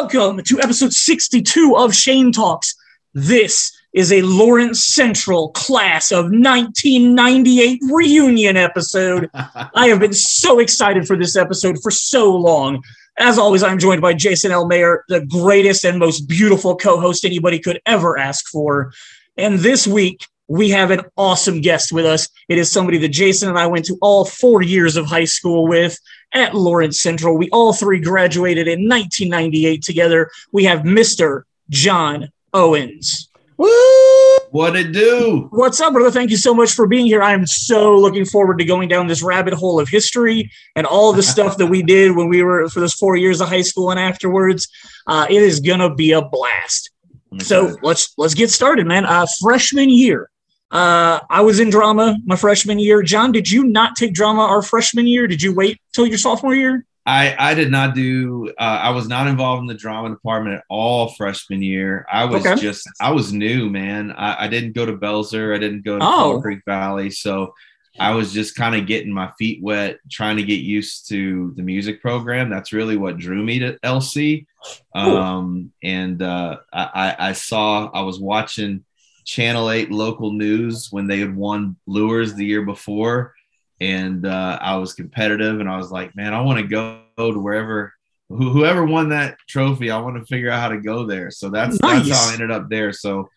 Welcome to episode 62 of Shane Talks. This is a Lawrence Central class of 1998 reunion episode. I have been so excited for this episode for so long. As always, I'm joined by Jason L. Mayer, the greatest and most beautiful co host anybody could ever ask for. And this week, we have an awesome guest with us. It is somebody that Jason and I went to all four years of high school with at Lawrence Central. We all three graduated in 1998 together. We have Mr. John Owens. Woo! What it do? What's up, brother? Thank you so much for being here. I am so looking forward to going down this rabbit hole of history and all the stuff that we did when we were for those four years of high school and afterwards. Uh, it is gonna be a blast. So let's let's get started, man. Uh, freshman year, uh, I was in drama my freshman year. John, did you not take drama our freshman year? Did you wait till your sophomore year? I, I did not do uh, I was not involved in the drama department at all freshman year. I was okay. just I was new, man. I, I, didn't go to Belzer, I didn't go to oh. Creek Valley. So I was just kind of getting my feet wet, trying to get used to the music program. That's really what drew me to LC. Um, and uh, I, I saw I was watching Channel 8 local news when they had won Lures the year before. And uh, I was competitive and I was like, man, I want to go to wherever, wh- whoever won that trophy, I want to figure out how to go there. So that's, nice. that's how I ended up there. So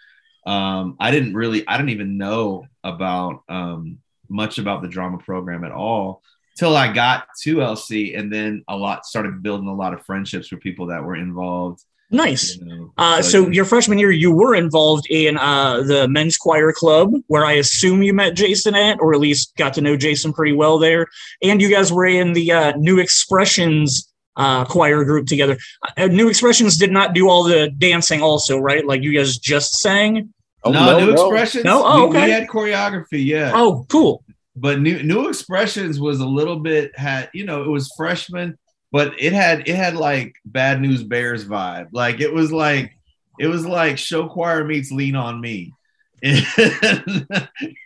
um, I didn't really, I didn't even know about um, much about the drama program at all till I got to LC. And then a lot started building a lot of friendships with people that were involved Nice. You know, uh, so your freshman year, you were involved in uh, the men's choir club, where I assume you met Jason at, or at least got to know Jason pretty well there. And you guys were in the uh, New Expressions uh, choir group together. Uh, New Expressions did not do all the dancing, also, right? Like you guys just sang. Oh, no, no, New no. Expressions. No, oh, okay. We, we had choreography, yeah. Oh, cool. But New New Expressions was a little bit had you know it was freshman but it had it had like bad news bears vibe. Like it was like it was like show choir meets lean on me in,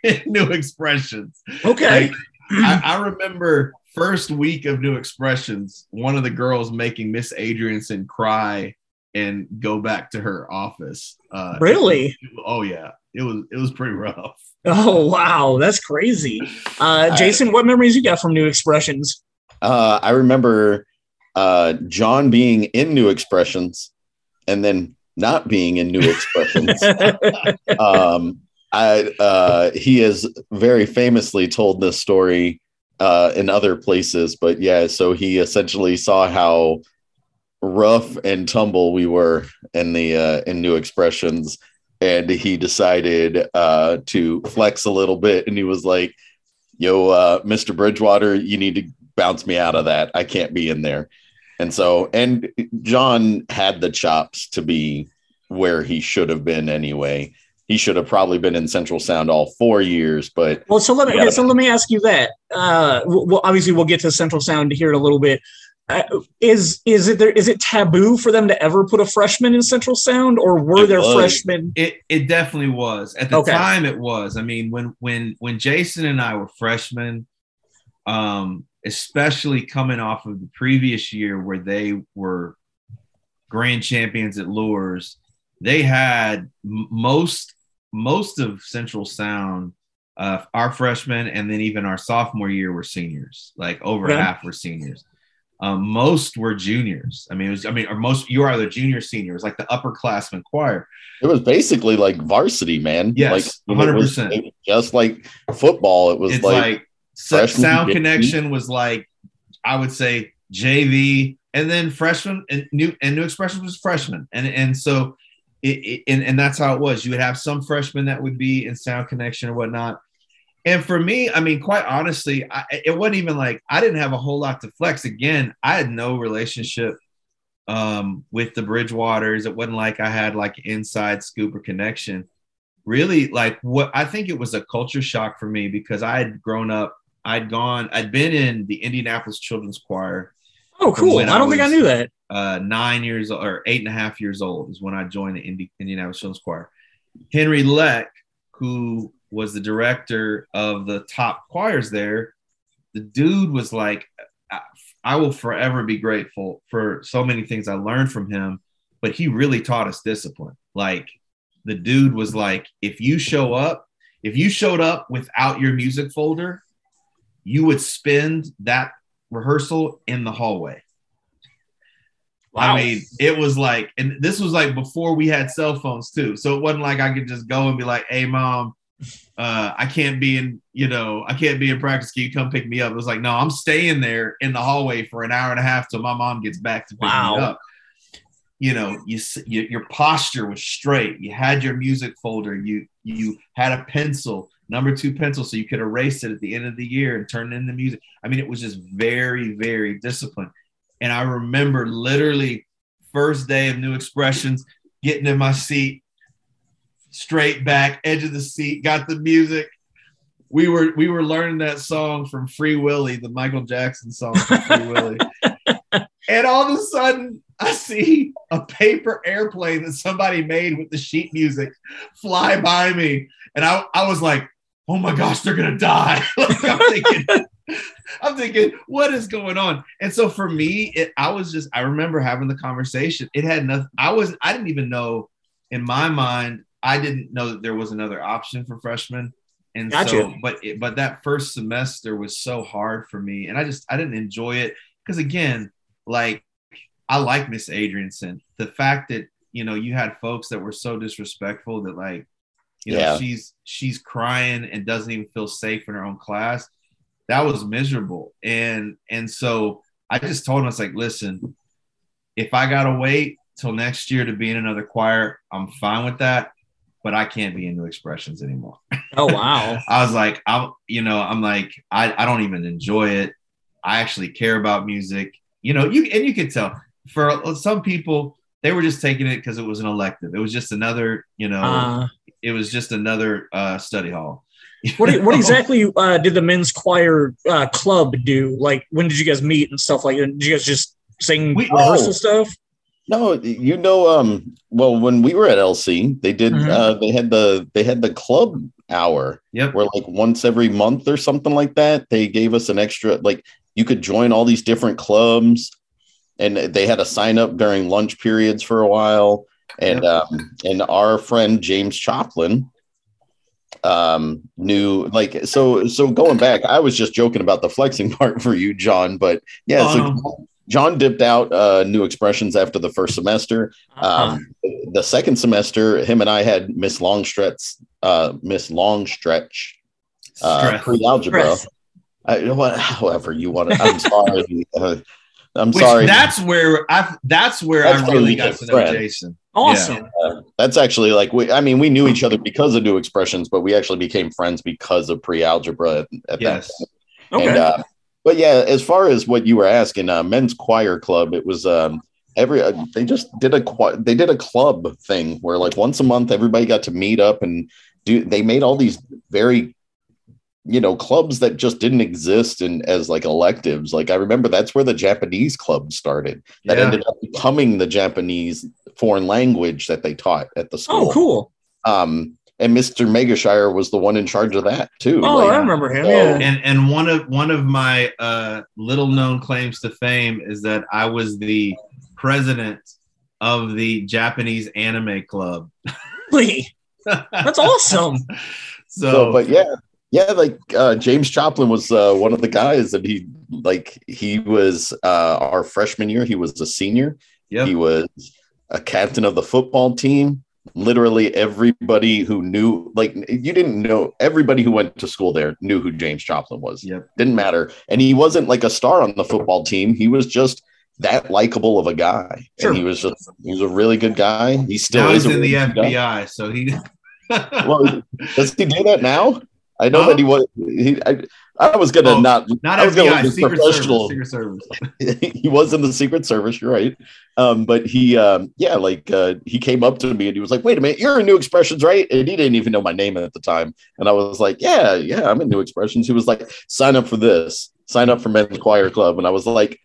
in new expressions. Okay. Like, I, I, remember first week of new expressions one of the girls making miss adrianson cry and go back to her office uh really? Oh yeah. It was it was pretty rough. Oh wow. That's crazy. Uh jason I, what memories you got from new expressions? Uh i remember uh, John being in New Expressions and then not being in New Expressions. um, I, uh, he has very famously told this story uh, in other places, but yeah, so he essentially saw how rough and tumble we were in the uh, in New Expressions, and he decided uh, to flex a little bit, and he was like, "Yo, uh, Mr. Bridgewater, you need to bounce me out of that. I can't be in there." And so, and John had the chops to be where he should have been anyway. He should have probably been in Central Sound all four years, but well. So let me yeah. so let me ask you that. Uh, well, obviously, we'll get to Central Sound here in a little bit. Uh, is is it there? Is it taboo for them to ever put a freshman in Central Sound, or were it there was. freshmen? It it definitely was at the okay. time. It was. I mean, when when when Jason and I were freshmen, um, especially coming off of the previous year where they were grand champions at Lures. They had most most of Central Sound, uh, our freshmen, and then even our sophomore year were seniors. Like over yeah. half were seniors. Um, most were juniors. I mean, it was. I mean, or most you are the junior seniors, like the upperclassmen choir. It was basically like varsity, man. Yes, like hundred percent. Just like football, it was it's like, like Sound Connection was like, I would say JV, and then freshman and new and new expression was freshman, and and so it, it, and and that's how it was. You would have some freshmen that would be in Sound Connection or whatnot. And for me, I mean, quite honestly, I, it wasn't even like I didn't have a whole lot to flex. Again, I had no relationship um, with the Bridgewaters. It wasn't like I had like inside scoop or connection. Really, like what I think it was a culture shock for me because I had grown up I'd gone, I'd been in the Indianapolis Children's Choir. Oh, cool. I don't I think I knew that. Uh, nine years or eight and a half years old is when I joined the Indi- Indianapolis Children's Choir. Henry Leck, who was the director of the top choirs there, the dude was like, I will forever be grateful for so many things I learned from him, but he really taught us discipline. Like the dude was like, if you show up, if you showed up without your music folder, you would spend that rehearsal in the hallway. Wow. I mean, it was like, and this was like before we had cell phones too. So it wasn't like I could just go and be like, "Hey, mom, uh, I can't be in, you know, I can't be in practice. Can you come pick me up?" It was like, no, I'm staying there in the hallway for an hour and a half till my mom gets back to pick wow. me up. You know, you, you your posture was straight. You had your music folder. You you had a pencil, number two pencil, so you could erase it at the end of the year and turn it into music. I mean, it was just very very disciplined. And I remember literally first day of New Expressions, getting in my seat, straight back, edge of the seat, got the music. We were we were learning that song from Free Willy, the Michael Jackson song from Free Willy. And all of a sudden, I see a paper airplane that somebody made with the sheet music fly by me. And I, I was like, oh my gosh, they're gonna die. like I'm thinking, I'm thinking, what is going on? And so for me, it, I was just, I remember having the conversation. It had nothing, I was, I didn't even know in my mind, I didn't know that there was another option for freshmen. And gotcha. so, but, it, but that first semester was so hard for me. And I just, I didn't enjoy it. Cause again, like, I like Miss Adrianson. The fact that, you know, you had folks that were so disrespectful that like, you know, yeah. she's she's crying and doesn't even feel safe in her own class that was miserable. And and so I just told him, I was like, listen, if I gotta wait till next year to be in another choir, I'm fine with that. But I can't be in new expressions anymore. Oh wow. I was like, I'm you know, I'm like, I, I don't even enjoy it. I actually care about music. You know, you and you could tell for some people, they were just taking it because it was an elective. It was just another, you know, uh, it was just another uh, study hall. what, what exactly uh, did the men's choir uh, club do? Like, when did you guys meet and stuff like that? Did you guys just sing we, rehearsal oh, stuff? No, you know, um, well, when we were at LC, they did, mm-hmm. uh, they had the, they had the club hour. Yep. Where like once every month or something like that, they gave us an extra, like you could join all these different clubs and they had a sign up during lunch periods for a while. And, yep. um, and our friend James Choplin, um knew like so so going back i was just joking about the flexing part for you john but yeah so um, john dipped out uh new expressions after the first semester. Uh-huh. um the second semester him and i had miss longstretch uh miss longstretch uh pre-algebra. I, what, however you want to i'm sorry. Uh, i'm Which, sorry that's where i that's where that's i really got to know jason Awesome. Yeah. Uh, that's actually like we. I mean, we knew each other because of new expressions, but we actually became friends because of pre-algebra at, at yes. that. Point. Okay. And, uh, but yeah, as far as what you were asking, uh, men's choir club, it was um, every uh, they just did a they did a club thing where like once a month everybody got to meet up and do. They made all these very you know clubs that just didn't exist and as like electives like i remember that's where the japanese club started that yeah. ended up becoming the japanese foreign language that they taught at the school oh cool um and Mr. Megashire was the one in charge of that too. Oh, like, I remember him. So, yeah. And and one of one of my uh, little known claims to fame is that I was the president of the Japanese anime club. Really? That's awesome. So, so, but yeah, yeah, like uh, James Choplin was uh, one of the guys, and he like he was uh, our freshman year. He was a senior. Yep. He was a captain of the football team. Literally everybody who knew, like you didn't know, everybody who went to school there knew who James Choplin was. Yep. Didn't matter, and he wasn't like a star on the football team. He was just that likable of a guy. Sure. And he was just he was a really good guy. He still now is in the FBI, guy. so he. well, does he do that now? I know that he was. He, I, I was gonna oh, not. Not I was FBI, gonna Secret professional. Service, Secret Service. he was in the Secret Service. You're right. Um, but he, um, yeah, like uh, he came up to me and he was like, "Wait a minute, you're in New Expressions, right?" And he didn't even know my name at the time. And I was like, "Yeah, yeah, I'm in New Expressions." He was like, "Sign up for this. Sign up for Men's Choir Club." And I was like,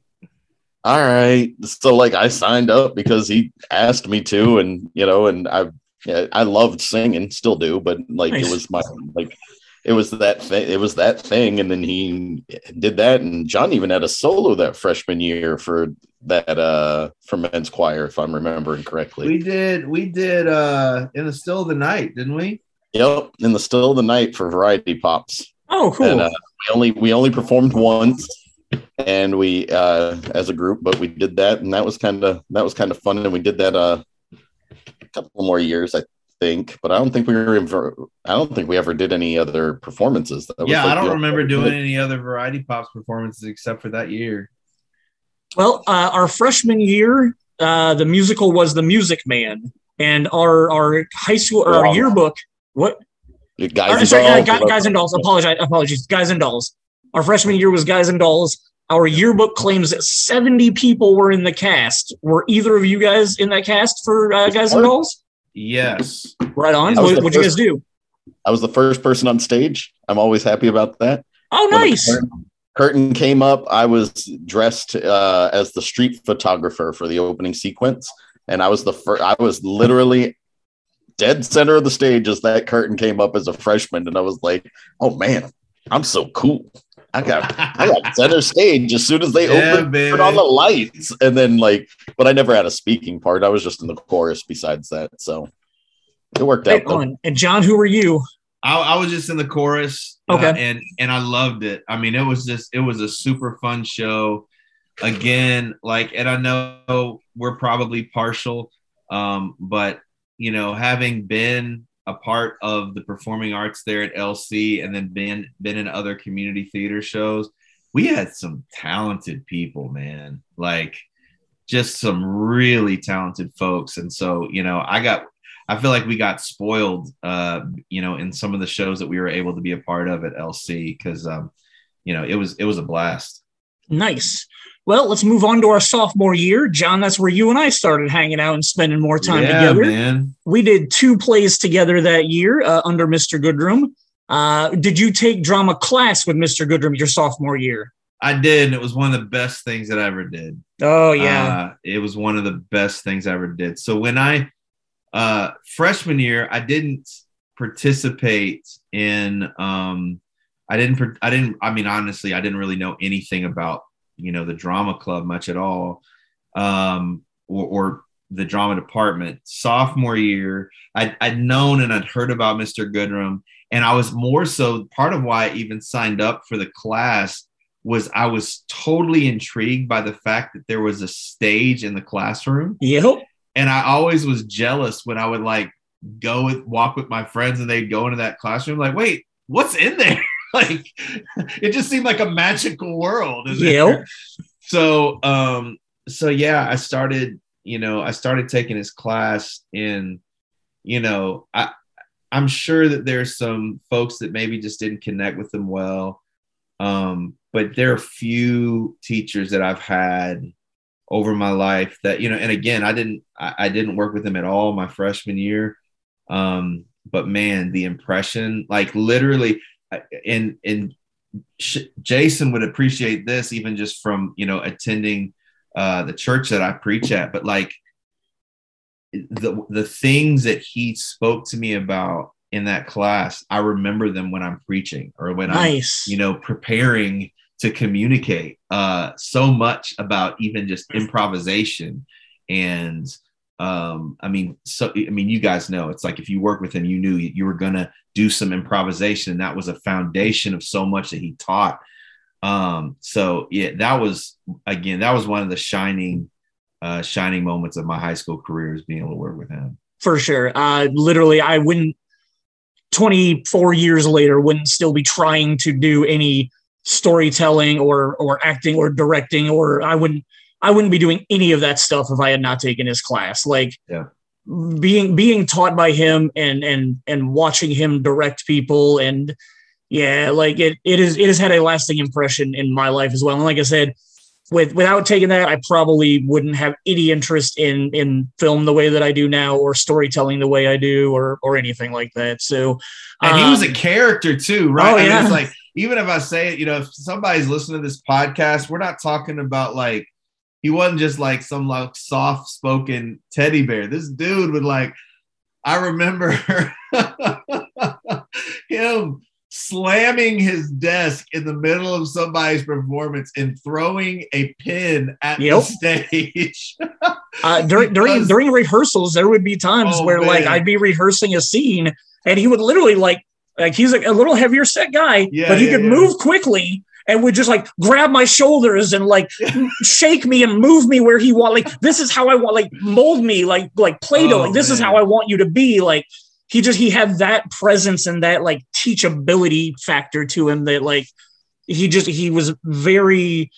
"All right." So like, I signed up because he asked me to, and you know, and I, yeah, I loved singing, still do, but like nice. it was my like it was that thing. It was that thing, and then he did that. And John even had a solo that freshman year for that uh for men's choir, if I'm remembering correctly. We did. We did uh in the still of the night, didn't we? Yep, in the still of the night for Variety Pops. Oh, cool. And, uh, we only we only performed once, and we uh as a group, but we did that, and that was kind of that was kind of fun, and we did that uh a couple more years, I think, but I don't think we were in. I don't think we ever did any other performances. yeah, like I don't remember doing any other Variety Pops performances except for that year. Well, uh, our freshman year, uh, the musical was The Music Man, and our our high school or our yearbook. What? Guys, and sorry, dolls, guys, guys and dolls. Apologize, apologies. Guys and dolls. Our freshman year was Guys and Dolls. Our yearbook claims that 70 people were in the cast. Were either of you guys in that cast for uh, Guys and Dolls? Yes. Right on. What did you guys do? I was the first person on stage. I'm always happy about that. Oh, nice. Curtain, curtain, came up. I was dressed uh, as the street photographer for the opening sequence, and I was the first. I was literally dead center of the stage as that curtain came up as a freshman, and I was like, "Oh man, I'm so cool." I got I got center stage as soon as they yeah, opened turn on the lights, and then like, but I never had a speaking part. I was just in the chorus. Besides that, so it worked out. On. And John, who were you? I, I was just in the chorus. Uh, okay, uh, and and I loved it. I mean, it was just it was a super fun show. Again, like, and I know we're probably partial, um, but you know, having been a part of the performing arts there at LC and then been been in other community theater shows, we had some talented people, man. Like just some really talented folks. And so, you know, I got I feel like we got spoiled uh, you know, in some of the shows that we were able to be a part of at LC because um, you know, it was it was a blast. Nice. Well, let's move on to our sophomore year. John, that's where you and I started hanging out and spending more time yeah, together. Man. We did two plays together that year uh, under Mr. Goodrum. Uh, did you take drama class with Mr. Goodrum your sophomore year? I did, and it was one of the best things that I ever did. Oh yeah, uh, it was one of the best things I ever did. So when I uh, freshman year, I didn't participate in. Um, I didn't. I didn't. I mean, honestly, I didn't really know anything about you know the drama club much at all um, or, or, the drama department sophomore year I'd, I'd known and i'd heard about mr goodrum and i was more so part of why i even signed up for the class was i was totally intrigued by the fact that there was a stage in the classroom yep and i always was jealous when i would like go with walk with my friends and they'd go into that classroom like wait what's in there like it just seemed like a magical world. Yeah. So um so yeah, I started, you know, I started taking his class in, you know, I I'm sure that there's some folks that maybe just didn't connect with them well. Um, but there are few teachers that I've had over my life that, you know, and again, I didn't I, I didn't work with them at all my freshman year. Um, but man, the impression, like literally, and and Jason would appreciate this even just from you know attending uh, the church that I preach at, but like the the things that he spoke to me about in that class, I remember them when I'm preaching or when nice. I'm you know preparing to communicate uh, so much about even just improvisation and um, I mean, so I mean, you guys know it's like if you work with him, you knew you were gonna do some improvisation, and that was a foundation of so much that he taught. Um, so yeah, that was again, that was one of the shining, uh, shining moments of my high school career is being able to work with him. For sure. Uh, literally, I wouldn't. 24 years later wouldn't still be trying to do any storytelling or or acting or directing or I wouldn't I wouldn't be doing any of that stuff if I had not taken his class. Like yeah. being being taught by him and and and watching him direct people and yeah, like it it is it has had a lasting impression in my life as well. And like I said, with without taking that, I probably wouldn't have any interest in in film the way that I do now, or storytelling the way I do, or or anything like that. So, and um, he was a um, character too, right? Oh, yeah. I mean, it's like even if I say it, you know, if somebody's listening to this podcast, we're not talking about like he wasn't just like some like soft spoken teddy bear. This dude would like, I remember him slamming his desk in the middle of somebody's performance and throwing a pin at yep. the stage. uh, during during during rehearsals, there would be times oh, where man. like I'd be rehearsing a scene and he would literally like like he's a, a little heavier set guy, yeah, but he yeah, could yeah. move quickly and would just like grab my shoulders and like shake me and move me where he want. Like this is how I want. Like mold me like like Play-Doh. Oh, like this man. is how I want you to be. Like he just he had that presence and that like teachability factor to him that like he just he was very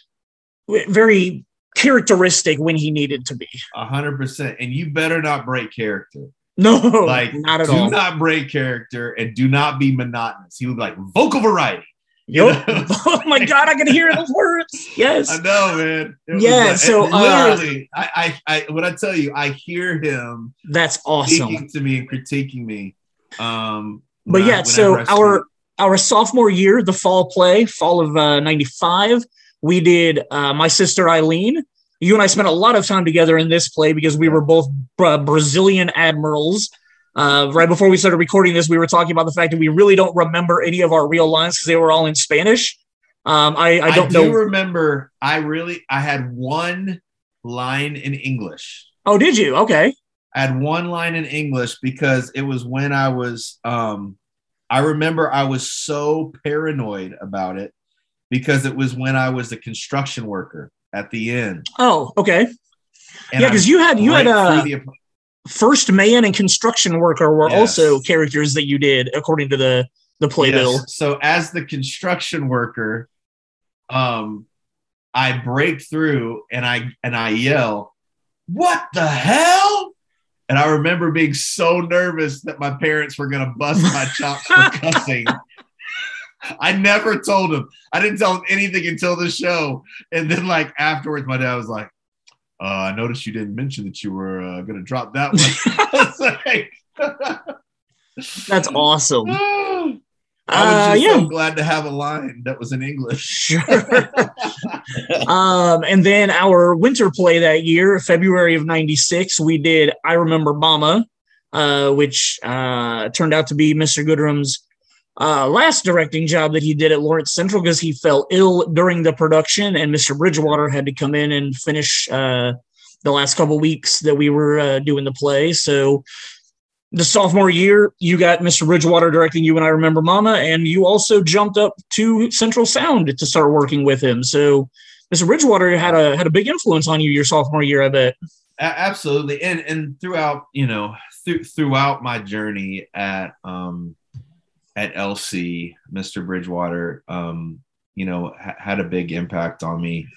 very characteristic when he needed to be. A hundred percent. And you better not break character. No, like not at do all. Do not break character and do not be monotonous. He would be like vocal variety. Yep. oh my god, I can hear those words. Yes. I know, man. It yeah. So uh, literally, uh, I, I, I, when I tell you, I hear him. That's awesome. Speaking to me and critiquing me. Um, but yeah, so our our sophomore year, the fall play, fall of uh, '95, we did uh, my sister Eileen. You and I spent a lot of time together in this play because we were both Brazilian admirals uh, right before we started recording this, we were talking about the fact that we really don't remember any of our real lines because they were all in Spanish. Um, I, I don't know. I do know. remember. I really I had one line in English. Oh, did you? Okay. I had one line in English because it was when I was. Um, I remember I was so paranoid about it because it was when I was a construction worker at the end. Oh, okay. And yeah, because you had you had uh, a first man and construction worker were yes. also characters that you did according to the the playbill. Yes. So as the construction worker, um, I break through and I and I yell, "What the hell!" And I remember being so nervous that my parents were going to bust my chops for cussing. I never told them. I didn't tell them anything until the show. And then, like afterwards, my dad was like, uh, I noticed you didn't mention that you were uh, going to drop that one. That's awesome. I was uh, yeah. so glad to have a line that was in English. sure. um, and then our winter play that year, February of '96, we did "I Remember Mama," uh, which uh, turned out to be Mr. Goodrum's uh, last directing job that he did at Lawrence Central because he fell ill during the production, and Mr. Bridgewater had to come in and finish uh, the last couple weeks that we were uh, doing the play. So the sophomore year, you got Mr. Bridgewater directing you and I Remember Mama, and you also jumped up to Central Sound to start working with him. So Mr. Bridgewater had a had a big influence on you your sophomore year, I bet. Absolutely, and and throughout you know th- throughout my journey at um, at LC, Mr. Bridgewater, um, you know, ha- had a big impact on me.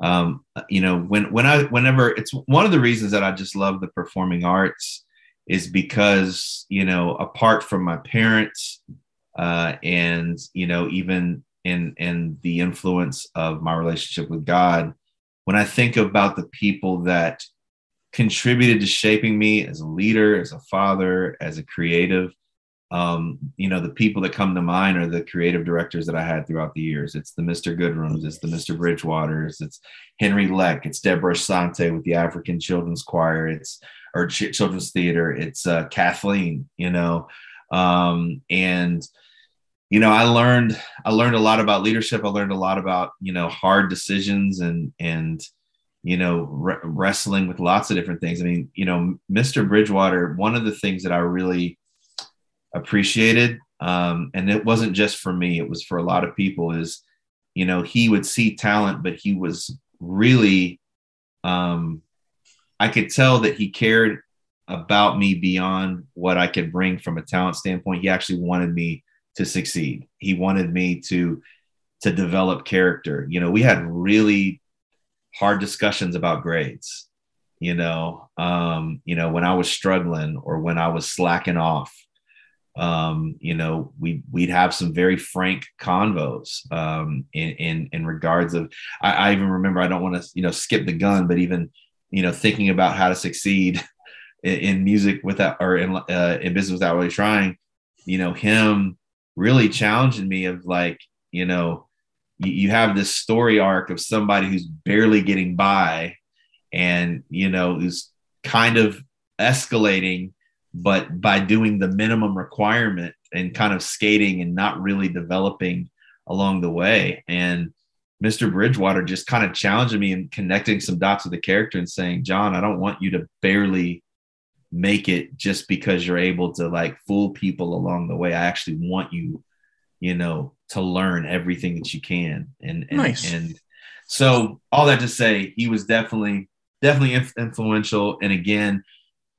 Um, you know, when when I whenever it's one of the reasons that I just love the performing arts is because you know, apart from my parents, uh, and you know, even in in the influence of my relationship with God, when I think about the people that contributed to shaping me as a leader, as a father, as a creative, um, you know, the people that come to mind are the creative directors that I had throughout the years. It's the Mr. Goodrums, it's the Mr. Bridgewaters, it's Henry Leck, it's Deborah Sante with the African Children's Choir, it's or Ch- Children's Theater, it's uh, Kathleen, you know, um, and you know, I learned I learned a lot about leadership. I learned a lot about you know hard decisions and and you know re- wrestling with lots of different things. I mean, you know, Mr. Bridgewater. One of the things that I really appreciated. Um, and it wasn't just for me it was for a lot of people is you know he would see talent but he was really um, i could tell that he cared about me beyond what i could bring from a talent standpoint. He actually wanted me to succeed. He wanted me to to develop character. You know we had really hard discussions about grades you know um, you know when i was struggling or when i was slacking off um, you know, we we'd have some very frank convos um, in, in in regards of. I, I even remember I don't want to you know skip the gun, but even you know thinking about how to succeed in, in music without or in uh, in business without really trying. You know, him really challenging me of like you know you, you have this story arc of somebody who's barely getting by, and you know who's kind of escalating but by doing the minimum requirement and kind of skating and not really developing along the way. And Mr. Bridgewater just kind of challenging me and connecting some dots with the character and saying, John, I don't want you to barely make it just because you're able to like fool people along the way. I actually want you, you know, to learn everything that you can. And and, nice. and so all that to say, he was definitely definitely influential. And again,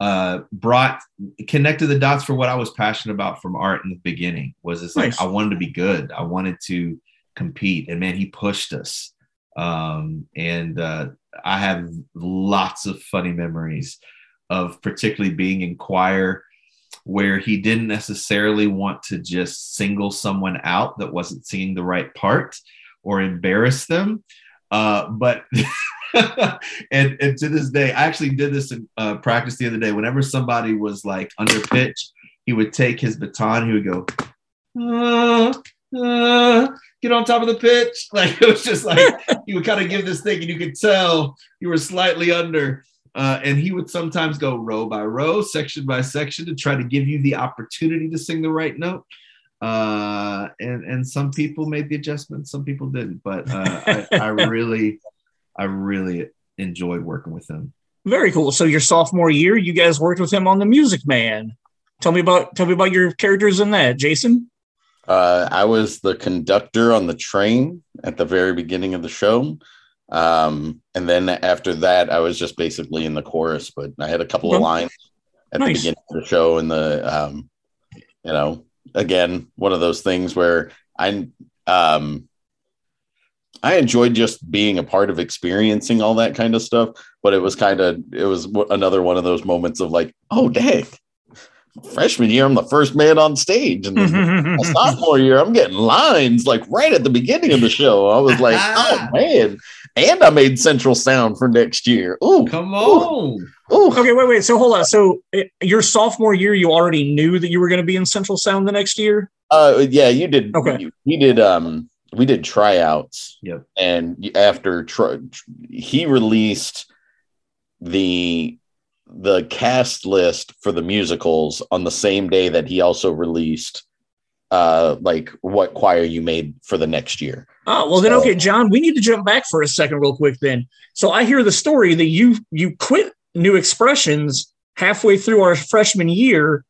uh, brought connected the dots for what I was passionate about from art in the beginning. Was it's nice. like I wanted to be good. I wanted to compete, and man, he pushed us. Um, and uh, I have lots of funny memories of particularly being in choir where he didn't necessarily want to just single someone out that wasn't singing the right part or embarrass them. Uh, but and, and to this day, I actually did this in uh, practice the other day. Whenever somebody was like under pitch, he would take his baton, he would go, uh, uh, get on top of the pitch. Like it was just like he would kind of give this thing, and you could tell you were slightly under. Uh, and he would sometimes go row by row, section by section to try to give you the opportunity to sing the right note. Uh, and and some people made the adjustment, some people didn't. But uh, I, I really, I really enjoyed working with him. Very cool. So your sophomore year, you guys worked with him on the Music Man. Tell me about tell me about your characters in that, Jason. Uh, I was the conductor on the train at the very beginning of the show. Um, and then after that, I was just basically in the chorus, but I had a couple of lines at nice. the beginning of the show. And the, um, you know, again, one of those things where I, um, I enjoyed just being a part of experiencing all that kind of stuff, but it was kind of, it was another one of those moments of like, oh, dang, freshman year, I'm the first man on stage, and sophomore year, I'm getting lines like right at the beginning of the show. I was like, oh man, and I made Central Sound for next year. Oh, come on. Ooh. Okay, wait, wait. So hold on. So it, your sophomore year, you already knew that you were going to be in Central Sound the next year. Uh, yeah, you did. Okay, we did. Um, we did tryouts. Yep. And after try, he released the the cast list for the musicals on the same day that he also released uh like what choir you made for the next year. Oh, well so, then okay, John, we need to jump back for a second real quick then. So I hear the story that you you quit New Expressions halfway through our freshman year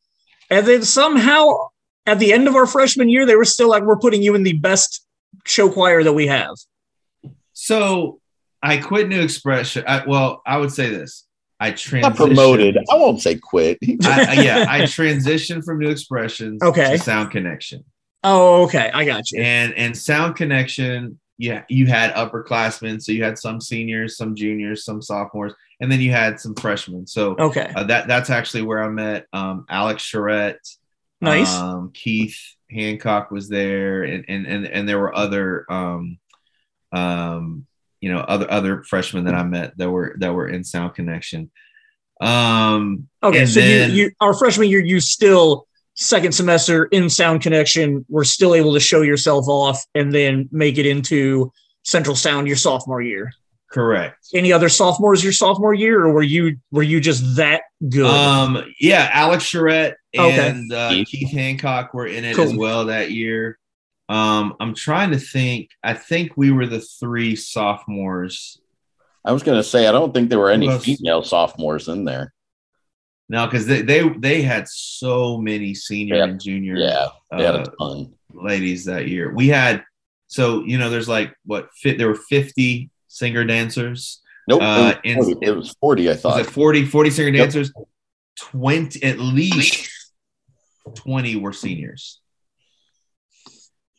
and then somehow at the end of our freshman year they were still like we're putting you in the best show choir that we have. So I quit New Expression. I, well, I would say this. I transitioned. Not promoted. I won't say quit. I, yeah, I transitioned from New Expressions okay. to Sound Connection. Oh, okay. I got you. And and Sound Connection, yeah, you had upperclassmen, so you had some seniors, some juniors, some sophomores, and then you had some freshmen. So okay, uh, that that's actually where I met um, Alex Charette. Nice. Um, Keith Hancock was there, and and and, and there were other um, um, you know other other freshmen that I met that were that were in Sound Connection. Um, okay, so then, you, you our freshman year, you still second semester in Sound Connection were still able to show yourself off and then make it into Central Sound your sophomore year. Correct. Any other sophomores your sophomore year, or were you were you just that good? Um, yeah, Alex Charette and okay. uh, Keith Hancock were in it cool. as well that year. Um, I'm trying to think. I think we were the three sophomores. I was going to say I don't think there were any female sophomores in there. No, because they, they they had so many senior yeah. and junior yeah uh, ladies that year. We had so you know there's like what fit there were 50 singer dancers. Nope, uh, it, was 40, it was 40 I thought. Was it 40 40 singer dancers? 20 at least 20 were seniors.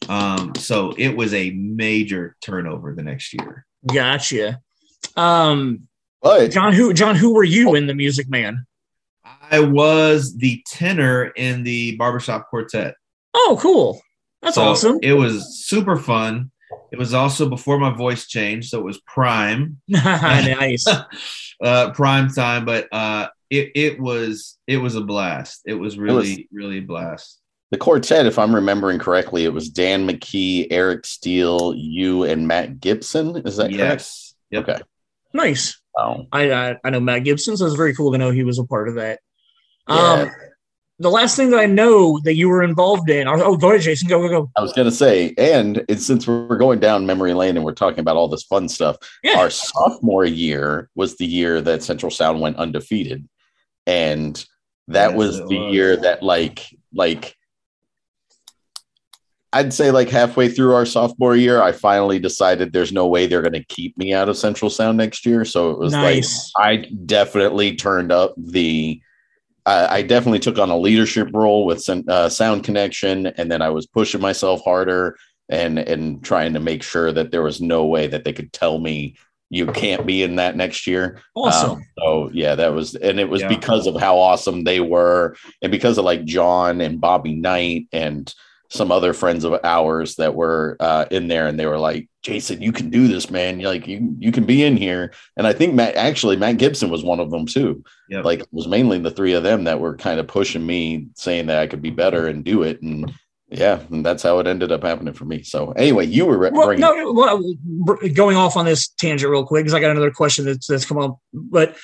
Um, so it was a major turnover the next year. Gotcha. Um, but, John, who John, who were you in the Music Man? I was the tenor in the barbershop quartet. Oh, cool! That's so awesome. It was super fun. It was also before my voice changed, so it was prime. nice. uh, prime time, but uh, it it was it was a blast. It was really it was, really a blast the quartet, if I'm remembering correctly, it was Dan McKee, Eric Steele, you, and Matt Gibson. Is that yes. correct? Yep. Okay. Nice. Oh. I, I, I know Matt Gibson, so it's very cool to know he was a part of that. Yeah. Um, the last thing that I know that you were involved in. Oh, go ahead, Jason. Go, go, go. I was going to say, and it's, since we're going down memory lane and we're talking about all this fun stuff, yeah. our sophomore year was the year that Central Sound went undefeated, and that yes, was the was. year that like like I'd say like halfway through our sophomore year, I finally decided there's no way they're going to keep me out of Central Sound next year. So it was nice. like I definitely turned up the. Uh, I definitely took on a leadership role with uh, Sound Connection, and then I was pushing myself harder and and trying to make sure that there was no way that they could tell me you can't be in that next year. Awesome. Um, so yeah, that was and it was yeah. because of how awesome they were, and because of like John and Bobby Knight and some other friends of ours that were uh, in there, and they were like, "Jason, you can do this, man. You're like you you can be in here." And I think Matt actually Matt Gibson was one of them too. Yep. Like it was mainly the three of them that were kind of pushing me, saying that I could be better and do it. And yeah, and that's how it ended up happening for me. So anyway, you were well, no, well, going off on this tangent real quick because I got another question that's that's come up, but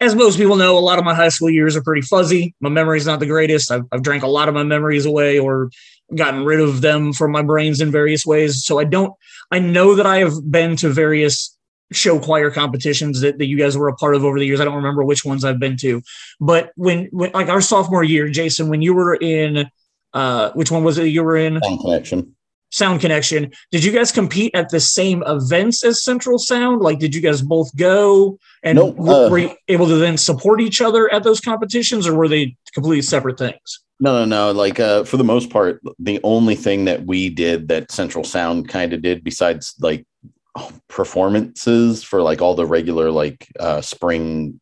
as most people know, a lot of my high school years are pretty fuzzy. My memory's not the greatest. I've, I've drank a lot of my memories away or gotten rid of them from my brains in various ways. So I don't, I know that I have been to various show choir competitions that, that you guys were a part of over the years. I don't remember which ones I've been to, but when, when like our sophomore year, Jason, when you were in, uh, which one was it you were in? Sound Connection. Sound Connection. Did you guys compete at the same events as Central Sound? Like, did you guys both go and nope, uh, were you able to then support each other at those competitions, or were they completely separate things? No, no, no. Like, uh, for the most part, the only thing that we did that Central Sound kind of did, besides like performances for like all the regular like uh, spring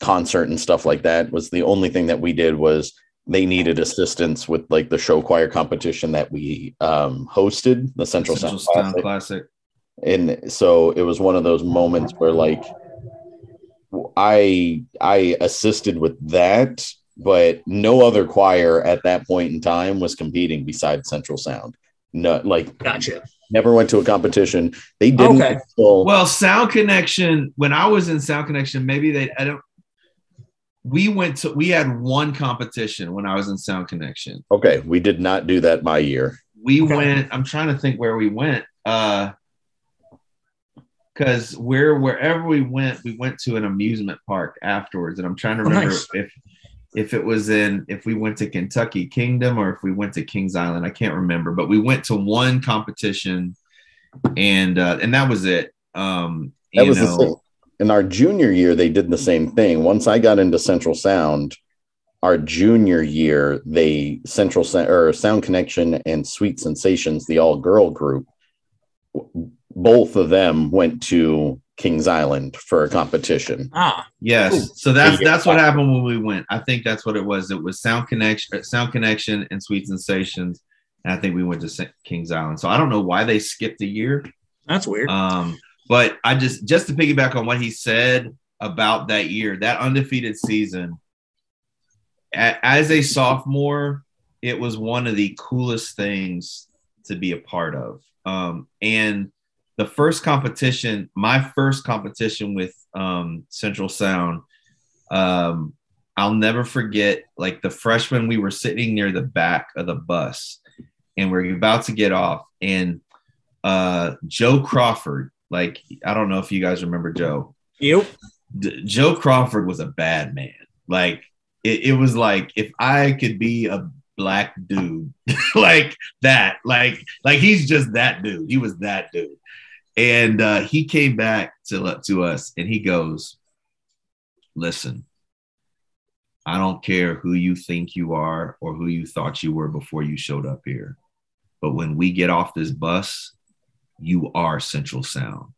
concert and stuff like that, was the only thing that we did was they needed assistance with like the show choir competition that we um, hosted, the Central, Central Sound, Sound Classic. Classic. And so it was one of those moments where like I I assisted with that, but no other choir at that point in time was competing besides Central Sound. No, like gotcha. Never went to a competition. They didn't. Okay. Until- well, Sound Connection. When I was in Sound Connection, maybe they. I don't we went to we had one competition when I was in Sound Connection. Okay, we did not do that my year. We okay. went. I'm trying to think where we went. Uh, because where wherever we went, we went to an amusement park afterwards, and I'm trying to oh, remember oh, nice. if if it was in if we went to Kentucky Kingdom or if we went to Kings Island. I can't remember, but we went to one competition, and uh, and that was it. Um, that was know, the in our junior year, they did the same thing. Once I got into Central Sound, our junior year, they Central or Sound Connection and Sweet Sensations, the all girl group, both of them went to Kings Island for a competition. Ah, yes. So that's that's what happened when we went. I think that's what it was. It was Sound Connection, Sound Connection, and Sweet Sensations. And I think we went to Kings Island. So I don't know why they skipped a year. That's weird. Um, but I just just to piggyback on what he said about that year, that undefeated season. As a sophomore, it was one of the coolest things to be a part of. Um, and the first competition, my first competition with um, Central Sound, um, I'll never forget. Like the freshman, we were sitting near the back of the bus, and we we're about to get off, and uh, Joe Crawford like, I don't know if you guys remember Joe. Yep. D- Joe Crawford was a bad man. Like, it, it was like if I could be a black dude like that, like, like he's just that dude. He was that dude. And uh, he came back to, to us and he goes, Listen, I don't care who you think you are or who you thought you were before you showed up here. But when we get off this bus, you are Central Sound.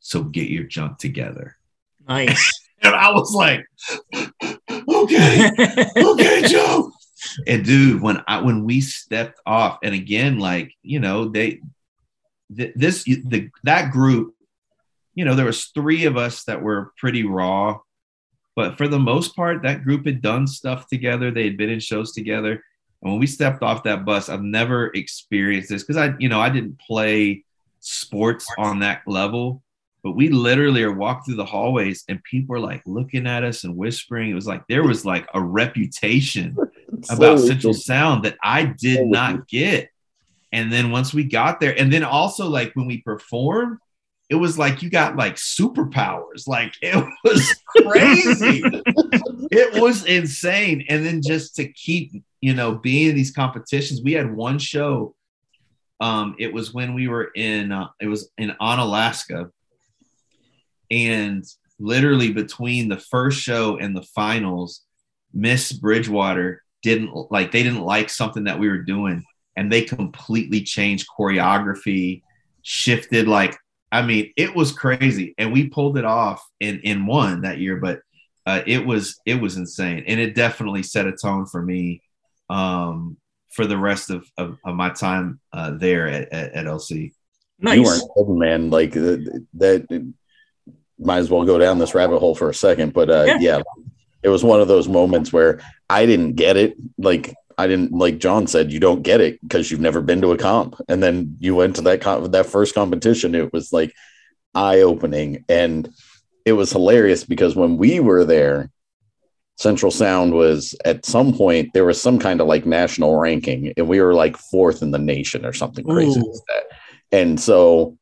So get your junk together. Nice. and I was like, okay, okay, Joe. And dude, when I when we stepped off, and again, like you know, they th- this the that group, you know, there was three of us that were pretty raw, but for the most part, that group had done stuff together. They had been in shows together and when we stepped off that bus, I've never experienced this because I, you know, I didn't play sports on that level, but we literally are walked through the hallways and people are like looking at us and whispering. It was like there was like a reputation about Central Sound that I did not get. And then once we got there, and then also like when we performed, it was like you got like superpowers. Like it was crazy. it was insane. And then just to keep, you know, being in these competitions, we had one show. Um, it was when we were in uh, it was in on Alaska. And literally between the first show and the finals, Miss Bridgewater didn't like they didn't like something that we were doing and they completely changed choreography, shifted like I mean, it was crazy, and we pulled it off in in one that year. But uh, it was it was insane, and it definitely set a tone for me um, for the rest of, of, of my time uh, there at, at, at, LC. Nice. You weren't man. Like that, might as well go down this rabbit hole for a second. But uh, yeah. yeah, it was one of those moments where I didn't get it. Like I didn't like John said, you don't get it because you've never been to a comp, and then you went to that comp, that first competition. It was like eye opening, and it was hilarious because when we were there, Central Sound was at some point there was some kind of like national ranking, and we were like fourth in the nation or something crazy like that. And so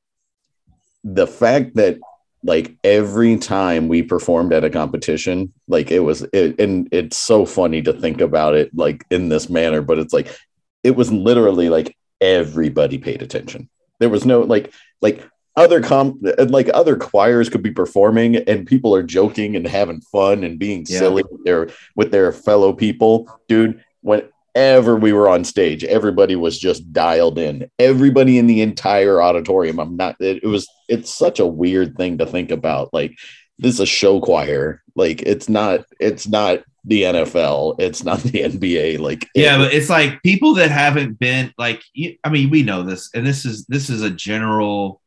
the fact that like every time we performed at a competition like it was it, and it's so funny to think about it like in this manner but it's like it was literally like everybody paid attention there was no like like other comp like other choirs could be performing and people are joking and having fun and being yeah. silly with their with their fellow people dude whenever we were on stage, everybody was just dialed in. Everybody in the entire auditorium. I'm not, it, it, was, it's such a weird thing to think about. Like, this is a show choir. Like, it's not, it's not the NFL. It's not the NBA. Like, yeah, it, but it's like people that haven't been, like, I mean, we know this, and this is, this is a general,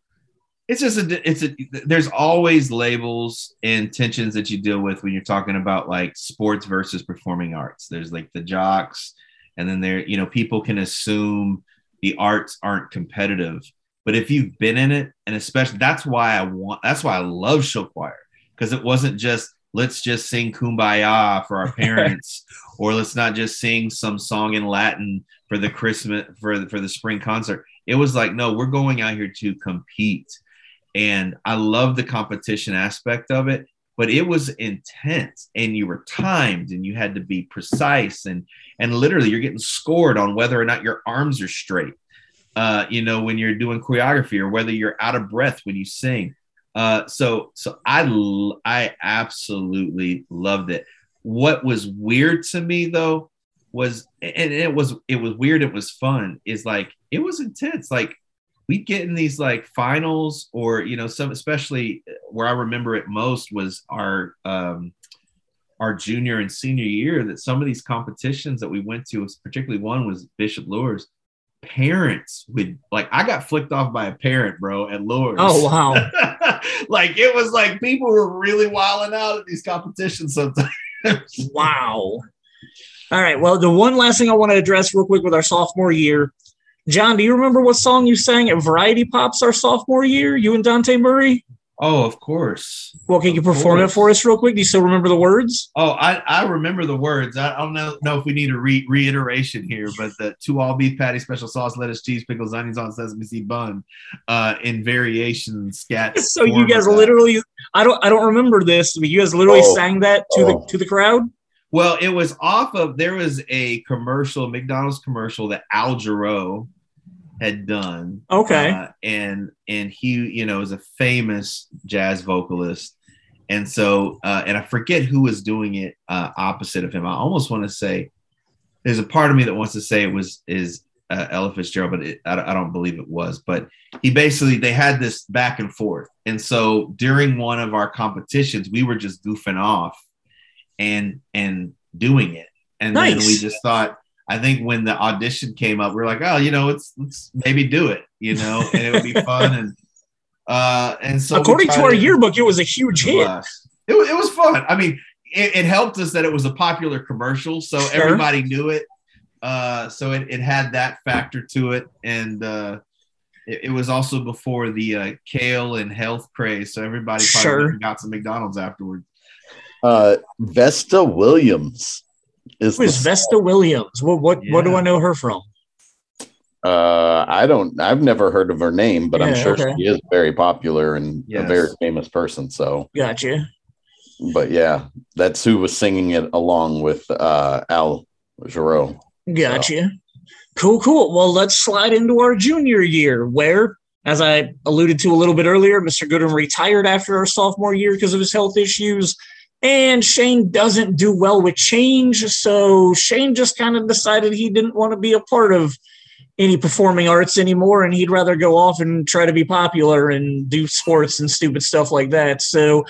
it's just a it's a there's always labels and tensions that you deal with when you're talking about like sports versus performing arts. There's like the jocks and then there you know people can assume the arts aren't competitive. But if you've been in it and especially that's why i want that's why i love show choir because it wasn't just let's just sing kumbaya for our parents or let's not just sing some song in latin for the christmas for the, for the spring concert. It was like no we're going out here to compete and i love the competition aspect of it but it was intense and you were timed and you had to be precise and and literally you're getting scored on whether or not your arms are straight uh, you know when you're doing choreography or whether you're out of breath when you sing. Uh, so so i i absolutely loved it. What was weird to me though was and it was it was weird it was fun is like it was intense. Like we get in these like finals or you know some especially where i remember it most was our um our junior and senior year that some of these competitions that we went to particularly one was bishop luers parents would like i got flicked off by a parent bro at luers oh wow. Like it was like people were really wilding out at these competitions sometimes. Wow. All right. Well the one last thing i want to address real quick with our sophomore year John, do you remember what song you sang at Variety Pops our sophomore year? You and Dante Murray? Oh, of course. Well, can you perform it for us real quick? Do you still remember the words? Oh, I, I remember the words. I, I don't know, know if we need a re- reiteration here, but the two all beef patty, special sauce, lettuce, cheese, pickles, onions on sesame seed bun, uh, in variation scat. So you guys literally, I don't, I don't remember this, but you guys literally oh. sang that to oh. the to the crowd. Well, it was off of there was a commercial, McDonald's commercial that Al Jarreau had done. Okay. Uh, and and he, you know, is a famous jazz vocalist. And so, uh, and I forget who was doing it uh, opposite of him. I almost want to say, there's a part of me that wants to say it was is uh, Ella Fitzgerald, but it, I, I don't believe it was. But he basically they had this back and forth, and so during one of our competitions, we were just goofing off and and doing it, and nice. then we just thought, I think when the audition came up, we are like, oh, you know, let's let's maybe do it, you know, and it would be fun. And uh, and so according to our to, yearbook, it was a huge hit. It, it was fun. I mean, it, it, helped us that it was a popular commercial, so sure. everybody knew it. Uh, so it, it had that factor to it, and uh, it, it was also before the uh, kale and health craze, so everybody probably sure. got some McDonald's afterwards. Uh, Vesta Williams is, Who is Vesta Williams? What what yeah. what do I know her from? Uh, I don't. I've never heard of her name, but yeah, I'm sure okay. she is very popular and yes. a very famous person. So gotcha. But yeah, that's who was singing it along with uh, Al Jarreau. Gotcha. So. Cool, cool. Well, let's slide into our junior year, where, as I alluded to a little bit earlier, Mr. Goodrum retired after our sophomore year because of his health issues. And Shane doesn't do well with change. So Shane just kind of decided he didn't want to be a part of any performing arts anymore and he'd rather go off and try to be popular and do sports and stupid stuff like that. So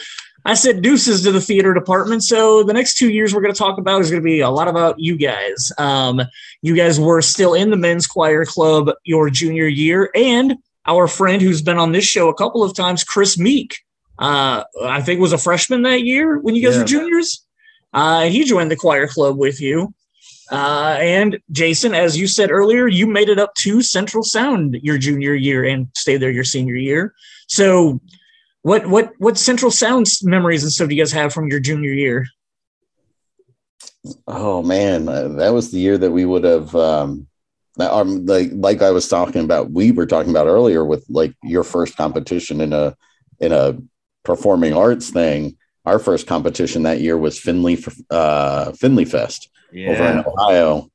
I said deuces to the theater department. So the next two years we're going to talk about is going to be a lot about you guys. Um, you guys were still in the men's choir club your junior year, and our friend who's been on this show a couple of times, Chris Meek, uh, I think was a freshman that year when you guys yeah. were juniors. Uh, he joined the choir club with you. Uh, and Jason, as you said earlier, you made it up to Central Sound your junior year and stayed there your senior year. So what what what Central Sounds memories and stuff do you guys have from your junior year? Oh man, uh, that was the year that we would have um, um like like I was talking about we were talking about earlier with like your first competition in a in a performing arts thing. Our first competition that year was Findlay uh Findlay Fest yeah. over in Ohio.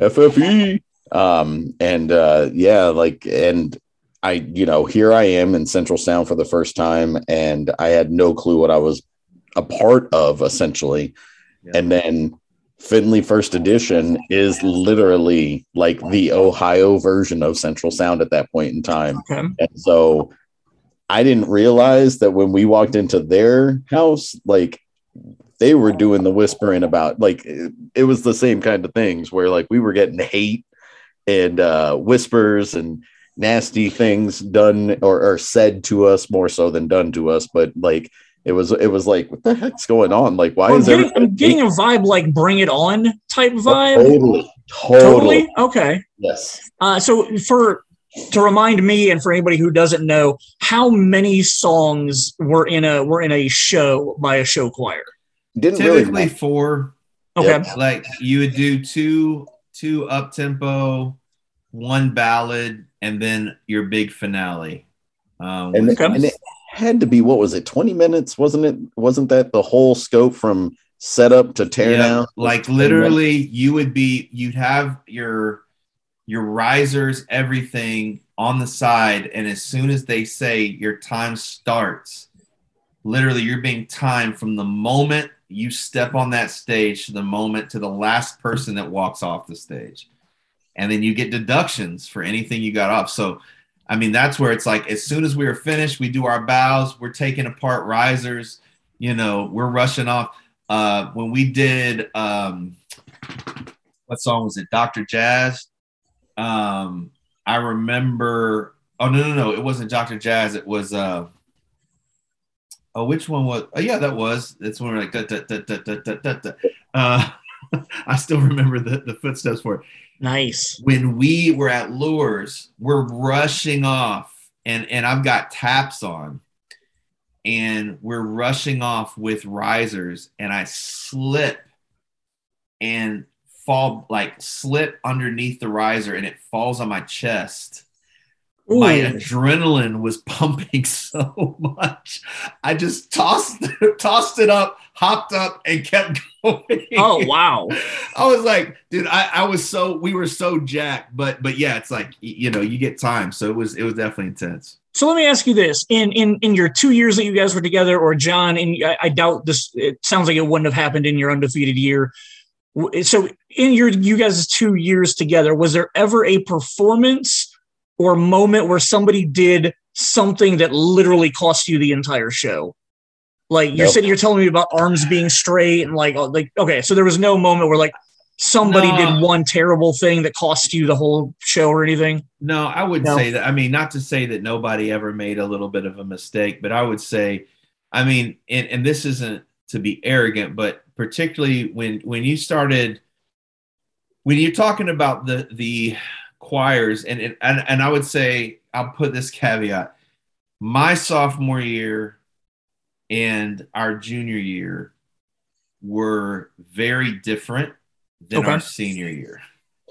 FFE um and uh yeah like and I, you know, here I am in Central Sound for the first time, and I had no clue what I was a part of essentially. Yeah. And then Findlay First Edition is literally like the Ohio version of Central Sound at that point in time. Okay. And so I didn't realize that when we walked into their house, like they were doing the whispering about like it, it was the same kind of things where like we were getting hate and uh whispers and nasty things done or, or said to us more so than done to us. But like it was it was like what the heck's going on? Like why well, is getting, I'm getting a vibe like bring it on type oh, vibe. Totally totally, totally? okay. Yes. Uh, so for to remind me and for anybody who doesn't know how many songs were in a were in a show by a show choir didn't typically really four okay like you would do two two up tempo one ballad and then your big finale. Um, and, it, and, it, had to be what was it, twenty minutes? Wasn't it? Wasn't that the whole scope from setup to tear yeah, down? Like literally, you would be you'd have your your risers, everything on the side, and as soon as they say your time starts, literally you're being timed from the moment you step on that stage to the moment to the last person that walks off the stage and then you get deductions for anything you got off. So, I mean, that's where it's like as soon as we are finished, we do our bows, we're taking apart risers, you know, we're rushing off. Uh, when we did, um, what song was it? Dr. Jazz. Um, I remember. Oh no, no, no! It wasn't Dr. Jazz. It was. Uh, oh, which one was? Oh yeah, that was. It's when we're like da, da, da, da, da, da, da. Uh, I still remember the, the footsteps for it. Nice. When we were at Luers, we're rushing off, and and I've got taps on, and we're rushing off with risers, and I slip and fall like slip underneath the riser, and it falls on my chest. Ooh. My adrenaline was pumping so much. I just tossed tossed it up, hopped up, and kept going. Oh wow! I was like, dude, I, I was so we were so jacked, but but yeah, it's like you know you get time, so it was it was definitely intense. So let me ask you this: in in in your two years that you guys were together, or John, and I, I doubt this. It sounds like it wouldn't have happened in your undefeated year. So in your you guys' two years together, was there ever a performance or moment where somebody did something that literally cost you the entire show? Like you're nope. sitting, you're telling me about arms being straight and like, like okay, so there was no moment where like somebody no. did one terrible thing that cost you the whole show or anything. No, I wouldn't no. say that. I mean, not to say that nobody ever made a little bit of a mistake, but I would say, I mean, and, and this isn't to be arrogant, but particularly when when you started, when you're talking about the the choirs, and and and I would say I'll put this caveat: my sophomore year and our junior year were very different than okay. our senior year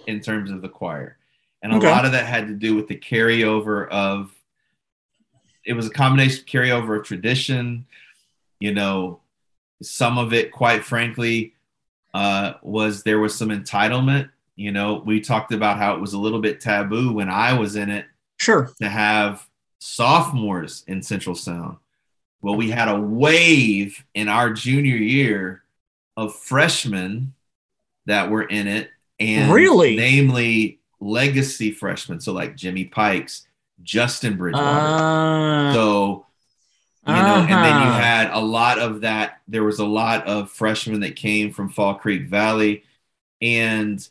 in terms of the choir. And a okay. lot of that had to do with the carryover of it was a combination of carryover of tradition, you know, some of it, quite frankly, uh, was there was some entitlement. You know, we talked about how it was a little bit taboo when I was in it. Sure. To have sophomores in Central Sound. Well, we had a wave in our junior year of freshmen that were in it, and really, namely legacy freshmen. So like Jimmy Pikes, Justin Bridgewater. Uh, so you know, uh-huh. and then you uh-huh. had a lot of that. There was a lot of freshmen that came from Fall Creek Valley, and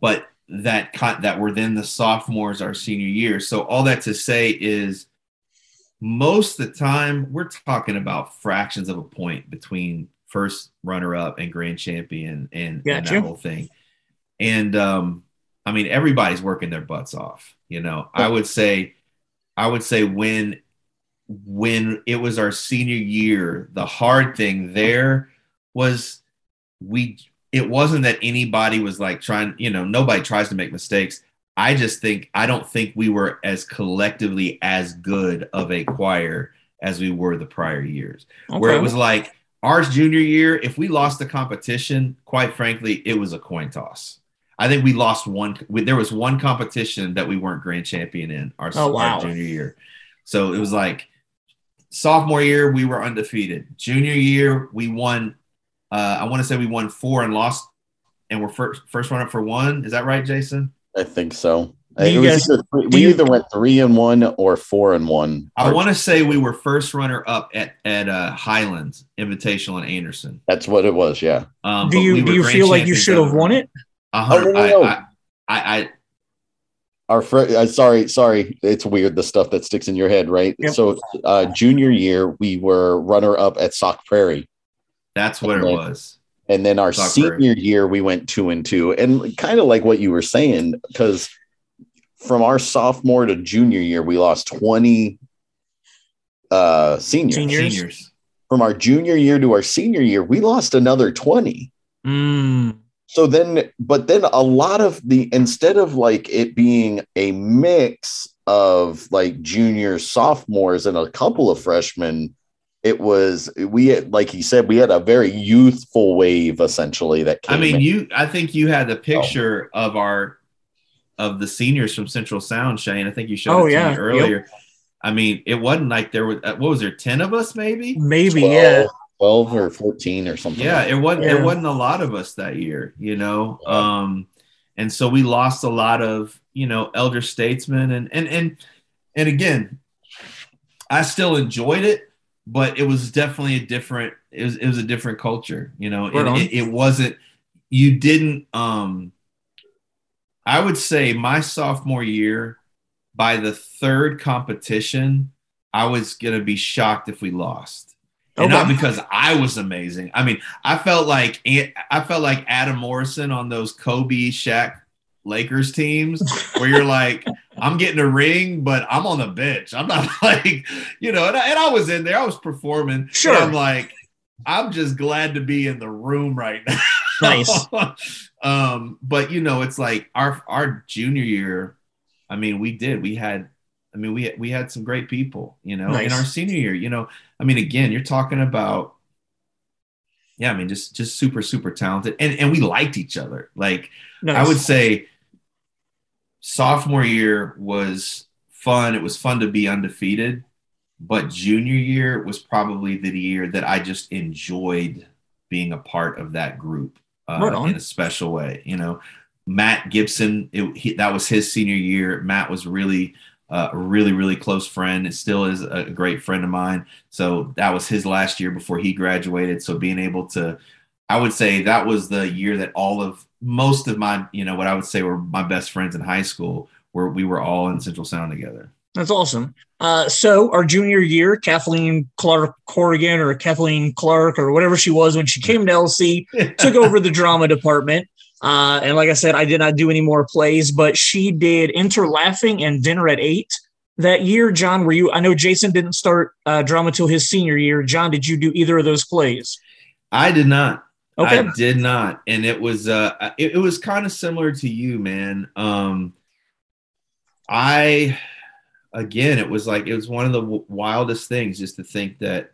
but that cut that were then the sophomores our senior year. So all that to say is most of the time we're talking about fractions of a point between first runner up and grand champion and, and that whole thing. And um, I mean everybody's working their butts off. You know, I would say I would say when when it was our senior year, the hard thing there was we it wasn't that anybody was like trying, you know, nobody tries to make mistakes. I just think I don't think we were as collectively as good of a choir as we were the prior years. Okay. Where it was like our junior year, if we lost the competition, quite frankly, it was a coin toss. I think we lost one. We, there was one competition that we weren't grand champion in our, oh, wow. our junior year. So it was like sophomore year we were undefeated. Junior year we won. Uh, I want to say we won four and lost, and we're first first run up for one. Is that right, Jason? I think so. Guys, either three, we you, either went three and one or four and one. I want to say we were first runner up at at uh, Highlands Invitational in Anderson. That's what it was. Yeah. Um, do you we do you feel like you should have won it? Oh, no, no, no. I, I, I, our friend uh, sorry sorry it's weird the stuff that sticks in your head right yep. so uh junior year we were runner up at sauk prairie that's what and it then, was and then our Sauk senior prairie. year we went two and two and kind of like what you were saying because from our sophomore to junior year we lost 20 uh seniors. seniors. from our junior year to our senior year we lost another 20 mm so then but then a lot of the instead of like it being a mix of like juniors sophomores and a couple of freshmen it was we had, like he said we had a very youthful wave essentially that came. i mean in. you i think you had the oh. picture oh. of our of the seniors from central sound shane i think you showed oh, it to yeah. me earlier yep. i mean it wasn't like there was uh, what was there 10 of us maybe maybe 12. yeah 12 or 14 or something. Yeah, like it wasn't yeah. it wasn't a lot of us that year, you know. Yeah. Um and so we lost a lot of, you know, elder statesmen and and and and again, I still enjoyed it, but it was definitely a different it was it was a different culture, you know. Right it, it, it wasn't you didn't um I would say my sophomore year by the third competition, I was going to be shocked if we lost and okay. not because I was amazing. I mean, I felt like I felt like Adam Morrison on those Kobe Shaq Lakers teams where you're like, I'm getting a ring, but I'm on the bench. I'm not like, you know, and I, and I was in there, I was performing. Sure. I'm like, I'm just glad to be in the room right now. Nice. um, but you know, it's like our our junior year. I mean, we did. We had I mean, we we had some great people, you know, nice. in our senior year. You know, I mean, again, you're talking about, yeah, I mean, just just super super talented, and and we liked each other. Like nice. I would say, sophomore year was fun. It was fun to be undefeated, but junior year was probably the year that I just enjoyed being a part of that group uh, in a special way. You know, Matt Gibson, it, he, that was his senior year. Matt was really uh, a really, really close friend. It still is a great friend of mine. So that was his last year before he graduated. So being able to, I would say that was the year that all of most of my, you know, what I would say were my best friends in high school, where we were all in Central Sound together. That's awesome. Uh, so our junior year, Kathleen Clark Corrigan or Kathleen Clark or whatever she was when she came to LC, took over the drama department. Uh, and like I said, I did not do any more plays, but she did Enter Laughing and Dinner at Eight that year. John, were you? I know Jason didn't start uh, drama till his senior year. John, did you do either of those plays? I did not. Okay. I did not, and it was uh, it, it was kind of similar to you, man. Um, I again, it was like it was one of the w- wildest things just to think that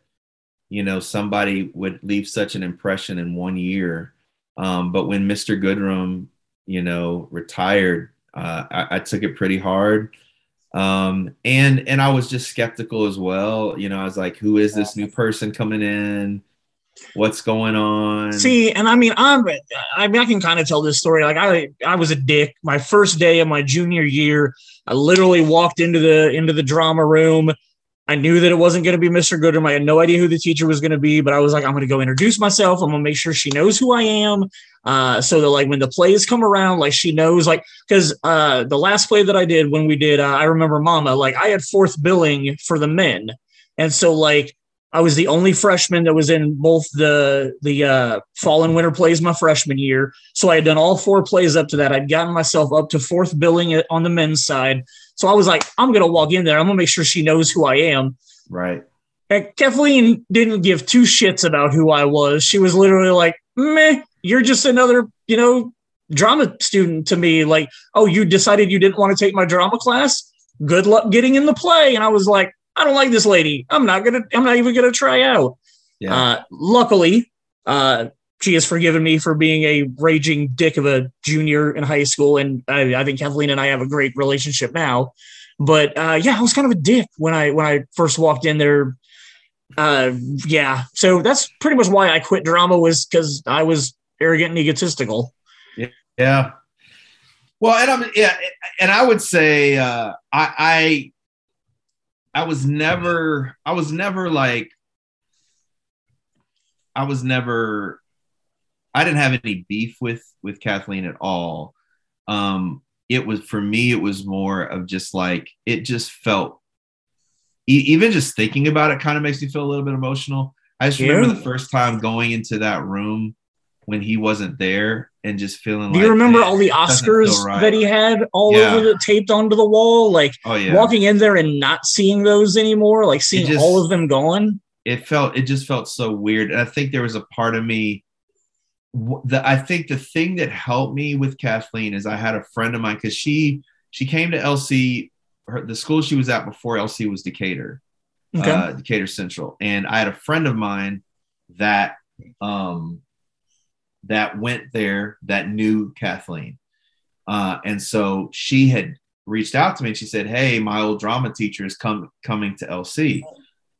you know somebody would leave such an impression in one year. Um, but when Mr. Goodrum, you know, retired, uh, I, I took it pretty hard. Um and and i was just skeptical as well. You know i was like who is this new person coming in? What's going on? See and i mean i'm i mean i can kind of tell this story. Like i i was a dick my first day of my junior year. I literally walked into the into the drama room I knew that it wasn't going to be Mr. Goodrum. I had no idea who the teacher was going to be, but I was like, I'm going to go introduce myself. I'm going to make sure she knows who I am. Uh, so that like when the plays come around, like she knows, like, cause, uh, the last play that I did when we did, uh, I remember mama, like I had fourth billing for the men. And so like, I was the only freshman that was in both the the uh, fall and winter plays my freshman year. So I had done all four plays up to that. I'd gotten myself up to fourth billing on the men's side. So I was like, I'm gonna walk in there. I'm gonna make sure she knows who I am. Right. And Kathleen didn't give two shits about who I was. She was literally like, "Meh, you're just another, you know, drama student to me." Like, "Oh, you decided you didn't want to take my drama class? Good luck getting in the play." And I was like, I don't like this lady. I'm not gonna. I'm not even gonna try out. Yeah. Uh, luckily, uh, she has forgiven me for being a raging dick of a junior in high school, and I, I think Kathleen and I have a great relationship now. But uh, yeah, I was kind of a dick when I when I first walked in there. Uh, yeah, so that's pretty much why I quit drama was because I was arrogant and egotistical. Yeah. Well, and I'm yeah, and I would say uh, I, I I was never I was never like I was never I didn't have any beef with with Kathleen at all. Um it was for me it was more of just like it just felt e- even just thinking about it kind of makes me feel a little bit emotional. I just yeah. remember the first time going into that room when he wasn't there and just feeling. Do like, you remember all the Oscars right. that he had all yeah. over the taped onto the wall? Like oh, yeah. walking in there and not seeing those anymore, like seeing just, all of them gone. It felt it just felt so weird, and I think there was a part of me. The, I think the thing that helped me with Kathleen is I had a friend of mine because she she came to LC, her, the school she was at before LC was Decatur, okay. uh, Decatur Central, and I had a friend of mine that um that went there that knew Kathleen. Uh, and so she had reached out to me and she said, Hey, my old drama teacher is come, coming to LC.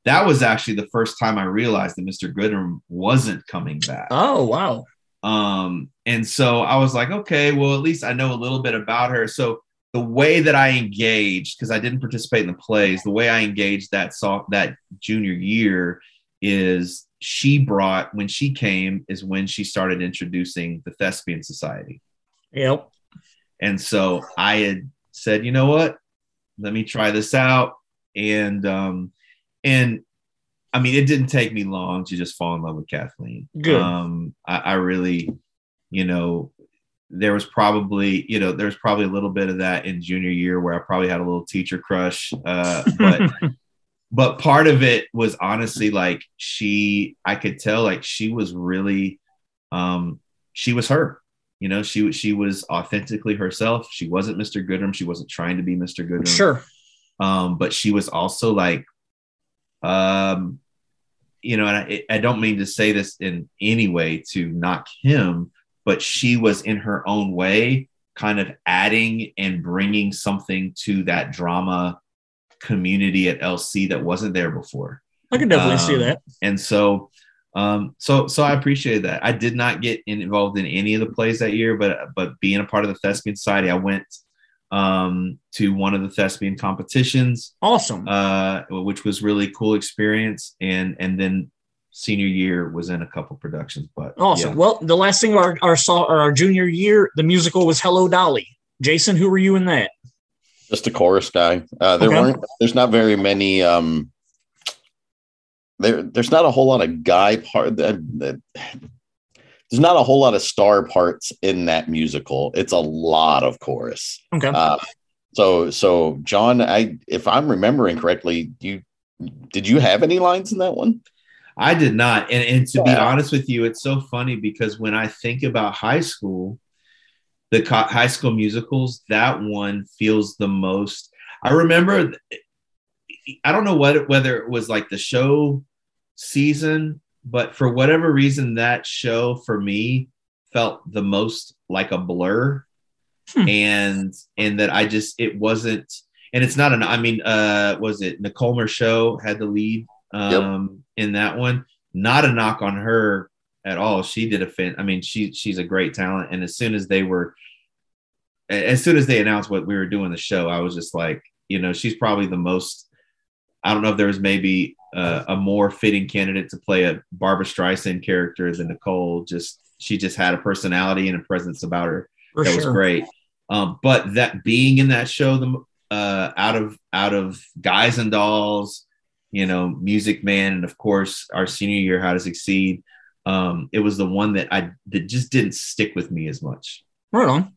That was actually the first time I realized that Mr. Goodrum wasn't coming back. Oh, wow. Um, and so I was like, okay, well, at least I know a little bit about her. So the way that I engaged, because I didn't participate in the plays, the way I engaged that soft that junior year is she brought when she came is when she started introducing the thespian society. Yep. And so i had said you know what? Let me try this out. And um and i mean it didn't take me long to just fall in love with kathleen. Good. um I, I really you know there was probably you know there's probably a little bit of that in junior year where i probably had a little teacher crush uh but but part of it was honestly like she i could tell like she was really um she was her you know she she was authentically herself. She wasn't mr goodrum. She wasn't trying to be mr goodrum. Sure. Um but she was also like um you know and I, I don't mean to say this in any way to knock him but she was in her own way kind of adding and bringing something to that drama community at LC that wasn't there before. I can definitely um, see that. And so, um, so so I appreciate that. I did not get involved in any of the plays that year, but but being a part of the Thespian Society, I went um, to one of the thespian competitions. Awesome. Uh, which was really cool experience, and and then senior year was in a couple productions. But awesome. Yeah. Well, the last thing our our saw our junior year, the musical was Hello Dolly. Jason, who were you in that? Just a chorus guy. Uh, there okay. weren't. There's not very many. Um, there, there's not a whole lot of guy part. That, that, there's not a whole lot of star parts in that musical. It's a lot of chorus. Okay. Uh, so, so John, I if I'm remembering correctly, you did you have any lines in that one? I did not. And, and to yeah. be honest with you, it's so funny because when I think about high school, the co- high school musicals, that one feels the most. I remember, I don't know what whether it was like the show season, but for whatever reason, that show for me felt the most like a blur, hmm. and and that I just it wasn't, and it's not an. I mean, uh, was it Nicole Merchaud had the lead um yep. in that one? Not a knock on her at all. She did a fin. I mean, she she's a great talent, and as soon as they were as soon as they announced what we were doing the show, I was just like, you know, she's probably the most. I don't know if there was maybe uh, a more fitting candidate to play a Barbra Streisand character than Nicole. Just she just had a personality and a presence about her For that sure. was great. Um, but that being in that show, the uh, out of out of Guys and Dolls, you know, Music Man, and of course our senior year, How to Succeed. Um, it was the one that I that just didn't stick with me as much. Right on.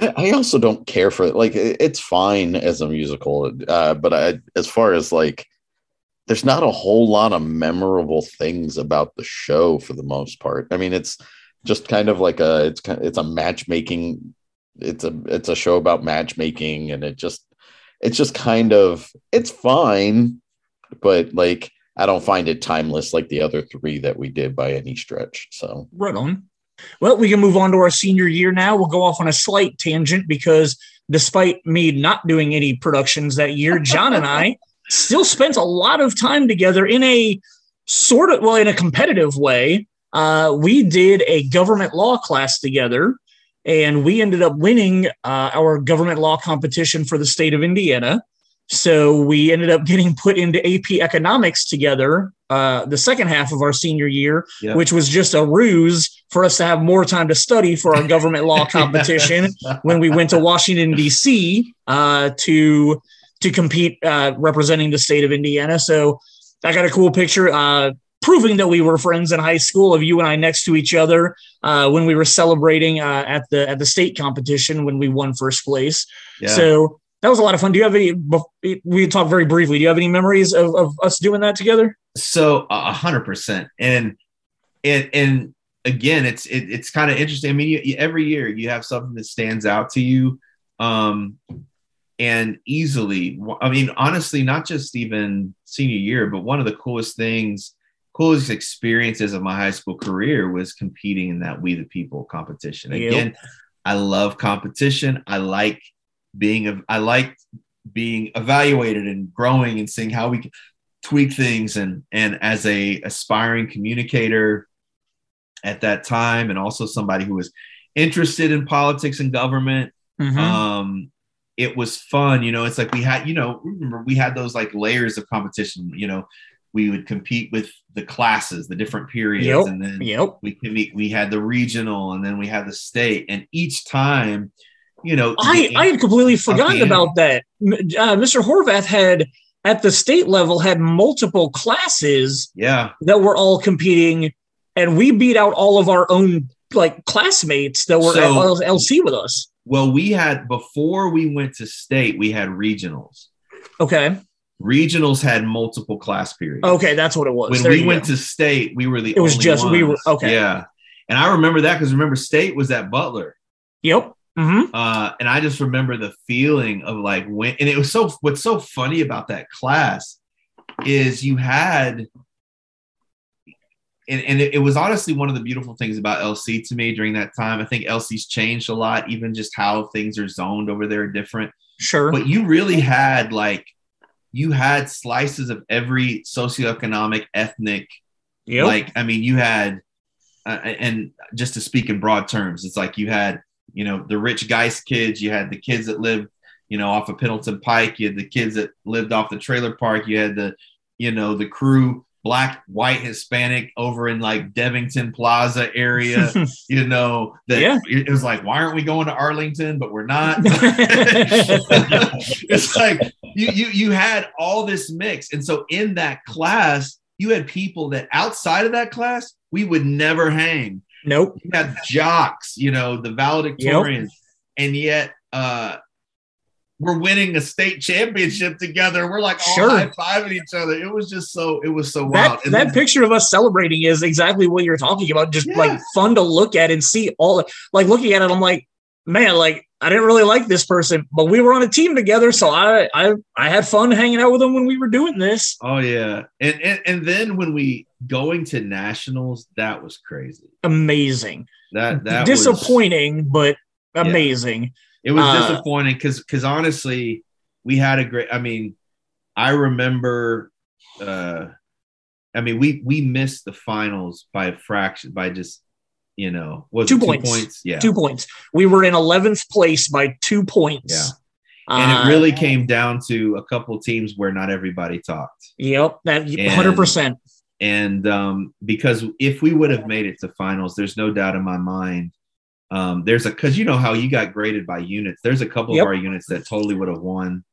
I also don't care for it. Like it's fine as a musical, uh, but I, as far as like, there's not a whole lot of memorable things about the show for the most part. I mean, it's just kind of like a it's kind of, it's a matchmaking. It's a it's a show about matchmaking, and it just it's just kind of it's fine, but like I don't find it timeless like the other three that we did by any stretch. So right on. Well, we can move on to our senior year now. We'll go off on a slight tangent because despite me not doing any productions that year, John and I still spent a lot of time together in a sort of, well, in a competitive way. Uh, we did a government law class together and we ended up winning uh, our government law competition for the state of Indiana. So we ended up getting put into AP economics together uh, the second half of our senior year, yep. which was just a ruse for us to have more time to study for our government law competition when we went to Washington D.C. Uh, to to compete uh, representing the state of Indiana. So I got a cool picture uh, proving that we were friends in high school of you and I next to each other uh, when we were celebrating uh, at the at the state competition when we won first place. Yeah. So that was a lot of fun. Do you have any? We talked very briefly. Do you have any memories of, of us doing that together? So a hundred percent, and and and again, it's it, it's kind of interesting. I mean, you, every year you have something that stands out to you, um, and easily. I mean, honestly, not just even senior year, but one of the coolest things, coolest experiences of my high school career was competing in that We the People competition. Again, yep. I love competition. I like being of, I like being evaluated and growing and seeing how we can tweak things and and as a aspiring communicator at that time and also somebody who was interested in politics and government mm-hmm. um it was fun you know it's like we had you know remember we had those like layers of competition you know we would compete with the classes the different periods yep. and then yep. we we we had the regional and then we had the state and each time you know, I, I had completely forgotten about that. Uh, Mr. Horvath had at the state level had multiple classes yeah that were all competing and we beat out all of our own like classmates that were so, at LC with us. Well, we had before we went to state, we had regionals. Okay. Regionals had multiple class periods. Okay, that's what it was. When there we went go. to state, we were the It was just ones. we were okay. Yeah. And I remember that because remember state was at Butler. Yep. Mm-hmm. Uh, and I just remember the feeling of like when, and it was so. What's so funny about that class is you had, and, and it, it, was honestly one of the beautiful things about LC to me during that time. I think LC's changed a lot, even just how things are zoned over there are different. Sure, but you really had like you had slices of every socioeconomic, ethnic. Yep. Like I mean, you had, uh, and just to speak in broad terms, it's like you had you know, the rich Geist kids, you had the kids that lived, you know, off of Pendleton Pike, you had the kids that lived off the trailer park, you had the, you know, the crew, black, white, Hispanic over in like Devington Plaza area, you know, that yeah. it was like, why aren't we going to Arlington? But we're not. it's like you you you had all this mix. And so in that class, you had people that outside of that class, we would never hang Nope. You had jocks, you know, the valedictorians, yep. and yet uh, we're winning a state championship together. We're like all sure. high fiving each other. It was just so it was so that, wild. And that then, picture of us celebrating is exactly what you're talking about. Just yeah. like fun to look at and see all like looking at it. I'm like, man, like I didn't really like this person, but we were on a team together, so I I I had fun hanging out with them when we were doing this. Oh yeah, and and, and then when we going to nationals, that was crazy, amazing. That that disappointing, was, but amazing. Yeah. It was uh, disappointing because because honestly, we had a great. I mean, I remember. uh I mean, we we missed the finals by a fraction by just you know, was two, points. two points. Yeah, two points. We were in eleventh place by two points. Yeah. And uh, it really came down to a couple teams where not everybody talked. Yep, that hundred percent. And um, because if we would have made it to finals, there's no doubt in my mind. Um, there's a because you know how you got graded by units. There's a couple yep. of our units that totally would have won.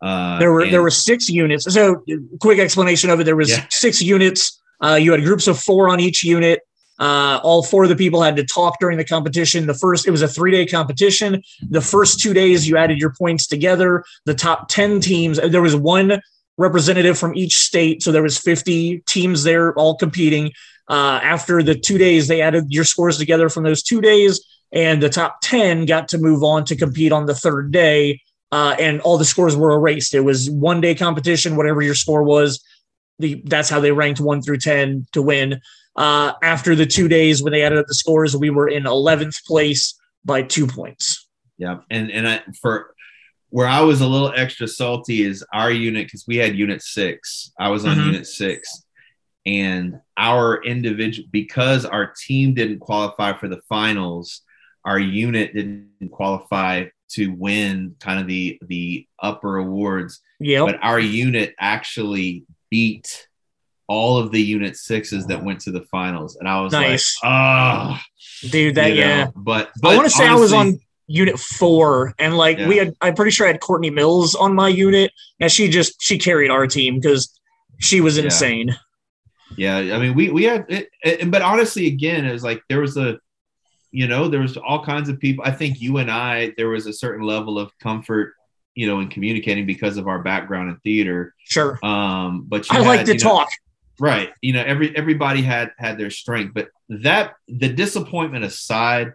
Uh, there were and, there were six units. So quick explanation of it: there was yeah. six units. Uh, you had groups of four on each unit. Uh, all four of the people had to talk during the competition. The first, it was a three day competition. The first two days, you added your points together. The top 10 teams, there was one representative from each state. So there was 50 teams there all competing. Uh, after the two days, they added your scores together from those two days. And the top 10 got to move on to compete on the third day. Uh, and all the scores were erased. It was one day competition, whatever your score was. The, that's how they ranked one through 10 to win. Uh, after the two days when they added up the scores, we were in 11th place by two points. Yeah. And, and I, for where I was a little extra salty is our unit, because we had unit six. I was on mm-hmm. unit six. And our individual, because our team didn't qualify for the finals, our unit didn't qualify to win kind of the the upper awards. Yeah. But our unit actually beat all of the unit sixes that went to the finals, and I was nice. like, ah, oh, dude, that yeah. Know, but, but I want to say I was on unit four, and like yeah. we had, I'm pretty sure I had Courtney Mills on my unit, and she just she carried our team because she was insane. Yeah. yeah, I mean, we we had, it, it, but honestly, again, it was like there was a, you know, there was all kinds of people. I think you and I, there was a certain level of comfort you know, in communicating because of our background in theater. Sure. Um, but I had, like to talk. Right. You know, every everybody had had their strength, but that the disappointment aside,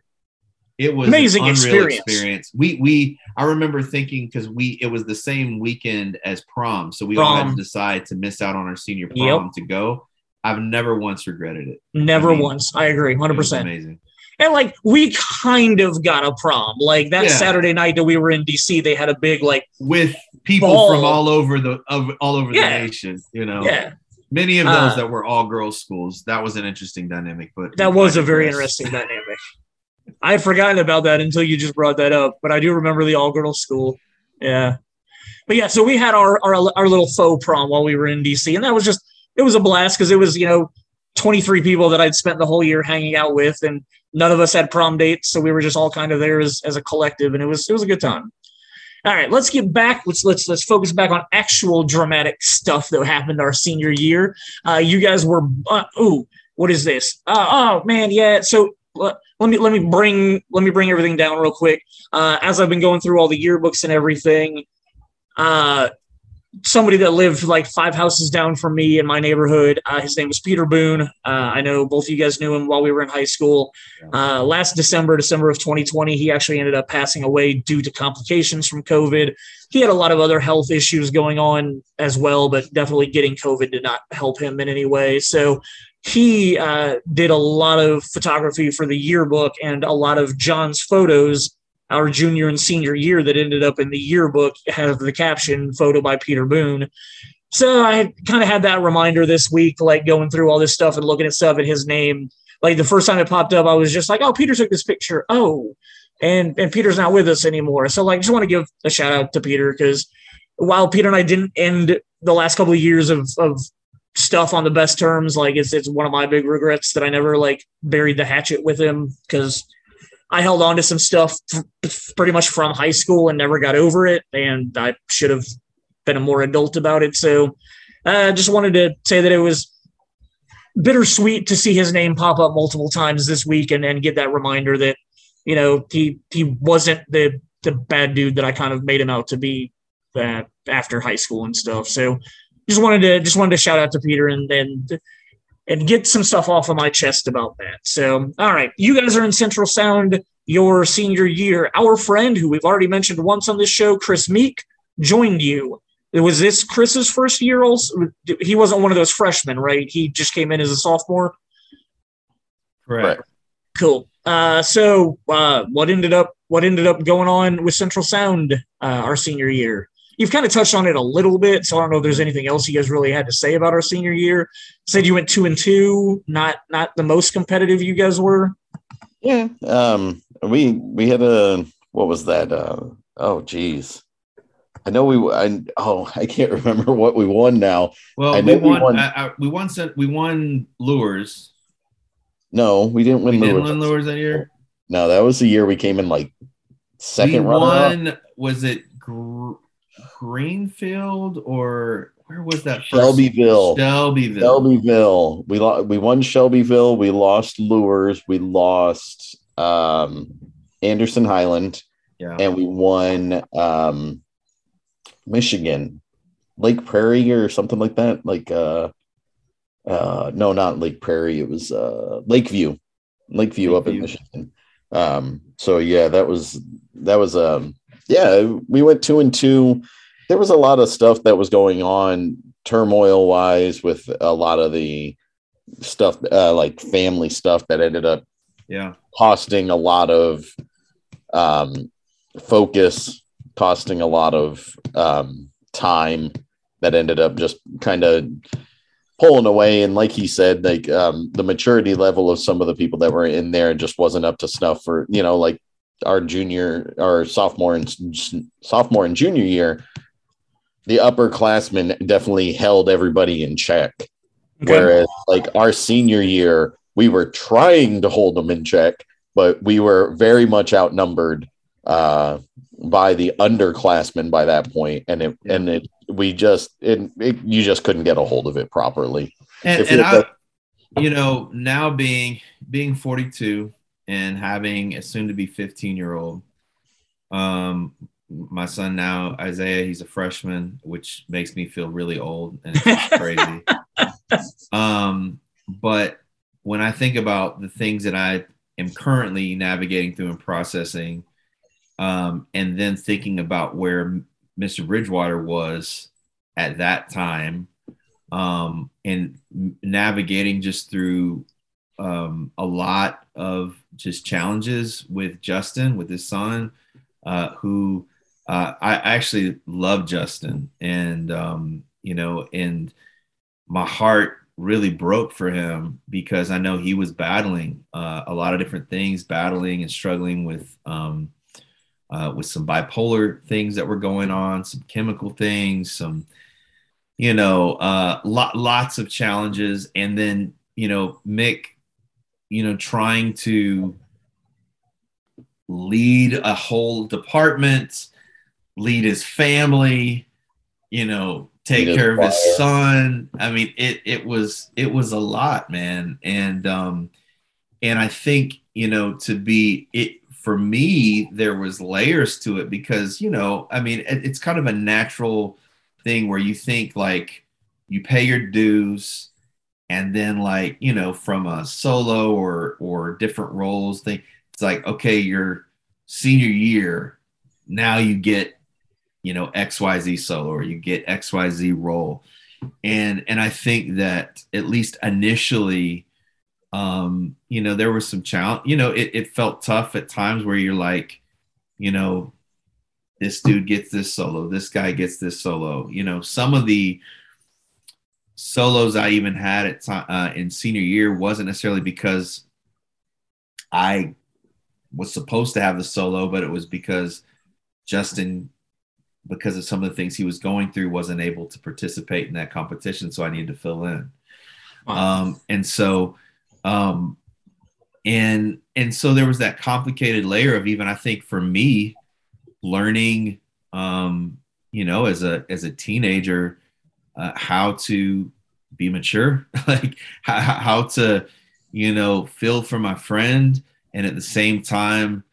it was amazing experience. experience. We we I remember thinking because we it was the same weekend as prom, so we prom. all had to decide to miss out on our senior prom yep. to go. I've never once regretted it. Never I mean, once. I agree, hundred percent. Amazing. And like we kind of got a prom. Like that yeah. Saturday night that we were in DC, they had a big like with people ball. from all over the of all over yeah. the nation. You know. Yeah Many of those uh, that were all girls' schools. That was an interesting dynamic, but that was a very interesting dynamic. I had forgotten about that until you just brought that up, but I do remember the all girls school. Yeah, but yeah, so we had our, our our little faux prom while we were in DC, and that was just it was a blast because it was you know 23 people that I'd spent the whole year hanging out with, and none of us had prom dates, so we were just all kind of there as, as a collective, and it was it was a good time. All right, let's get back. Let's let's let's focus back on actual dramatic stuff that happened our senior year. Uh, you guys were uh, ooh, what is this? Uh, oh man, yeah. So let, let me let me bring let me bring everything down real quick. Uh, as I've been going through all the yearbooks and everything, uh, somebody that lived like five houses down from me in my neighborhood. Uh, his name was Peter Boone. Uh, I know both of you guys knew him while we were in high school. Uh, last December, December of 2020, he actually ended up passing away due to complications from COVID. He had a lot of other health issues going on as well, but definitely getting COVID did not help him in any way. So he uh, did a lot of photography for the yearbook and a lot of John's photos our junior and senior year that ended up in the yearbook have the caption photo by Peter Boone. So I kind of had that reminder this week, like going through all this stuff and looking at stuff at his name. Like the first time it popped up, I was just like, "Oh, Peter took this picture." Oh, and and Peter's not with us anymore. So like, just want to give a shout out to Peter because while Peter and I didn't end the last couple of years of of stuff on the best terms, like it's it's one of my big regrets that I never like buried the hatchet with him because I held on to some stuff pretty much from high school and never got over it. And I should have been a more adult about it. So I uh, just wanted to say that it was bittersweet to see his name pop up multiple times this week and get that reminder that, you know, he, he wasn't the the bad dude that I kind of made him out to be that after high school and stuff. So just wanted to just wanted to shout out to Peter and and and get some stuff off of my chest about that. So all right, you guys are in Central Sound your senior year. Our friend who we've already mentioned once on this show, Chris Meek, joined you. Was this Chris's first year? Also, he wasn't one of those freshmen, right? He just came in as a sophomore. Right. Cool. Uh, so, uh, what ended up what ended up going on with Central Sound uh, our senior year? You've kind of touched on it a little bit, so I don't know if there's anything else you guys really had to say about our senior year. Said you went two and two, not not the most competitive you guys were. Yeah. Um, we we had a what was that? Uh, oh, geez. I know we. I oh, I can't remember what we won now. Well, we won. We won. Uh, uh, we won. We won Luers. No, we didn't win. We Luers. didn't win Luers that year. No, that was the year we came in like second. We won. Was it Gr- Greenfield or where was that? First? Shelbyville. Shelbyville. Shelbyville. We lost. We won Shelbyville. We lost Luers. We lost um, Anderson Highland. Yeah. And we won um, Michigan, Lake Prairie or something like that. Like, uh, uh, no, not Lake Prairie. It was uh, Lakeview, Lakeview, Lakeview. up in Michigan. Um, so yeah, that was that was um, yeah, we went two and two. There was a lot of stuff that was going on turmoil wise with a lot of the stuff uh, like family stuff that ended up yeah costing a lot of um, focus, costing a lot of um, time that ended up just kind of pulling away. And like he said, like um, the maturity level of some of the people that were in there just wasn't up to snuff for, you know, like our junior our sophomore and sophomore and junior year, the upperclassmen definitely held everybody in check. Okay. Whereas like our senior year, we were trying to hold them in check, but we were very much outnumbered uh, by the underclassmen by that point, and it and it we just it, it, you just couldn't get a hold of it properly. And, and I, you know, now being being 42 and having a soon to be 15 year old, um, my son now Isaiah, he's a freshman, which makes me feel really old and crazy. um, but when I think about the things that I am currently navigating through and processing, um, and then thinking about where Mr. Bridgewater was at that time, um, and navigating just through um, a lot of just challenges with Justin, with his son, uh, who uh, I actually love Justin, and um, you know, and my heart really broke for him because I know he was battling uh, a lot of different things, battling and struggling with um, uh, with some bipolar things that were going on, some chemical things, some you know, uh, lot, lots of challenges, and then you know Mick, you know, trying to lead a whole department, lead his family, you know, take care of his son. I mean, it it was it was a lot, man. And um and I think, you know, to be it for me, there was layers to it because, you know, I mean, it, it's kind of a natural thing where you think like you pay your dues and then like, you know, from a solo or or different roles thing, it's like, okay, your senior year, now you get you know xyz solo or you get xyz role. And and i think that at least initially um you know there was some challenge you know it, it felt tough at times where you're like you know this dude gets this solo this guy gets this solo you know some of the solos i even had at uh, in senior year wasn't necessarily because i was supposed to have the solo but it was because justin because of some of the things he was going through, wasn't able to participate in that competition. So I needed to fill in. Wow. Um, and so, um, and and so there was that complicated layer of even I think for me, learning, um, you know, as a as a teenager, uh, how to be mature, like how, how to, you know, feel for my friend, and at the same time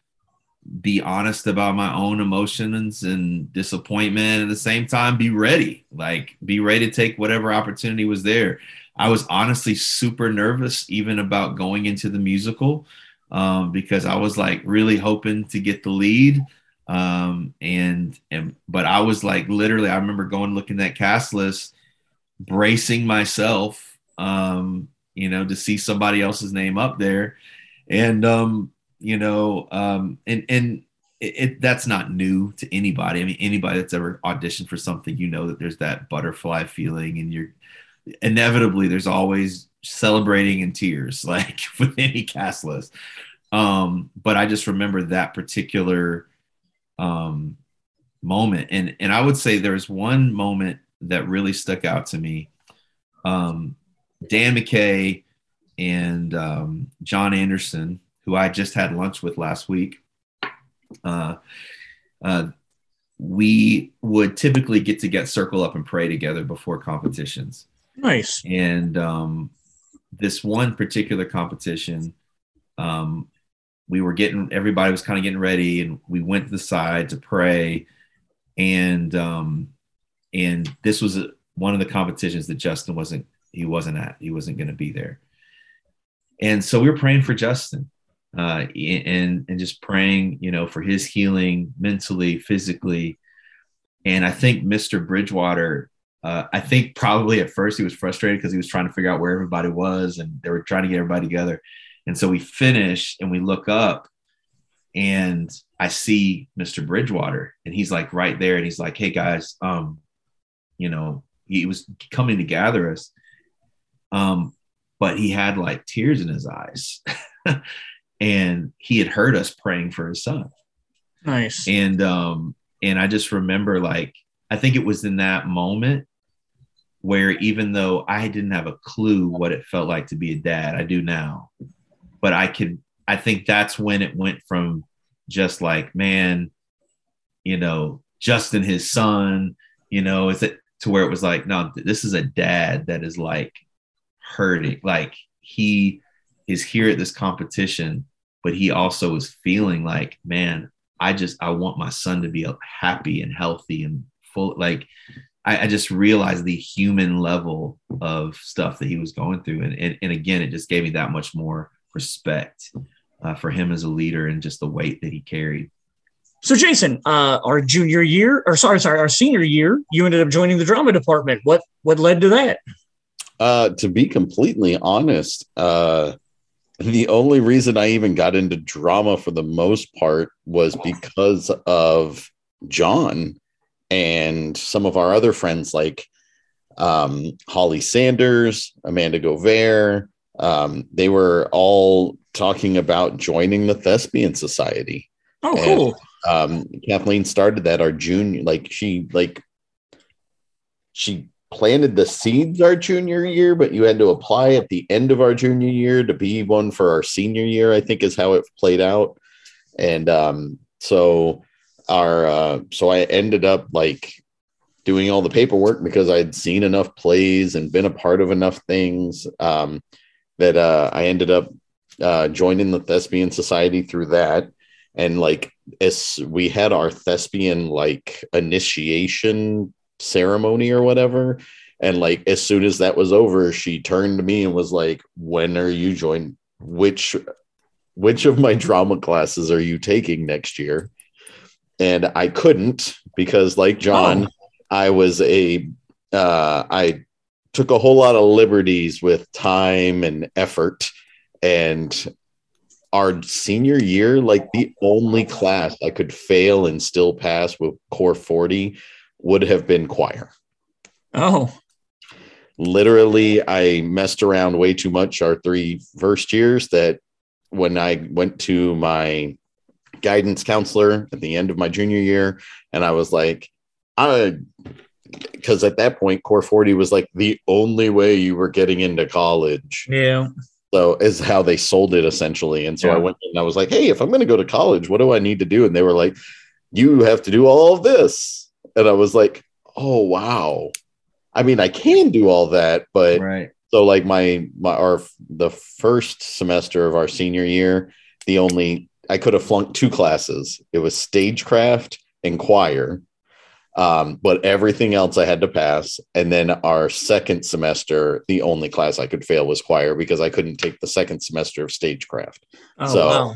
be honest about my own emotions and disappointment at the same time be ready. Like be ready to take whatever opportunity was there. I was honestly super nervous even about going into the musical um, because i was like really hoping to get the lead um, and and but i was like literally i remember going looking at cast list bracing myself um, you know to see somebody else's name up there and um you know, um, and and it, it, that's not new to anybody. I mean, anybody that's ever auditioned for something, you know that there's that butterfly feeling, and you're inevitably there's always celebrating in tears, like with any cast list. Um, but I just remember that particular um, moment, and and I would say there's one moment that really stuck out to me. Um, Dan McKay and um, John Anderson who I just had lunch with last week, uh, uh, we would typically get to get circle up and pray together before competitions. Nice. And um, this one particular competition, um, we were getting everybody was kind of getting ready, and we went to the side to pray, and um, and this was a, one of the competitions that Justin wasn't he wasn't at he wasn't going to be there, and so we were praying for Justin, uh, and and just praying, you know, for his healing mentally, physically. And I think Mr. Bridgewater, uh, I think probably at first he was frustrated because he was trying to figure out where everybody was, and they were trying to get everybody together. And so we finish, and we look up, and I see Mr. Bridgewater, and he's like right there, and he's like, "Hey guys, um, you know, he was coming to gather us." Um, but he had like tears in his eyes. and he had heard us praying for his son. Nice. And um and I just remember like I think it was in that moment where even though I didn't have a clue what it felt like to be a dad, I do now. But I could I think that's when it went from just like, man, you know, Justin his son, you know, is it to where it was like, no, this is a dad that is like hurting. Like he is here at this competition, but he also was feeling like, man, I just I want my son to be happy and healthy and full. Like I, I just realized the human level of stuff that he was going through, and and, and again, it just gave me that much more respect uh, for him as a leader and just the weight that he carried. So, Jason, uh, our junior year, or sorry, sorry, our senior year, you ended up joining the drama department. What what led to that? Uh, to be completely honest, uh, the only reason I even got into drama for the most part was because of John and some of our other friends like um, Holly Sanders, Amanda Govert. Um, they were all talking about joining the Thespian Society. Oh, cool. Um, Kathleen started that our junior, like she like she planted the seeds our junior year, but you had to apply at the end of our junior year to be one for our senior year, I think is how it played out. And um, so our uh, so I ended up like doing all the paperwork because I'd seen enough plays and been a part of enough things um, that uh, I ended up uh, joining the Thespian Society through that. And like as we had our thespian like initiation ceremony or whatever. And like as soon as that was over, she turned to me and was like, "When are you joining? Which which of my drama classes are you taking next year?" And I couldn't because, like John, oh. I was a uh, I took a whole lot of liberties with time and effort, and our senior year, like the only class I could fail and still pass with core 40 would have been choir. Oh. Literally, I messed around way too much our three first years that when I went to my guidance counselor at the end of my junior year, and I was like, I because at that point, Core 40 was like the only way you were getting into college. Yeah. So is how they sold it essentially. And so yeah. I went and I was like, hey, if I'm going to go to college, what do I need to do? And they were like, you have to do all of this and I was like, oh wow. I mean, I can do all that, but right. So like my my our the first semester of our senior year, the only I could have flunked two classes. It was stagecraft and choir. Um, but everything else I had to pass. And then our second semester, the only class I could fail was choir because I couldn't take the second semester of stagecraft. Oh, so,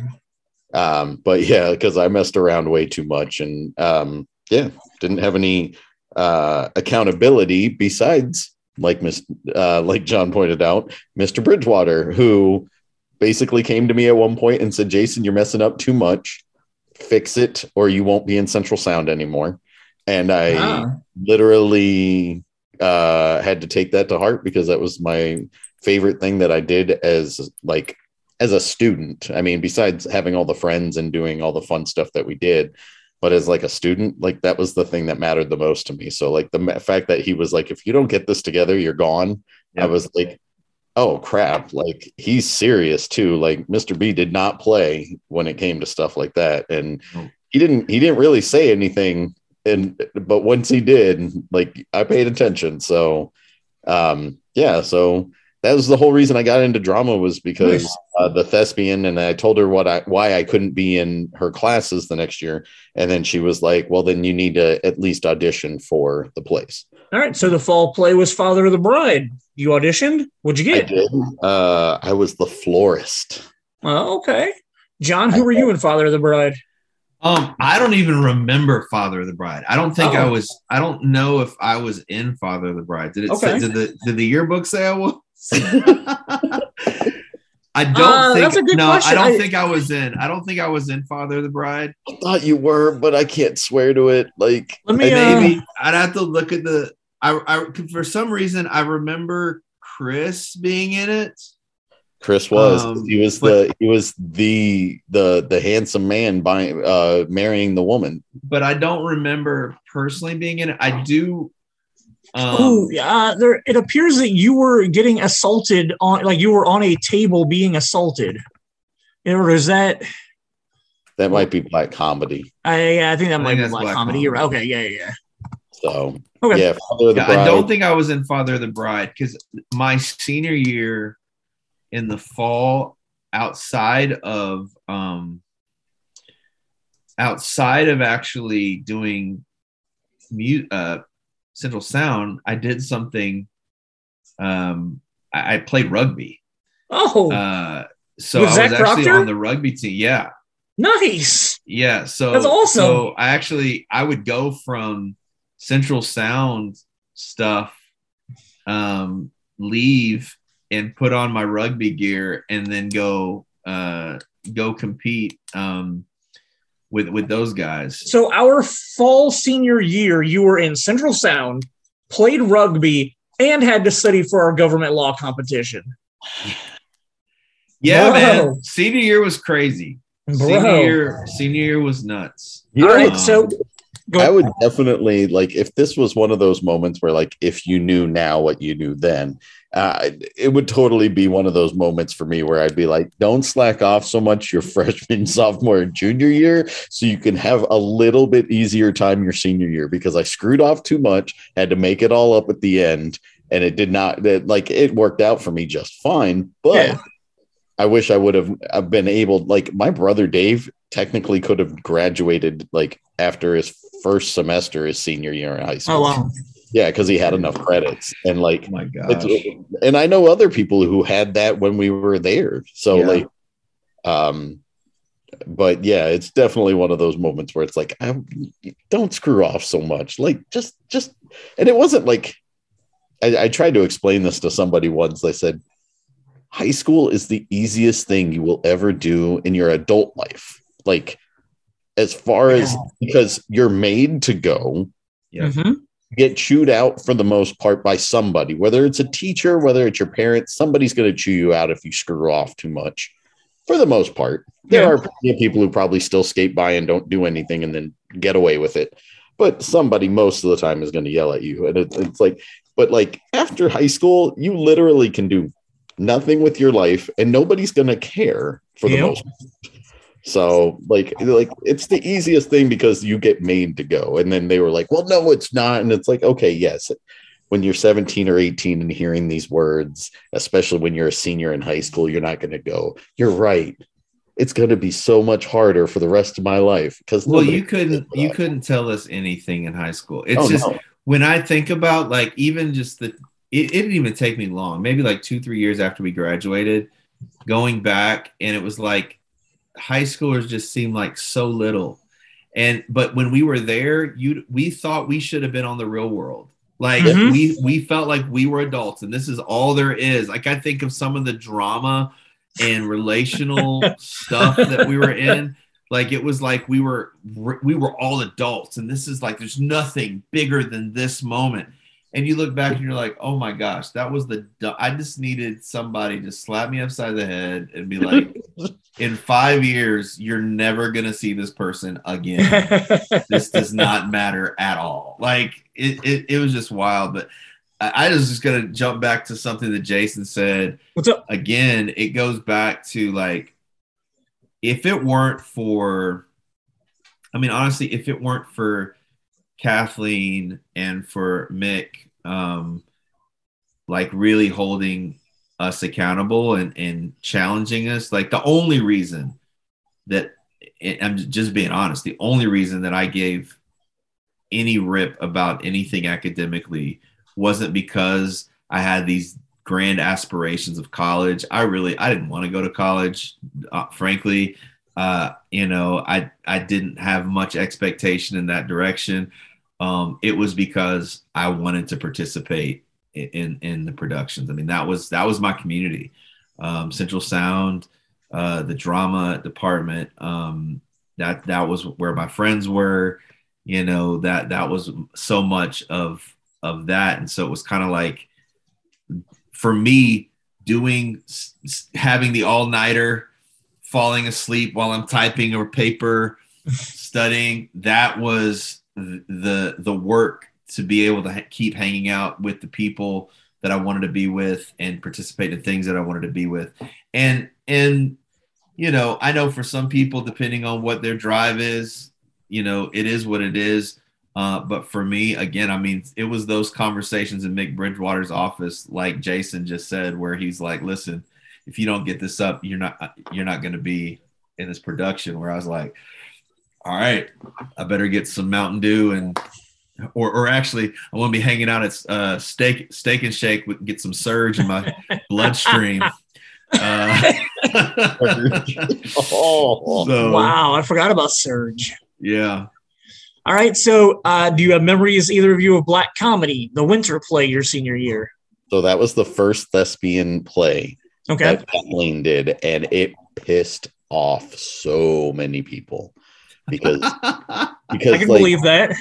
wow. um, but yeah, because I messed around way too much and um, yeah, didn't have any uh, accountability besides like Miss uh, like John pointed out, Mr. Bridgewater, who basically came to me at one point and said, Jason, you're messing up too much. Fix it or you won't be in central sound anymore and I ah. literally uh, had to take that to heart because that was my favorite thing that I did as like as a student. I mean, besides having all the friends and doing all the fun stuff that we did, but as like a student, like that was the thing that mattered the most to me. So like the fact that he was like, if you don't get this together, you're gone. Yep. I was like, oh crap, like he's serious too. Like Mr. B did not play when it came to stuff like that, and. Oh. He didn't. He didn't really say anything and but once he did, like I paid attention. So um yeah, so that was the whole reason I got into drama was because nice. uh, the thespian, and I told her what I why I couldn't be in her classes the next year, and then she was like, "Well, then you need to at least audition for the place." All right, so the fall play was Father of the Bride. You auditioned. What'd you get? I did. Uh, I was the florist. Oh, okay. John, who I were you in Father of the Bride? Um, I don't even remember Father of the Bride. I don't think oh. I was. I don't know if I was in Father of the Bride. Did it? Okay. Say, did the Did the yearbook say I was? I don't uh, think. no, question. I don't I, think I was in. I don't think I was in Father of the Bride. I thought you were, but I can't swear to it. Like Let me, maybe uh, I'd have to look at the. I, I for some reason I remember Chris being in it. Chris was. Um, he was but, the he was the the the handsome man by uh marrying the woman. But I don't remember personally being in it. I do um, oh, yeah. There, it appears that you were getting assaulted on, like you were on a table being assaulted. Or is that? That might be black comedy. I, yeah, I think that I might think be black, black comedy. comedy. Okay, yeah, yeah. So, okay. yeah, yeah I don't think I was in Father of the Bride because my senior year, in the fall outside of um outside of actually doing mute uh central sound i did something um i, I played rugby. Oh. Uh so was i was actually Proctor? on the rugby team yeah. Nice. Yeah so that's awesome. so i actually i would go from central sound stuff um leave and put on my rugby gear and then go uh, go compete um, with with those guys. So our fall senior year, you were in Central Sound, played rugby, and had to study for our government law competition. Yeah, Bro. man. Senior year was crazy. Bro. Senior year, senior year was nuts. All right, um, I would definitely like if this was one of those moments where like if you knew now what you knew then, uh, it would totally be one of those moments for me where I'd be like, don't slack off so much your freshman, sophomore, and junior year, so you can have a little bit easier time your senior year because I screwed off too much, had to make it all up at the end, and it did not. That like it worked out for me just fine, but. Yeah. I wish I would have been able like my brother Dave technically could have graduated like after his first semester his senior year in high school. Oh wow. Yeah, because he had enough credits and like oh my god. And I know other people who had that when we were there. So yeah. like um but yeah, it's definitely one of those moments where it's like I, don't screw off so much. Like just just and it wasn't like I, I tried to explain this to somebody once. They said high school is the easiest thing you will ever do in your adult life. Like as far yeah. as because you're made to go. Yeah. Mm-hmm. Get chewed out for the most part by somebody, whether it's a teacher, whether it's your parents, somebody's going to chew you out if you screw off too much. For the most part, there yeah. are people who probably still skate by and don't do anything and then get away with it. But somebody most of the time is going to yell at you. And it, it's like, but like after high school, you literally can do nothing with your life and nobody's going to care for the most part. So like like it's the easiest thing because you get made to go. And then they were like, well, no, it's not. And it's like, okay, yes. When you're 17 or 18 and hearing these words, especially when you're a senior in high school, you're not going to go, you're right. it's going to be so much harder for the rest of my life because well you couldn't you couldn't tell us anything in high school it's oh, just no. when i think about like even just the it, it didn't even take me long maybe like two three years after we graduated going back and it was like high schoolers just seem like so little. And but when we were there you we thought we should have been on the real world. Like mm-hmm. we we felt like we were adults and this is all there is. Like i think of some of the drama and relational stuff that we were in. Like it was like we were we were all adults and this is like there's nothing bigger than this moment and you look back and you're like oh my gosh that was the i just needed somebody to slap me upside the head and be like in five years you're never gonna see this person again this does not matter at all like it, it, it was just wild but I was just gonna jump back to something that Jason said. What's up? Again, it goes back to like if it weren't for I mean, honestly, if it weren't for Kathleen and for Mick, um, like really holding us accountable and, and challenging us, like the only reason that I'm just being honest, the only reason that I gave any rip about anything academically wasn't because I had these grand aspirations of college. I really I didn't want to go to college, uh, frankly. Uh, you know, I I didn't have much expectation in that direction. Um, it was because I wanted to participate in, in, in the productions. I mean, that was that was my community. Um, Central Sound, uh, the drama department. Um, that that was where my friends were. You know that that was so much of of that and so it was kind of like for me doing having the all-nighter falling asleep while i'm typing or paper studying that was the the work to be able to ha- keep hanging out with the people that i wanted to be with and participate in things that i wanted to be with and and you know i know for some people depending on what their drive is you know it is what it is uh, but for me, again, I mean, it was those conversations in Mick Bridgewater's office, like Jason just said, where he's like, "Listen, if you don't get this up, you're not you're not going to be in this production." Where I was like, "All right, I better get some Mountain Dew and." Or, or actually, I want to be hanging out at uh, steak, steak and shake with get some surge in my bloodstream. Uh, oh, so, wow! I forgot about surge. Yeah, all right. So, uh, do you have memories, either of you, of Black Comedy, the winter play your senior year? So that was the first thespian play okay. that Kathleen did, and it pissed off so many people because because I can like, believe that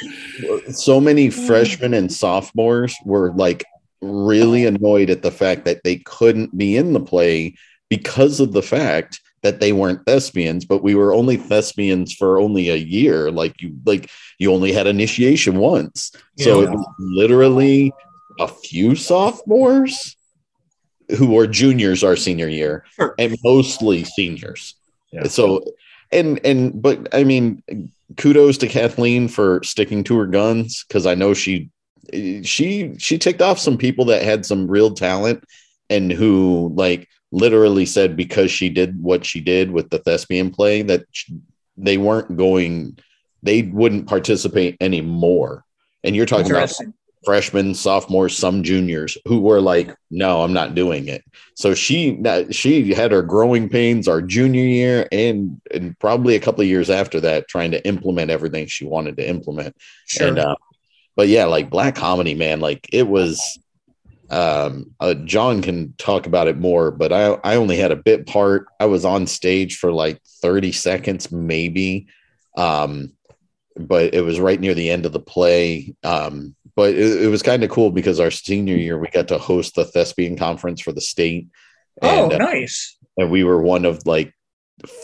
so many mm. freshmen and sophomores were like really annoyed at the fact that they couldn't be in the play because of the fact that they weren't thespians, but we were only thespians for only a year. Like you, like you only had initiation once, yeah. so it was literally a few sophomores who were juniors our senior year, sure. and mostly seniors. Yeah. So, and and but I mean, kudos to Kathleen for sticking to her guns because I know she she she ticked off some people that had some real talent and who like literally said because she did what she did with the thespian play that they weren't going they wouldn't participate anymore. And you're talking about freshmen sophomores some juniors who were like no i'm not doing it so she she had her growing pains our junior year and and probably a couple of years after that trying to implement everything she wanted to implement sure. and uh, but yeah like black comedy man like it was um, uh, John can talk about it more, but I, I only had a bit part. I was on stage for like 30 seconds, maybe. Um, but it was right near the end of the play. Um, but it, it was kind of cool because our senior year, we got to host the thespian conference for the state. Oh, and, oh, nice. Uh, and we were one of like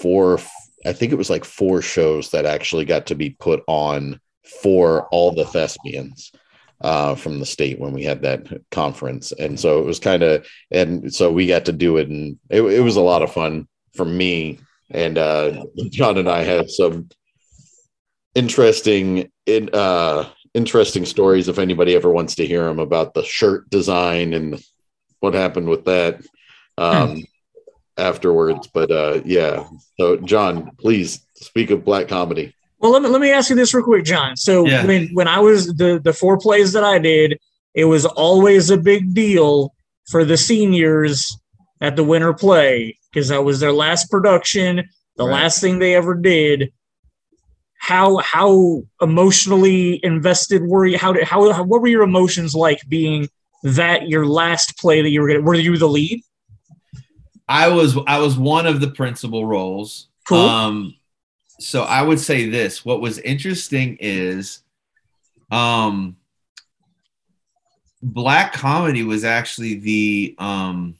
four, I think it was like four shows that actually got to be put on for all the thespians uh, from the state when we had that conference. And so it was kind of, and so we got to do it, and it, it was a lot of fun for me. And uh, John and I had some interesting, in, uh, interesting stories. If anybody ever wants to hear them about the shirt design and what happened with that. Um, afterwards. But uh, yeah, so John, please speak of black comedy. Well, let me let me ask you this real quick, John. So yeah. when when I was the the four plays that I did, it was always a big deal for the seniors at the winter play because that was their last production, the right. last thing they ever did. How how emotionally invested were you? How did how, how what were your emotions like being that your last play that you were going were you the lead? I was I was one of the principal roles. Cool. Um, so I would say this. What was interesting is, um, black comedy was actually the um,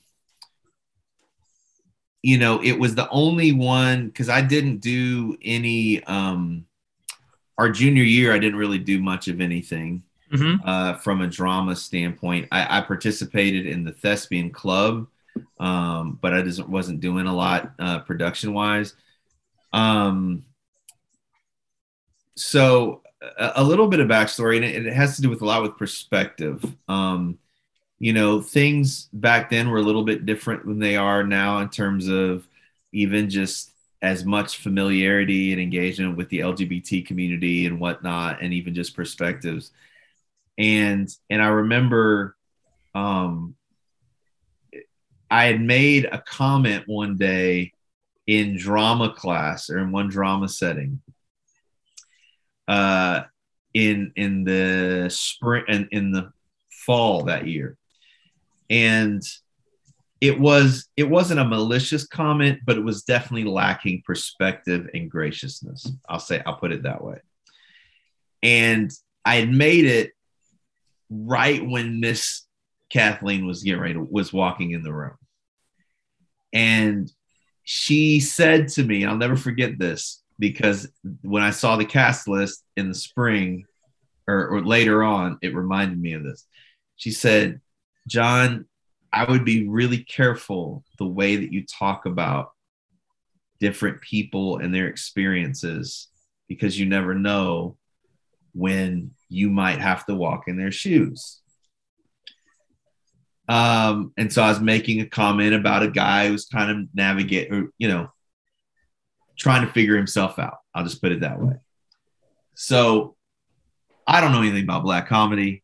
you know, it was the only one because I didn't do any. Um, our junior year, I didn't really do much of anything mm-hmm. uh, from a drama standpoint. I, I participated in the thespian club um, but I just wasn't doing a lot uh, production wise. Um, so a, a, little bit of backstory, and it, it, has to do with a lot with perspective. Um, you know, things back then were a little bit different than they are now in terms of even just as much familiarity and engagement with the LGBT community and whatnot, and even just perspectives. And and I remember um, I had made a comment one day in drama class or in one drama setting uh, in in the spring and in the fall that year and it was it wasn't a malicious comment but it was definitely lacking perspective and graciousness i'll say i'll put it that way and i had made it right when miss Kathleen was getting ready to, was walking in the room. And she said to me, I'll never forget this because when I saw the cast list in the spring or, or later on, it reminded me of this. She said, John, I would be really careful the way that you talk about different people and their experiences because you never know when you might have to walk in their shoes. Um, and so I was making a comment about a guy who's kind of navigate or, you know, trying to figure himself out. I'll just put it that way. So I don't know anything about black comedy.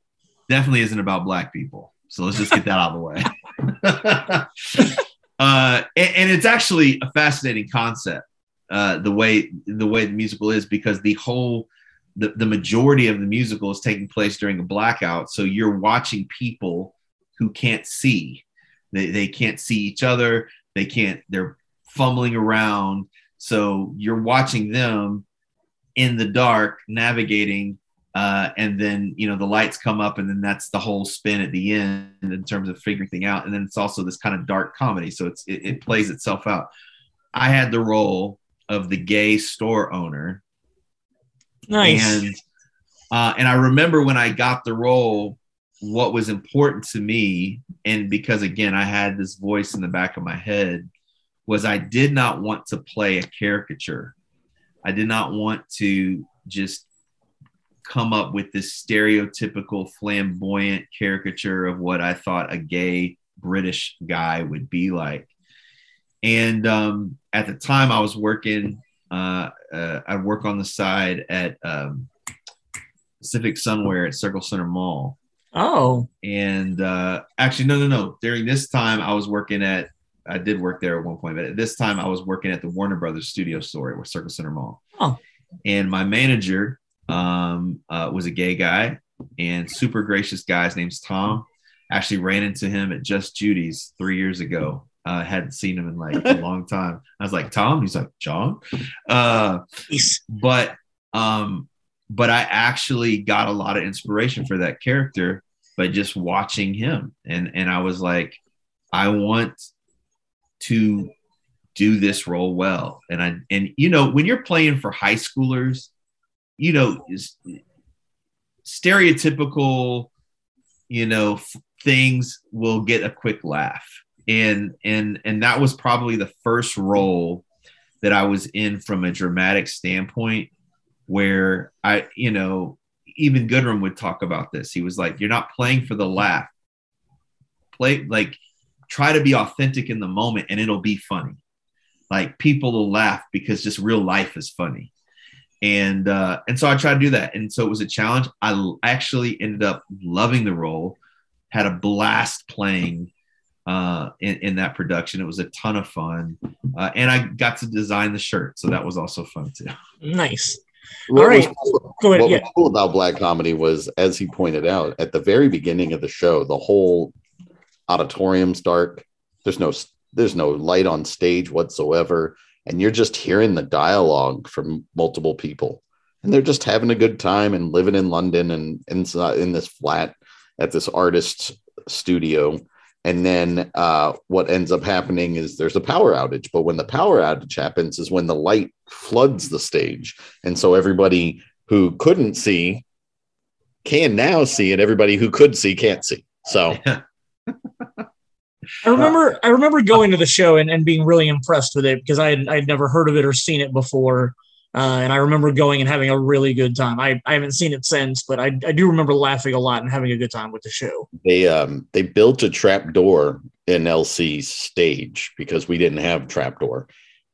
Definitely isn't about black people. So let's just get that out of the way. uh, and, and, it's actually a fascinating concept, uh, the way the way the musical is, because the whole the, the majority of the musical is taking place during a blackout. So you're watching people who can't see. They, they can't see each other. They can't, they're fumbling around. So you're watching them in the dark navigating uh, and then you know the lights come up and then that's the whole spin at the end in terms of figuring thing out. And then it's also this kind of dark comedy. So it's it, it plays itself out. I had the role of the gay store owner. Nice. And uh, and i remember when i got the role what was important to me and because again i had this voice in the back of my head was i did not want to play a caricature. I did not want to just come up with this stereotypical flamboyant caricature of what i thought a gay british guy would be like and um, at the time i was working uh, uh, i work on the side at um, pacific sunwear at circle centre mall Oh. And uh, actually, no, no, no. During this time, I was working at, I did work there at one point, but at this time, I was working at the Warner Brothers studio store at Circle Centre Mall. Oh. And my manager um, uh, was a gay guy and super gracious guy. His name's Tom. Actually, ran into him at Just Judy's three years ago. Uh, hadn't seen him in like a long time. I was like, Tom? He's like, John? Uh, but um, but I actually got a lot of inspiration for that character by just watching him. And and I was like, I want to do this role well. And I and you know, when you're playing for high schoolers, you know, stereotypical, you know, f- things will get a quick laugh. And and and that was probably the first role that I was in from a dramatic standpoint where I, you know, even Goodrum would talk about this. He was like, "You're not playing for the laugh. Play like try to be authentic in the moment and it'll be funny. Like people will laugh because just real life is funny. And uh, and so I tried to do that. And so it was a challenge. I actually ended up loving the role, had a blast playing uh, in, in that production. It was a ton of fun. Uh, and I got to design the shirt. So that was also fun too. Nice. What All right. Cool, Go ahead. What yeah. was cool about Black Comedy was, as he pointed out, at the very beginning of the show, the whole auditorium's dark. There's no there's no light on stage whatsoever, and you're just hearing the dialogue from multiple people, and they're just having a good time and living in London and in this flat at this artist's studio. And then uh, what ends up happening is there's a power outage. But when the power outage happens, is when the light floods the stage, and so everybody who couldn't see can now see, and everybody who could see can't see. So. I remember I remember going to the show and, and being really impressed with it because I had I'd never heard of it or seen it before. Uh, and I remember going and having a really good time. I, I haven't seen it since, but I, I do remember laughing a lot and having a good time with the show. They um they built a trap door in LC's stage because we didn't have trap door.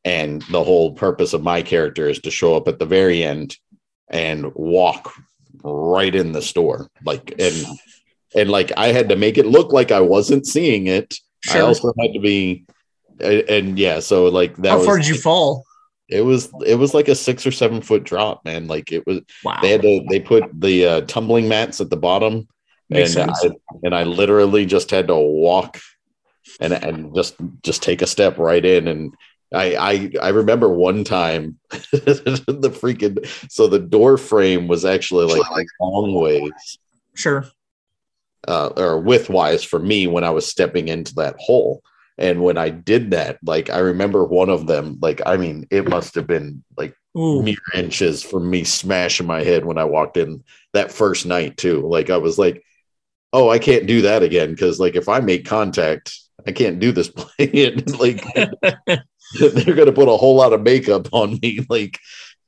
And the whole purpose of my character is to show up at the very end and walk right in the store. Like and and like I had to make it look like I wasn't seeing it. Sure. I also had to be, and, and yeah, so like that. How was, far did you fall? It was it was like a six or seven foot drop, man. Like it was. Wow. They had to they put the uh, tumbling mats at the bottom, Makes and sense. I, and I literally just had to walk, and and just just take a step right in and. I, I I remember one time the freaking so the door frame was actually like, like long ways. Sure uh, or widthwise for me when I was stepping into that hole. And when I did that, like I remember one of them, like I mean, it must have been like Ooh. mere inches from me smashing my head when I walked in that first night too. Like I was like, oh, I can't do that again because like if I make contact, I can't do this playing. like they're gonna put a whole lot of makeup on me, like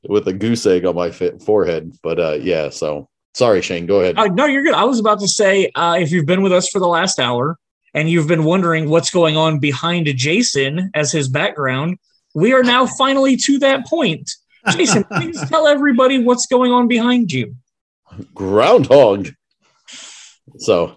with a goose egg on my forehead. But uh, yeah, so Sorry, Shane. Go ahead. Uh, no, you're good. I was about to say, uh, if you've been with us for the last hour and you've been wondering what's going on behind Jason as his background, we are now finally to that point. Jason, please tell everybody what's going on behind you. Groundhog. So,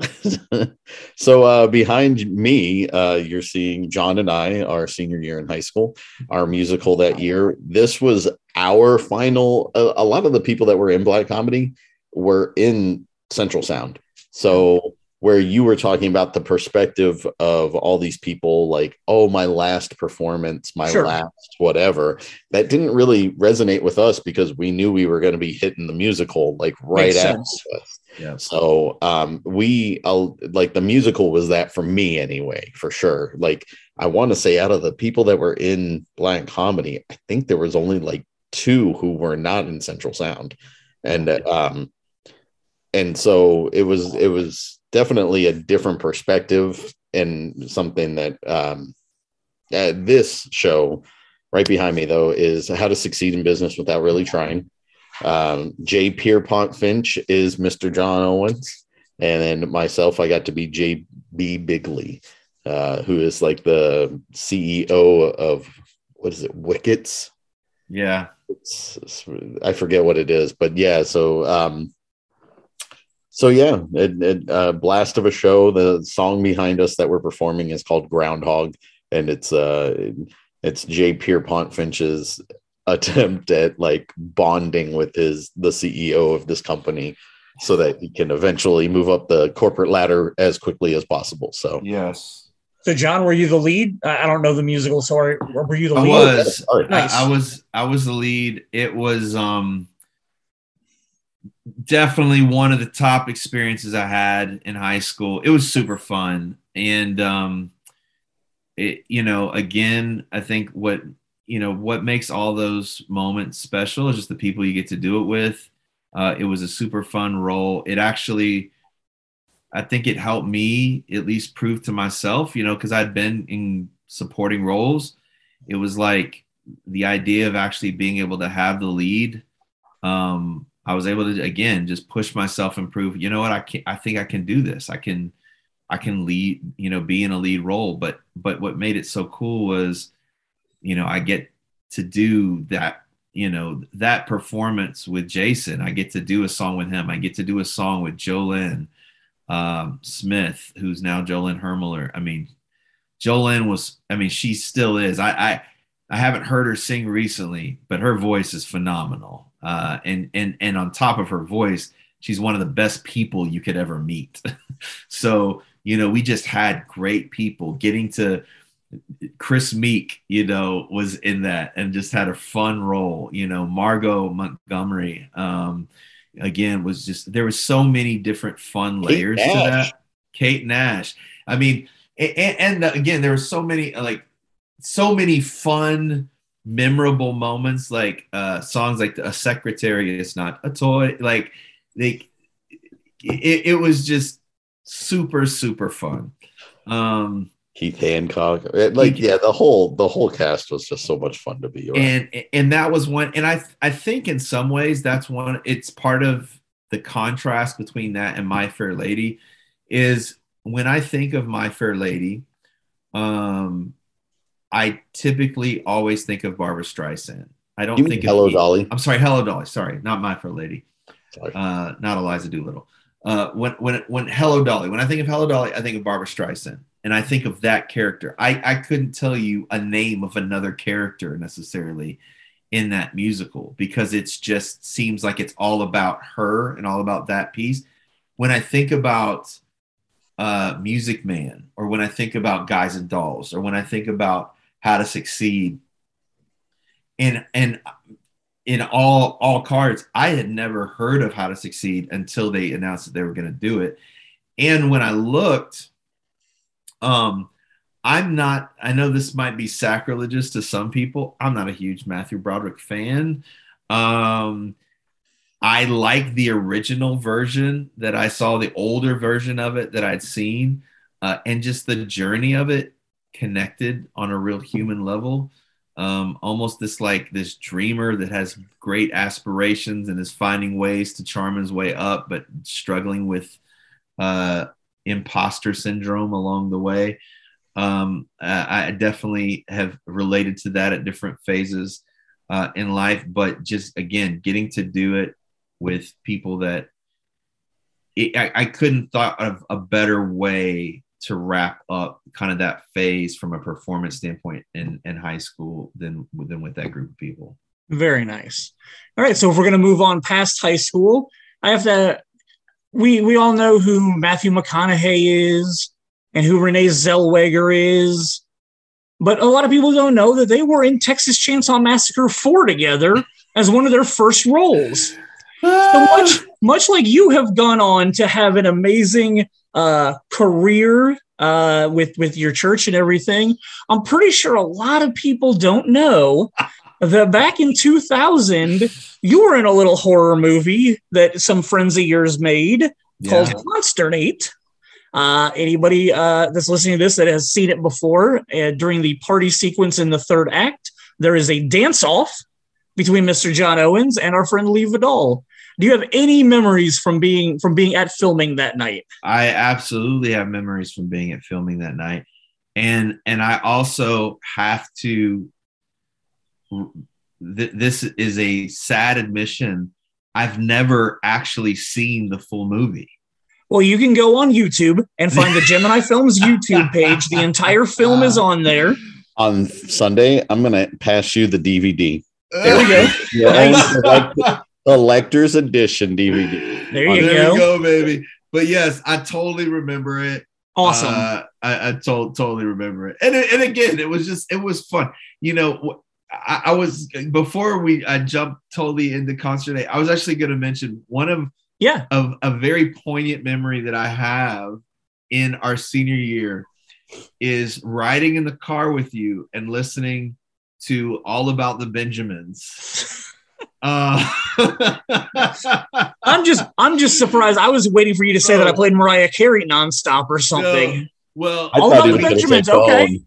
so uh, behind me, uh, you're seeing John and I, our senior year in high school, our musical that year. This was our final. A, a lot of the people that were in Black Comedy were in Central Sound. So where you were talking about the perspective of all these people like oh my last performance my sure. last whatever that didn't really resonate with us because we knew we were going to be hitting the musical like right after us yeah. So um, we uh, like the musical was that for me anyway, for sure. Like I want to say out of the people that were in Black Comedy, I think there was only like two who were not in Central Sound, and um, and so it was it was definitely a different perspective and something that um, uh, this show right behind me though is how to succeed in business without really trying um, J. Pierrepont Finch is Mr. John Owens, and then myself, I got to be J.B. Biggley, uh, who is like the CEO of what is it, Wickets? Yeah, it's, it's, I forget what it is, but yeah. So, um, so yeah, it, it uh, blast of a show. The song behind us that we're performing is called Groundhog, and it's uh, it's J. Pierrepont Finch's attempt at like bonding with his the CEO of this company so that he can eventually move up the corporate ladder as quickly as possible. So yes. So John, were you the lead? I don't know the musical, sorry. Were you the lead? I was. Nice. I, I was. I was the lead. It was um definitely one of the top experiences I had in high school. It was super fun, and um, it you know again, I think what you know what makes all those moments special is just the people you get to do it with. Uh, it was a super fun role. It actually i think it helped me at least prove to myself you know because i'd been in supporting roles. It was like the idea of actually being able to have the lead. Um, i was able to again just push myself and prove you know what i can i think i can do this. I can I can lead, you know, be in a lead role. But but what made it so cool was, you know, I get to do that, you know, that performance with Jason. I get to do a song with him. I get to do a song with Jolene um, Smith, who's now Jolene Hermler. I mean, Jolene was, I mean, she still is. I, I I haven't heard her sing recently, but her voice is phenomenal. Uh, and and and on top of her voice, she's one of the best people you could ever meet. so you know, we just had great people getting to. Chris Meek, you know, was in that and just had a fun role. You know, Margot Montgomery, um, again, was just there was so many different fun layers to that. Kate Nash. I mean, and, and again, there were so many like so many fun, memorable moments, like uh, songs like "A Secretary Is Not a Toy." Like they, it, it was just super super fun. Um, Keith Hancock, like yeah, the whole the whole cast was just so much fun to be around. And and that was one, and I I think in some ways that's one. It's part of the contrast between that and My Fair Lady, is when I think of My Fair Lady, um, I typically always think of Barbra Streisand. I don't think Hello Dolly. I'm sorry, Hello Dolly. Sorry, not My Fair Lady. Sorry. Uh, not Eliza Doolittle. Uh, when when when Hello Dolly. When I think of Hello Dolly, I think of Barbra Streisand, and I think of that character. I I couldn't tell you a name of another character necessarily in that musical because it's just seems like it's all about her and all about that piece. When I think about uh, Music Man, or when I think about Guys and Dolls, or when I think about how to succeed and and in all all cards i had never heard of how to succeed until they announced that they were going to do it and when i looked um i'm not i know this might be sacrilegious to some people i'm not a huge matthew broderick fan um i like the original version that i saw the older version of it that i'd seen uh, and just the journey of it connected on a real human level. Um, almost this like this dreamer that has great aspirations and is finding ways to charm his way up, but struggling with uh, imposter syndrome along the way. Um, I, definitely have related to that at different phases uh, in life, but just again, getting to do it with people that it, I, I couldn't thought of a better way to wrap up kind of that phase from a performance standpoint in, in high school than, than with that group of people. Very nice. All right. So if we're going to move on past high school, I have to, we, we all know who Matthew McConaughey is and who Renee Zellweger is. But a lot of people don't know that they were in Texas Chainsaw Massacre 4 together as one of their first roles. So much, much like you have gone on to have an amazing uh, career uh, with with your church and everything, I'm pretty sure a lot of people don't know that back in 2000 you were in a little horror movie that some friends of yours made yeah. called Consternate. Uh, anybody uh, that's listening to this that has seen it before, uh, during the party sequence in the third act, there is a dance off between Mr. John Owens and our friend Lee Vidal. Do you have any memories from being from being at filming that night? I absolutely have memories from being at filming that night. And and I also have to th- this is a sad admission. I've never actually seen the full movie. Well, you can go on YouTube and find the Gemini Films YouTube page. The entire film is on there. On Sunday, I'm going to pass you the DVD. There we go. Yeah, collector's edition DVD. There you there go. you go, baby. But yes, I totally remember it. Awesome. Uh, I, I to- totally remember it. And and again, it was just it was fun. You know, I, I was before we I jumped totally into concert. I was actually going to mention one of yeah of a very poignant memory that I have in our senior year is riding in the car with you and listening to all about the Benjamins. Uh, I'm just I'm just surprised. I was waiting for you to say that I played Mariah Carey nonstop or something. No, well, I all about the Benjamins, okay.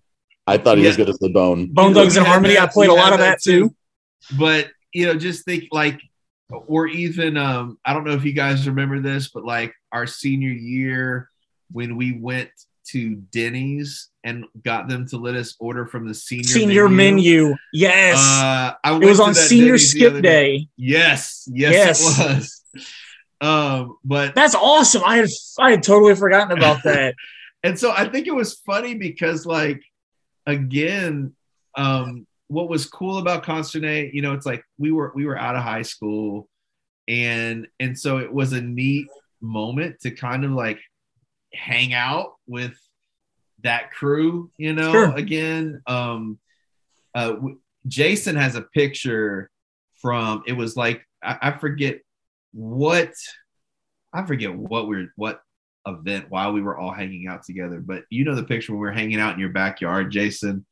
I thought he yeah. was good as the Bone. Bone Thugs-n-Harmony. I played a lot of that too. But you know, just think like, or even um, I don't know if you guys remember this, but like our senior year, when we went to Denny's and got them to let us order from the senior senior menu. menu. Yes, uh, it was on senior Denny's skip day. Yes, yes, yes, it was. Um, but that's awesome. I had I had totally forgotten about that. and so I think it was funny because like again, um, what was cool about Consternate, you know, it's like we were we were out of high school and and so it was a neat moment to kind of like hang out with that crew, you know, sure. again. Um uh Jason has a picture from it was like I, I forget what I forget what we're what event while we were all hanging out together, but you know the picture when we were hanging out in your backyard, Jason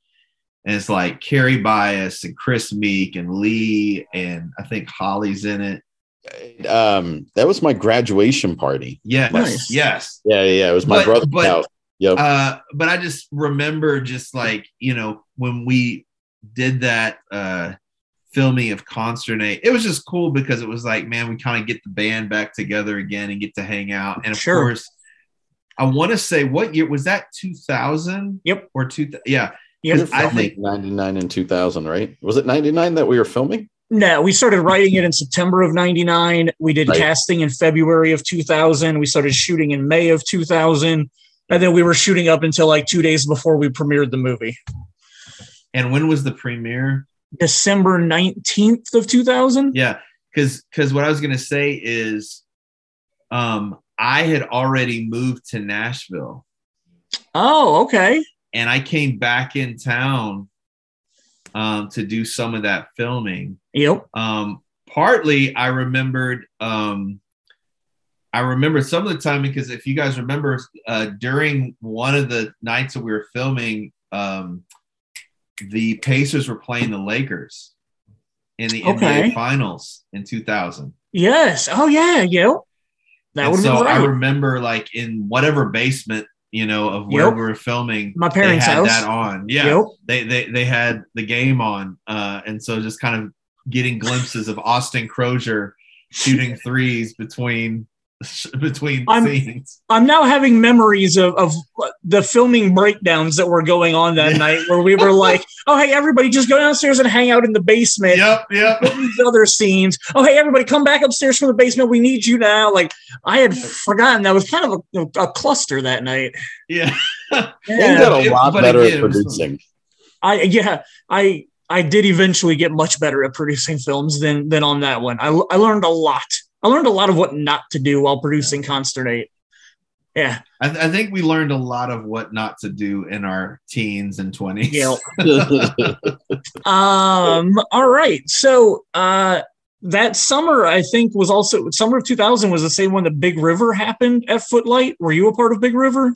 and it's like Carrie Bias and Chris Meek and Lee and I think Holly's in it. Um, that was my graduation party. Yes, nice. yes, yeah, yeah. It was my but, brother's but, house. Yep. Uh, but I just remember just like you know when we did that uh, filming of Consternate, it was just cool because it was like, man, we kind of get the band back together again and get to hang out. And of sure. course, I want to say, what year was that? Two thousand? Yep. Or two? Yeah. Yeah, I think 99 and 2000, right? Was it 99 that we were filming? No, we started writing it in September of 99. We did right. casting in February of 2000. We started shooting in May of 2000. And then we were shooting up until like two days before we premiered the movie. And when was the premiere? December 19th of 2000. Yeah. Cause, cause what I was going to say is, um, I had already moved to Nashville. Oh, okay and I came back in town um, to do some of that filming. Yep. Um, partly, I remembered. Um, I remember some of the time because if you guys remember, uh, during one of the nights that we were filming, um, the Pacers were playing the Lakers in the okay. NBA Finals in 2000. Yes. Oh yeah. Yep. That so right. I remember like in whatever basement you know, of where yep. we were filming. My parents' had house. that on. Yeah. Yep. They, they they had the game on. Uh, and so just kind of getting glimpses of Austin Croshere shooting threes between between I'm, scenes. I'm now having memories of, of the filming breakdowns that were going on that yeah. night where we were like, oh, hey, everybody, just go downstairs and hang out in the basement. Yep, yep. These other scenes. Oh, hey, everybody, come back upstairs from the basement. We need you now. Like, I had forgotten that was kind of a, a cluster that night. Yeah. yeah. You got a lot better at producing. I, yeah, I, I did eventually get much better at producing films than than on that one. I, I learned a lot. I learned a lot of what not to do while producing Consternate. Yeah. I, th- I, think we learned a lot of what not to do in our teens and 20s. Yeah. um, all right. So uh, that summer, I think, was also summer of 2000 was the same one that Big River happened at Footlight. Were you a part of Big River?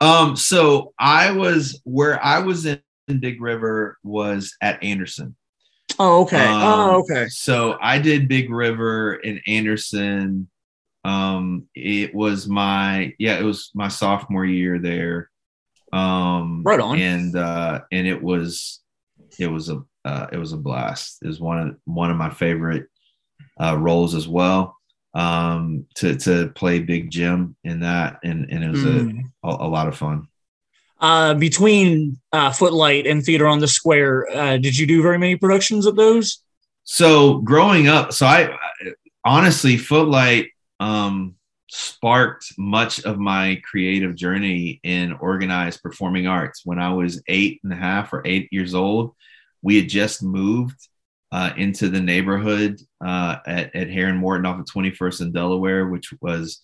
Um, so I was where I was in Big River was at Anderson. Oh, okay. Oh, um, oh, okay. So I did Big River in Anderson. Um, it was my yeah, it was my sophomore year there. Um, right on. And uh, and it was it was a uh, it was a blast. It was one of one of my favorite uh, roles as well. Um, to to play Big Jim in that, and and it was mm. a, a, a lot of fun uh, between uh, Footlight and Theater on the Square, uh, did you do very many productions of those? So growing up, so I honestly Footlight um, sparked much of my creative journey in organized performing arts. When I was eight and a half or eight years old, we had just moved uh, into the neighborhood uh, at, at Herron Morton off of 21st in Delaware, which was,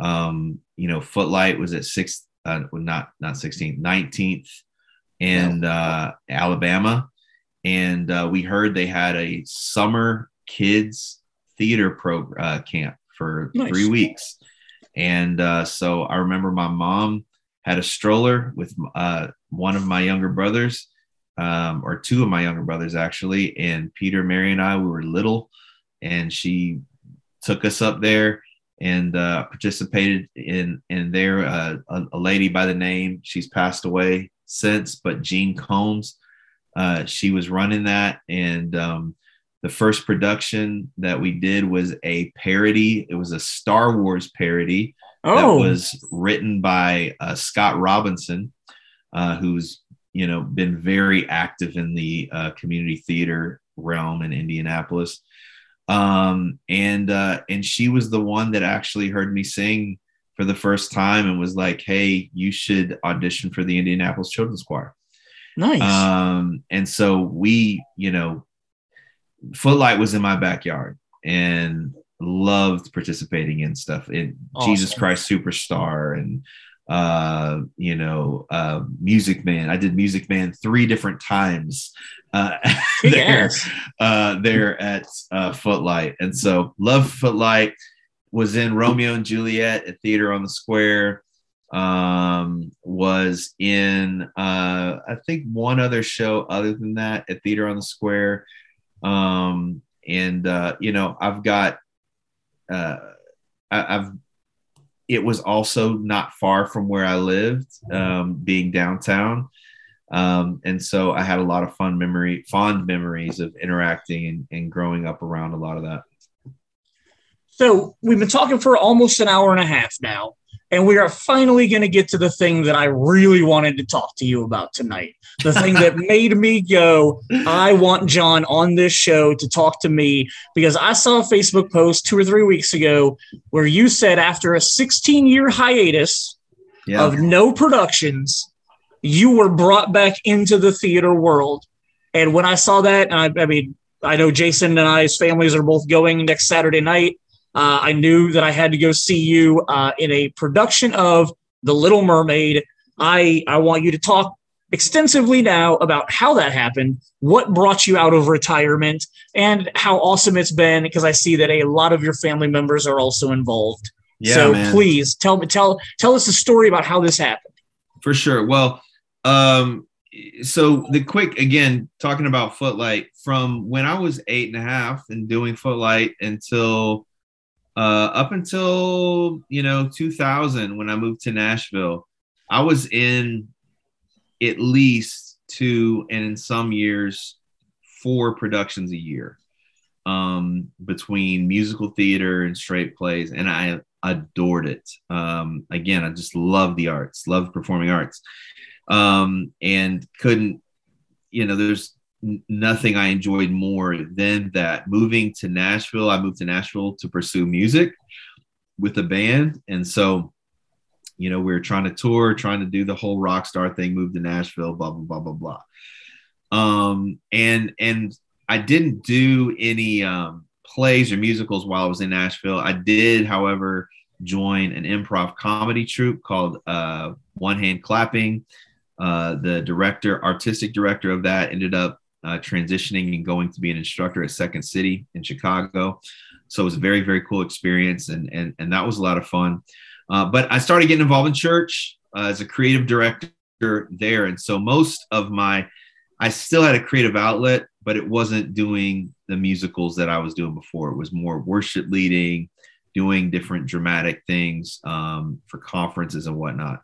um, you know, Footlight was at sixth uh, not not 16th, 19th in uh, Alabama, and uh, we heard they had a summer kids theater pro uh, camp for nice. three weeks, and uh, so I remember my mom had a stroller with uh, one of my younger brothers, um, or two of my younger brothers actually, and Peter, Mary, and I. We were little, and she took us up there and uh, participated in in there. Uh, a, a, lady by the name she's passed away since, but Jean Combs, uh, she was running that, and um, the first production that we did was a parody. It was a Star Wars parody oh. that was written by uh, Scott Robinson, uh, who's you know been very active in the uh, community theater realm in Indianapolis. Um, and uh, and she was the one that actually heard me sing for the first time and was like, "Hey, you should audition for the Indianapolis Children's Choir." Nice. Um, and so we, you know, Footlight was in my backyard and loved participating in stuff in awesome. Jesus Christ Superstar and uh you know uh music man. I did music man three different times uh there, uh there at uh footlight. And so love footlight. Was in romeo and juliet at theater on the square. Um was in uh i think one other show other than that at theater on the square. Um and uh you know i've got uh I, i've it was also not far from where I lived, um, being downtown. Um, and so I had a lot of fun memory, fond memories of interacting and, and growing up around a lot of that. So we've been talking for almost an hour and a half now. And we are finally going to get to the thing that I really wanted to talk to you about tonight. The thing that made me go, I want John on this show to talk to me because I saw a Facebook post two or three weeks ago where you said after a 16 year hiatus yeah. of no productions, you were brought back into the theater world. And when I saw that, I, I mean, I know Jason and I's families are both going next Saturday night. Uh, I knew that I had to go see you uh, in a production of The Little Mermaid. I I want you to talk extensively now about how that happened, what brought you out of retirement, and how awesome it's been. Because I see that a lot of your family members are also involved. Yeah, so man. please tell me tell tell us a story about how this happened. For sure. Well, um, so the quick again talking about Footlight from when I was eight and a half and doing Footlight until uh, up until you know 2000 when I moved to Nashville, I was in at least two and in some years four productions a year um, between musical theater and straight plays, and I adored it. Um, again, I just love the arts, love performing arts, um, and couldn't, you know, there's nothing I enjoyed more than that. Moving to Nashville, I moved to Nashville to pursue music with a band. And so, you know, we were trying to tour, trying to do the whole rock star thing, moved to Nashville, blah, blah, blah, blah, blah. Um, and, and I didn't do any, um, plays or musicals while I was in Nashville. I did, however, join an improv comedy troupe called, uh, One Hand Clapping. Uh, the director, artistic director of that ended up uh, transitioning and going to be an instructor at Second City in Chicago. So it was a very, very cool experience, and and and that was a lot of fun. Uh, but I started getting involved in church uh, as a creative director there, and so most of my, I still had a creative outlet, but it wasn't doing the musicals that I was doing before. It was more worship leading, doing different dramatic things um, for conferences and whatnot.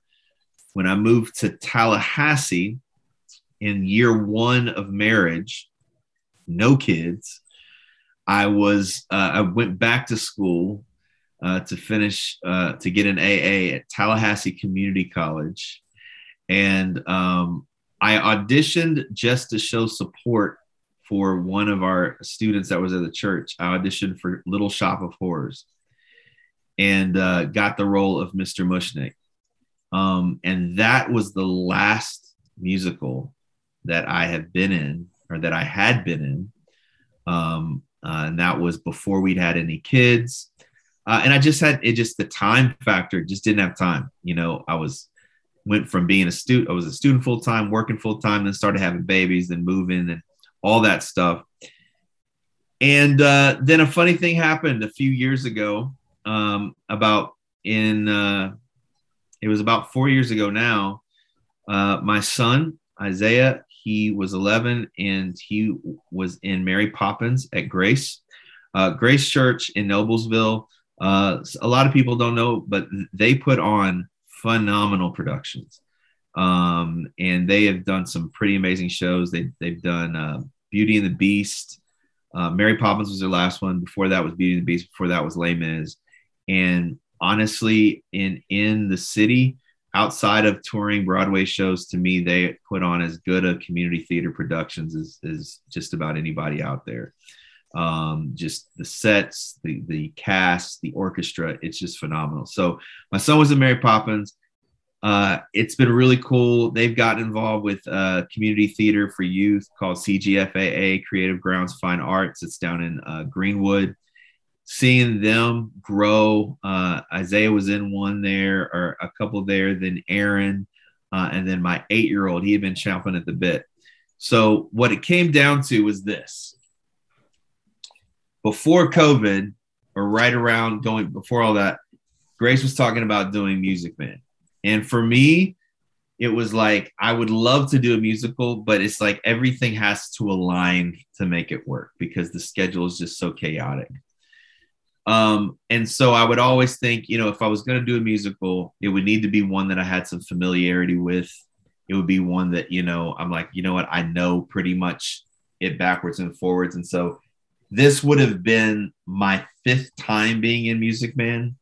When I moved to Tallahassee, in year one of marriage, no kids. I was uh, I went back to school uh, to finish uh, to get an AA at Tallahassee Community College, and um, I auditioned just to show support for one of our students that was at the church. I auditioned for Little Shop of Horrors, and uh, got the role of Mr. Mushnik. Um, and that was the last musical that I have been in or that I had been in. Um, uh, and that was before we'd had any kids. Uh, and I just had it just the time factor just didn't have time. You know, I was went from being a student, I was a student full time, working full time, then started having babies, then moving and all that stuff. And uh, then a funny thing happened a few years ago. Um, about in uh, it was about four years ago now. Uh, my son Isaiah he was 11 and he was in Mary Poppins at Grace, uh, Grace Church in Noblesville. Uh, a lot of people don't know, but they put on phenomenal productions. Um, and they have done some pretty amazing shows. They, they've done uh, Beauty and the Beast. Uh, Mary Poppins was their last one. Before that was Beauty and the Beast. Before that was Les Mis. And honestly, in in the city, outside of touring Broadway shows, to me, they put on as good a community theater productions as, as just about anybody out there. Um, just the sets, the the cast, the orchestra, it's just phenomenal. So my son was in Mary Poppins. Uh, it's been really cool. They've gotten involved with uh, community theater for youth called CGFAA, Creative Grounds Fine Arts. It's down in uh, Greenwood seeing them grow. Uh, Isaiah was in one there, or a couple there. Then Aaron, uh, and then my eight-year-old. He had been chomping at the bit. So what it came down to was this: before COVID, or right around going before all that, Grace was talking about doing Music Man, and for me. It was like I would love to do a musical, but it's like everything has to align to make it work because the schedule is just so chaotic. Um, and so I would always think, you know, if I was going to do a musical, it would need to be one that I had some familiarity with. It would be one that, you know, I'm like, you know what, I know pretty much it backwards and forwards. And so this would have been my fifth time being in Music Man.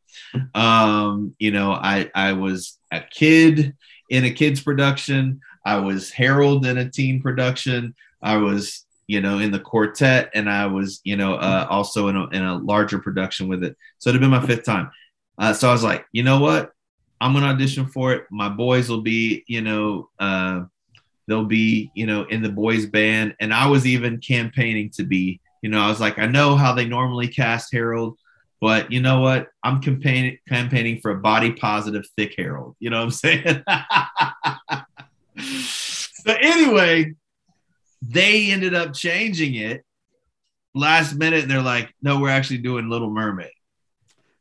Um, you know, I I was a kid in a kids production. I was Harold in a teen production. I was you know, in the quartet, and I was, you know, uh, also in a, in a larger production with it. So it'd been my fifth time. Uh, so I was like, you know what? I'm gonna audition for it. My boys will be, you know, uh, they'll be, you know, in the boys band, and I was even campaigning to be, you know, I was like, I know how they normally cast Harold, but you know what? I'm campaigning campaigning for a body positive thick Harold. You know what I'm saying? so anyway, they ended up changing it last minute. They're like, no, we're actually doing Little Mermaid.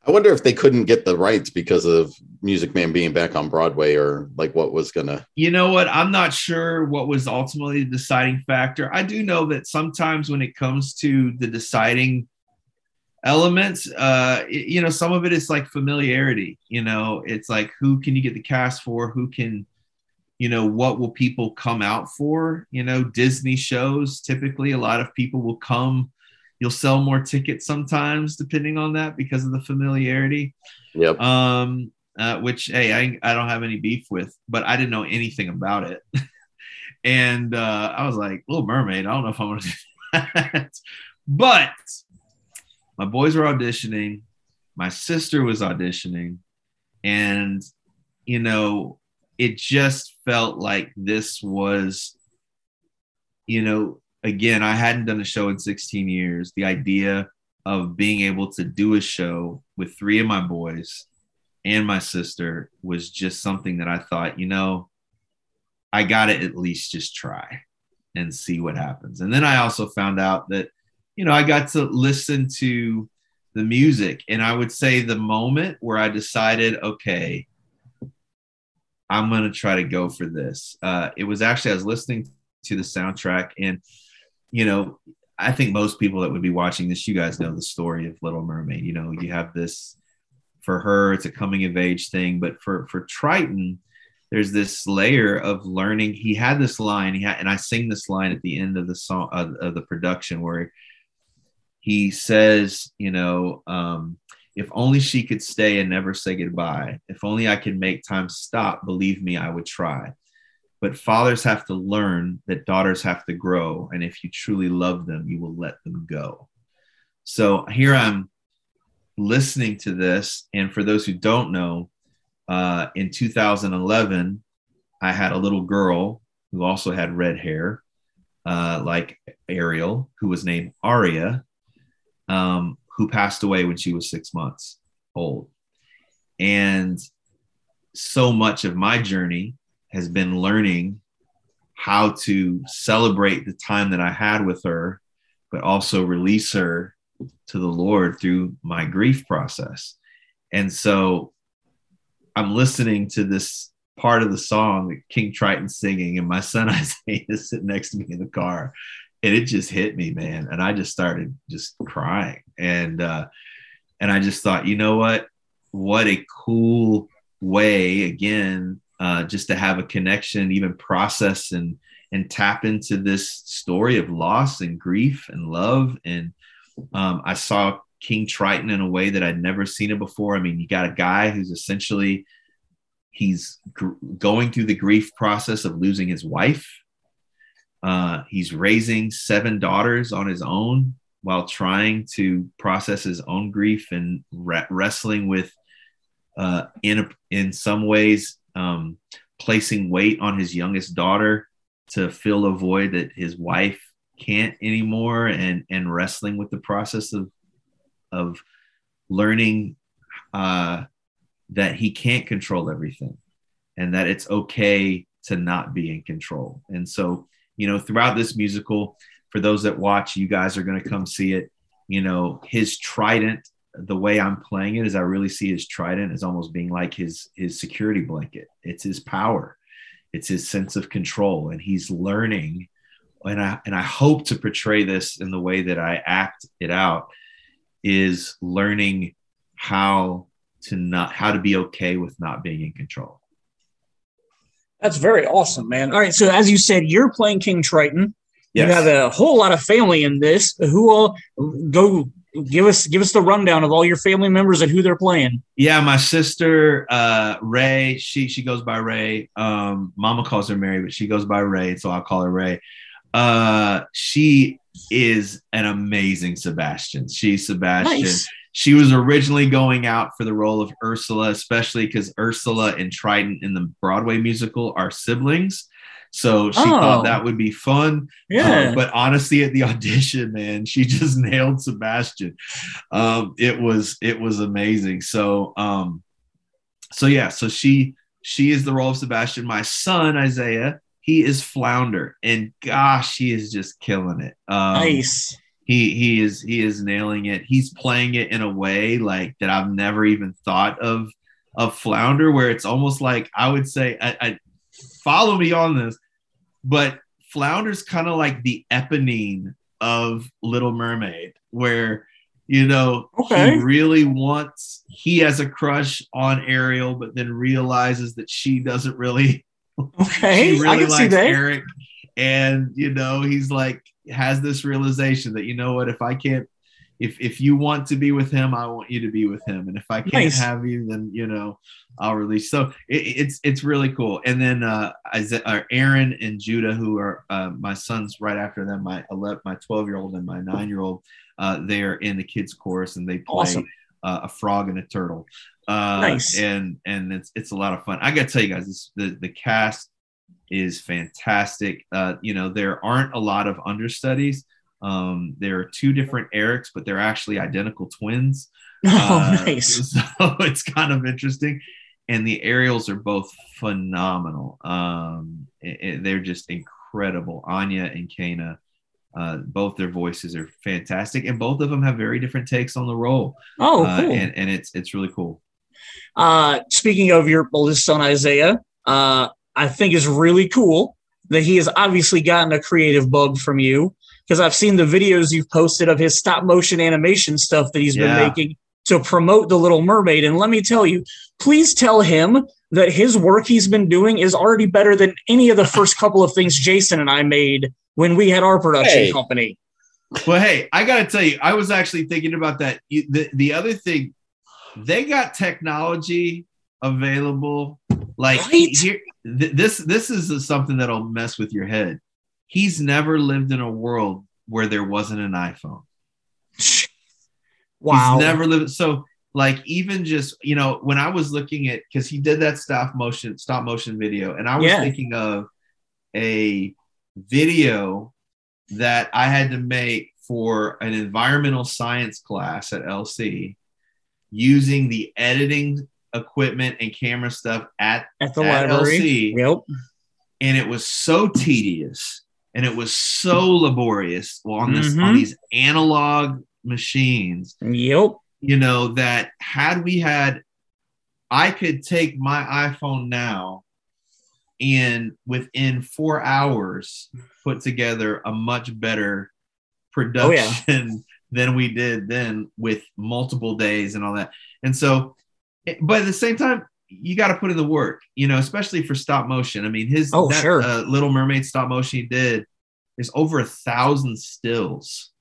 I wonder if they couldn't get the rights because of Music Man being back on Broadway or like what was gonna. You know what? I'm not sure what was ultimately the deciding factor. I do know that sometimes when it comes to the deciding elements, uh, you know, some of it is like familiarity. You know, it's like who can you get the cast for? Who can you know what will people come out for? You know disney shows typically a lot of people will come you'll sell more tickets sometimes depending on that because of the familiarity. Yep. Um uh, which hey I, I don't have any beef with but i didn't know anything about it. And uh i was like little mermaid i don't know if i want to do that. But my boys were auditioning my sister was auditioning and you know it just felt like this was, you know, again, I hadn't done a show in 16 years. The idea of being able to do a show with three of my boys and my sister was just something that I thought, you know, I got to at least just try and see what happens. And then I also found out that, you know, I got to listen to the music. And I would say the moment where I decided, okay, I'm going to try to go for this. Uh, it was actually, I was listening to the soundtrack, and, you know, I think most people that would be watching this, you guys know the story of Little Mermaid. You know, you have this for her, it's a coming of age thing, but for for Triton, there's this layer of learning. He had this line, he had, and I sing this line at the end of the song of, of the production where he says, you know, um, if only she could stay and never say goodbye. If only I could make time stop, believe me, I would try. But fathers have to learn that daughters have to grow. And if you truly love them, you will let them go. So here I'm listening to this. And for those who don't know, uh, in 2011, I had a little girl who also had red hair, uh, like Ariel, who was named Aria. Um, who passed away when she was six months old. And so much of my journey has been learning how to celebrate the time that I had with her, but also release her to the Lord through my grief process. And so I'm listening to this part of the song that King Triton singing, and my son Isaiah is sitting next to me in the car and it just hit me, man. And I just started just crying. And uh, and I just thought, you know what? What a cool way again, uh, just to have a connection, even process and and tap into this story of loss and grief and love. And um, I saw King Triton in a way that I'd never seen it before. I mean, you got a guy who's essentially he's gr- going through the grief process of losing his wife. Uh, he's raising seven daughters on his own while trying to process his own grief and re- wrestling with, uh, in a, in some ways, um, placing weight on his youngest daughter to fill a void that his wife can't anymore, and and wrestling with the process of of learning uh, that he can't control everything and that it's okay to not be in control. And so, you know, throughout this musical, for those that watch, you guys are going to come see it. You know, his trident, the way I'm playing it is I really see his trident as almost being like his his security blanket. It's his power. It's his sense of control and he's learning and I and I hope to portray this in the way that I act it out is learning how to not how to be okay with not being in control. That's very awesome, man. All right, so as you said, you're playing King Triton. Yes. You have a whole lot of family in this. Who all go give us give us the rundown of all your family members and who they're playing. Yeah, my sister uh Ray, she she goes by Ray. Um mama calls her Mary, but she goes by Ray, so I'll call her Ray. Uh she is an amazing Sebastian. She's Sebastian. Nice. She was originally going out for the role of Ursula, especially because Ursula and Triton in the Broadway musical are siblings. So she oh. thought that would be fun. Yeah. Uh, but honestly, at the audition, man, she just nailed Sebastian. Um, it was it was amazing. So um, so yeah, so she she is the role of Sebastian. My son Isaiah he is flounder and gosh he is just killing it um, nice he he is he is nailing it he's playing it in a way like that i've never even thought of of flounder where it's almost like i would say i, I follow me on this but flounder's kind of like the eponine of little mermaid where you know okay. he really wants he has a crush on ariel but then realizes that she doesn't really Okay, she really likes Eric, and you know he's like has this realization that you know what if I can't if if you want to be with him, I want you to be with him, and if I can't nice. have you, then you know I'll release. So it, it's it's really cool. And then uh, Isaiah, uh, Aaron and Judah, who are uh, my sons, right after them, my 11, my twelve year old and my nine year old, uh, they are in the kids chorus and they play awesome. uh, a frog and a turtle. Uh, nice. And and it's it's a lot of fun. I got to tell you guys, this, the the cast is fantastic. Uh, you know, there aren't a lot of understudies. Um, there are two different Erics, but they're actually identical twins. Oh, uh, nice. So it's kind of interesting. And the Ariels are both phenomenal. Um, it, it, they're just incredible. Anya and Kana, uh, both their voices are fantastic, and both of them have very different takes on the role. Oh, uh, cool. and, and it's it's really cool. Uh, speaking of your list on Isaiah, uh, I think is really cool that he has obviously gotten a creative bug from you because I've seen the videos you've posted of his stop motion animation stuff that he's yeah. been making to promote The Little Mermaid. And let me tell you, please tell him that his work he's been doing is already better than any of the first couple of things Jason and I made when we had our production hey. company. Well, hey, I got to tell you, I was actually thinking about that. The, the other thing they got technology available. Like right? here, th- this this is something that'll mess with your head. He's never lived in a world where there wasn't an iPhone. Wow. He's never lived so like even just you know when I was looking at because he did that stop motion stop motion video and I was yeah. thinking of a video that I had to make for an environmental science class at LC using the editing equipment and camera stuff at, at the at library. LC, yep. And it was so tedious and it was so laborious on this mm-hmm. on these analog machines. Yep. You know, that had we had I could take my iPhone now and within four hours put together a much better production oh, yeah than we did then with multiple days and all that. And so, but at the same time, you got to put in the work, you know, especially for stop motion. I mean, his oh, that, sure. uh, Little Mermaid stop motion he did, there's over a thousand stills.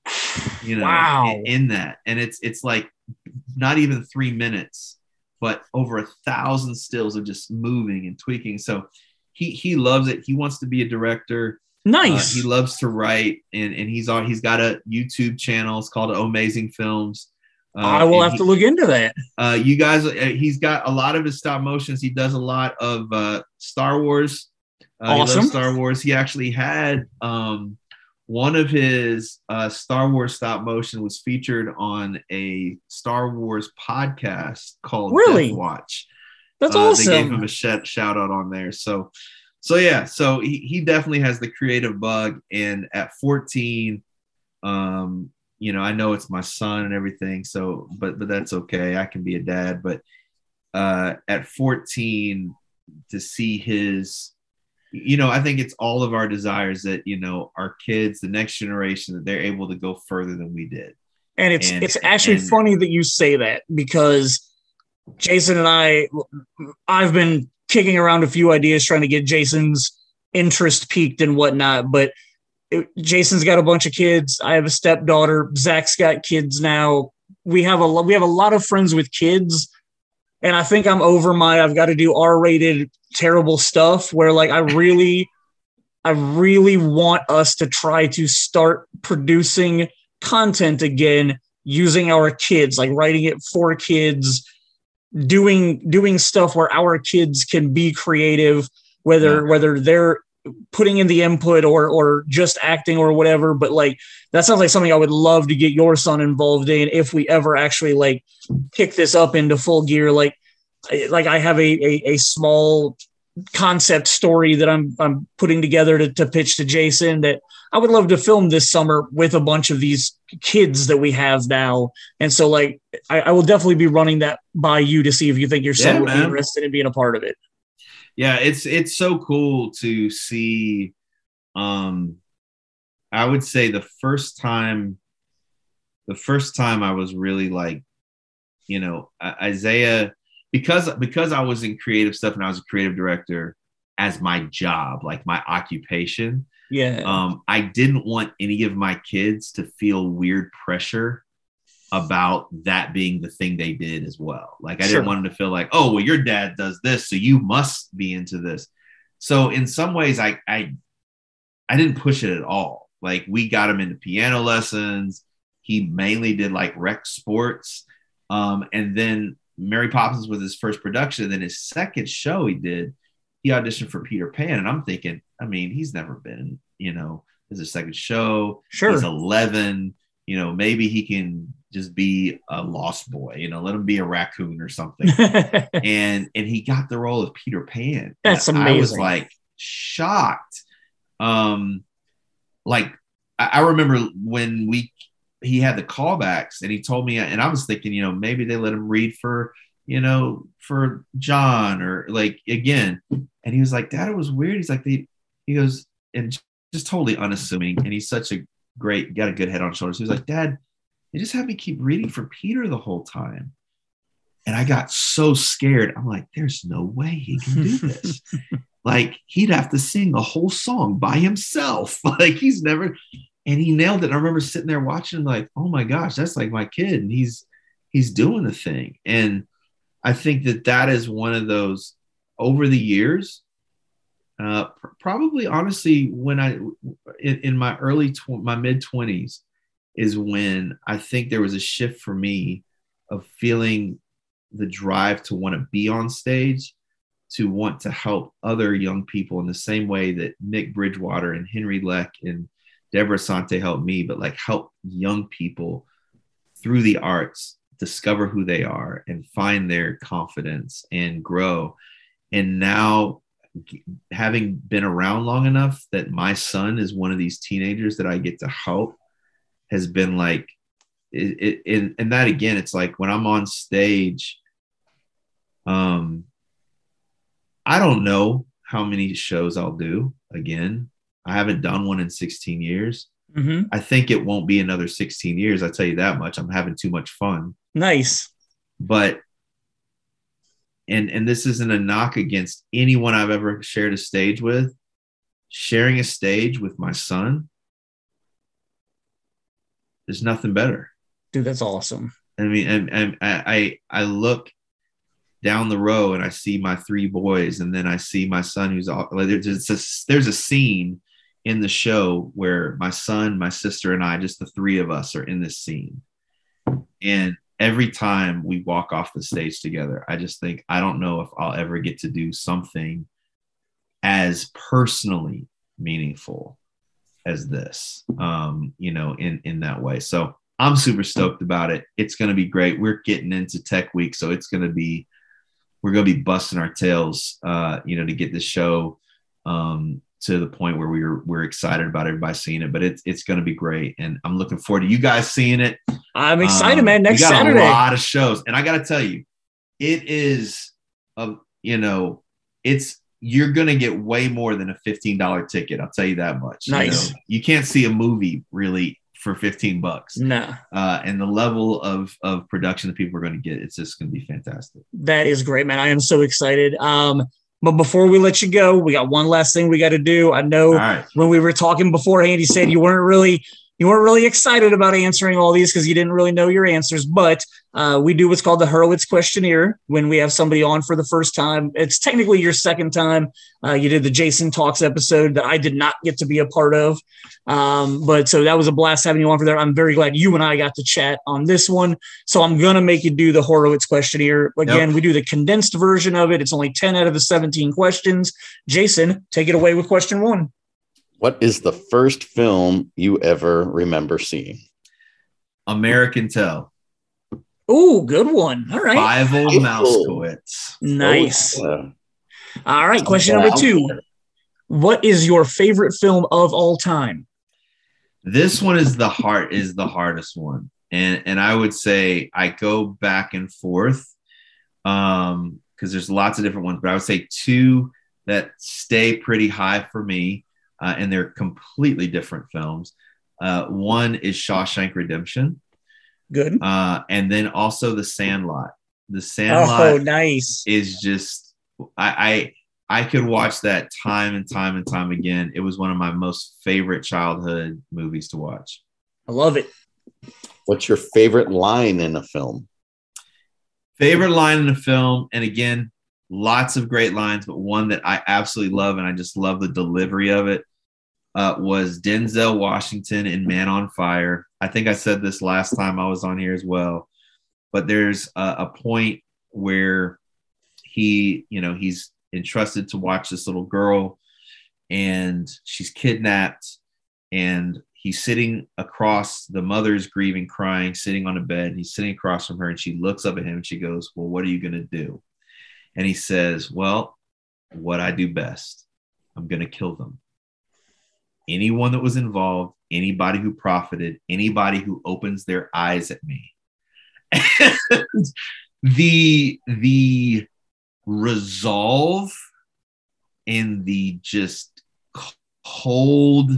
you know, wow. in, in that. And it's it's like not even three minutes, but over a thousand stills of just moving and tweaking. So he he loves it. He wants to be a director. Nice. Uh, he loves to write, and and he's on. He's got a YouTube channel. It's called Amazing Films. Uh, I will have he, to look into that. Uh, you guys, uh, he's got a lot of his stop motions. He does a lot of uh, Star Wars. Uh, awesome. Star Wars. He actually had um, one of his uh, Star Wars stop motion was featured on a Star Wars podcast called really? Death Watch. That's awesome. They gave him a sh- shout out on there. So, so yeah, so he, he definitely has the creative bug. And at 14, um, you know, I know it's my son and everything. So, but but that's okay. I can be a dad. But uh, at 14, to see his you know, I think it's all of our desires that, you know, our kids, the next generation, that they're able to go further than we did. And it's and, it's actually and, funny that you say that because Jason and I I've been kicking around a few ideas trying to get Jason's interest peaked and whatnot, but it, Jason's got a bunch of kids. I have a stepdaughter. Zach's got kids now. We have a we have a lot of friends with kids and I think I'm over my I've got to do R-rated terrible stuff where like I really I really want us to try to start producing content again using our kids, like writing it for kids, doing doing stuff where our kids can be creative, whether yeah. whether they're putting in the input or or just acting or whatever but like that sounds like something i would love to get your son involved in if we ever actually like kick this up into full gear. Like like i have a a, a small concept story that i'm i'm putting together to, to pitch to jason that i would love to film this summer with a bunch of these kids that we have now. And so like i, I will definitely be running that by you to see if you think your son yeah, would man. be interested in being a part of it yeah it's it's so cool to see um i would say the first time the first time i was really like you know isaiah because because i was in creative stuff and i was a creative director as my job like my occupation yeah. um i didn't want any of my kids to feel weird pressure about that being the thing they did as well. Like I sure. didn't want them to feel like, oh, well, your dad does this, so you must be into this. So in some ways, I I I didn't push it at all. Like we got him into piano lessons. He mainly did like rec sports. Um, and then Mary Poppins was his first production. And then his second show he did, he auditioned for Peter Pan. And I'm thinking, I mean, he's never been, you know, his second show. Sure. He's 11. You know, maybe he can just be a lost boy, you know, let him be a raccoon or something. and and he got the role of Peter Pan. That's amazing. I was like shocked. Um like I, I remember when we he had the callbacks and he told me and I was thinking, you know, maybe they let him read for, you know, for John or like again. And he was like, Dad, it was weird. He's like, they, he goes, and just totally unassuming. And he's such a great, got a good head on shoulders. He was like, Dad, they just had me keep reading for Peter the whole time. And I got so scared. I'm like, there's no way he can do this. like, he'd have to sing a whole song by himself. like, he's never, and he nailed it. I remember sitting there watching, like, oh my gosh, that's like my kid. And he's, he's doing the thing. And I think that that is one of those over the years. Uh, pr- probably honestly, when I in, in my early tw- my mid twenties, is when I think there was a shift for me of feeling the drive to want to be on stage, to want to help other young people in the same way that Nick Bridgewater and Henry Leck and Deborah Sante helped me, but like help young people through the arts discover who they are and find their confidence and grow. And now, having been around long enough that my son is one of these teenagers that I get to help has been like it, it, and that again it's like when i'm on stage um i don't know how many shows i'll do again. I haven't done one in 16 years. Mm-hmm. i think it won't be another 16 years i tell you that much. I'm having too much fun. Nice. But and and this isn't a knock against anyone i've ever shared a stage with. Sharing a stage with my son there's nothing better. Dude, that's awesome. I mean, and, and I I look down the row and I see my three boys, and then I see my son who's all, like there's a, there's a scene in the show where my son, my sister, and I, just the three of us, are in this scene, and every time we walk off the stage together, I just think I don't know if I'll ever get to do something as personally meaningful as this um you know in in that way. So i'm super stoked about it. It's going to be great. We're getting into tech week so it's going to be we're going to be busting our tails uh you know to get this show um to the point where we're we're excited about everybody seeing it but it's it's going to be great and i'm looking forward to you guys seeing it. I'm excited um, man. Next we got saturday. a lot of shows and i got to tell you it is a you know it's you're going to get way more than a $15 ticket. I'll tell you that much. Nice. You, know, you can't see a movie really for 15 bucks. No. Uh, and the level of, of production that people are going to get, it's just going to be fantastic. That is great, man. I am so excited. Um, but before we let you go, we got one last thing we got to do. I know right. when we were talking beforehand, you said you weren't really you weren't really excited about answering all these because you didn't really know your answers. But uh, we do what's called the Horowitz questionnaire when we have somebody on for the first time. It's technically your second time. Uh, you did the Jason Talks episode that I did not get to be a part of. Um, but so that was a blast having you on for that. I'm very glad you and I got to chat on this one. So I'm going to make you do the Horowitz questionnaire. Again, yep. we do the condensed version of it. It's only 10 out of the 17 questions. Jason, take it away with question one. What is the first film you ever remember seeing? American Tail. Oh, good one. All right. Fievel Mousekewitz. Nice. Oh, All right. Question number two. What is your favorite film of all time? This one is the heart is the hardest one. And and I would say I go back and forth. Um, because there's lots of different ones, but I would say two that stay pretty high for me uh, and they're completely different films. Uh, one is Shawshank Redemption. Good. Uh, and then also The Sandlot. The Sandlot. Oh, nice. Is just I, I I could watch that time and time and time again. It was one of my most favorite childhood movies to watch. I love it. What's your favorite line in a film? Favorite line in a film, and again, lots of great lines, but one that I absolutely love, and I just love the delivery of it, uh, was Denzel Washington in Man on Fire. I think I said this last time I was on here as well, but there's a, a point where he, you know, he's entrusted to watch this little girl and she's kidnapped and he's sitting across the mother's grieving crying sitting on a bed and he's sitting across from her and she looks up at him and she goes well what are you going to do and he says, Well, what I do best, I'm going to kill them. Anyone that was involved, anybody who profited, anybody who opens their eyes at me. And the the resolve and the just cold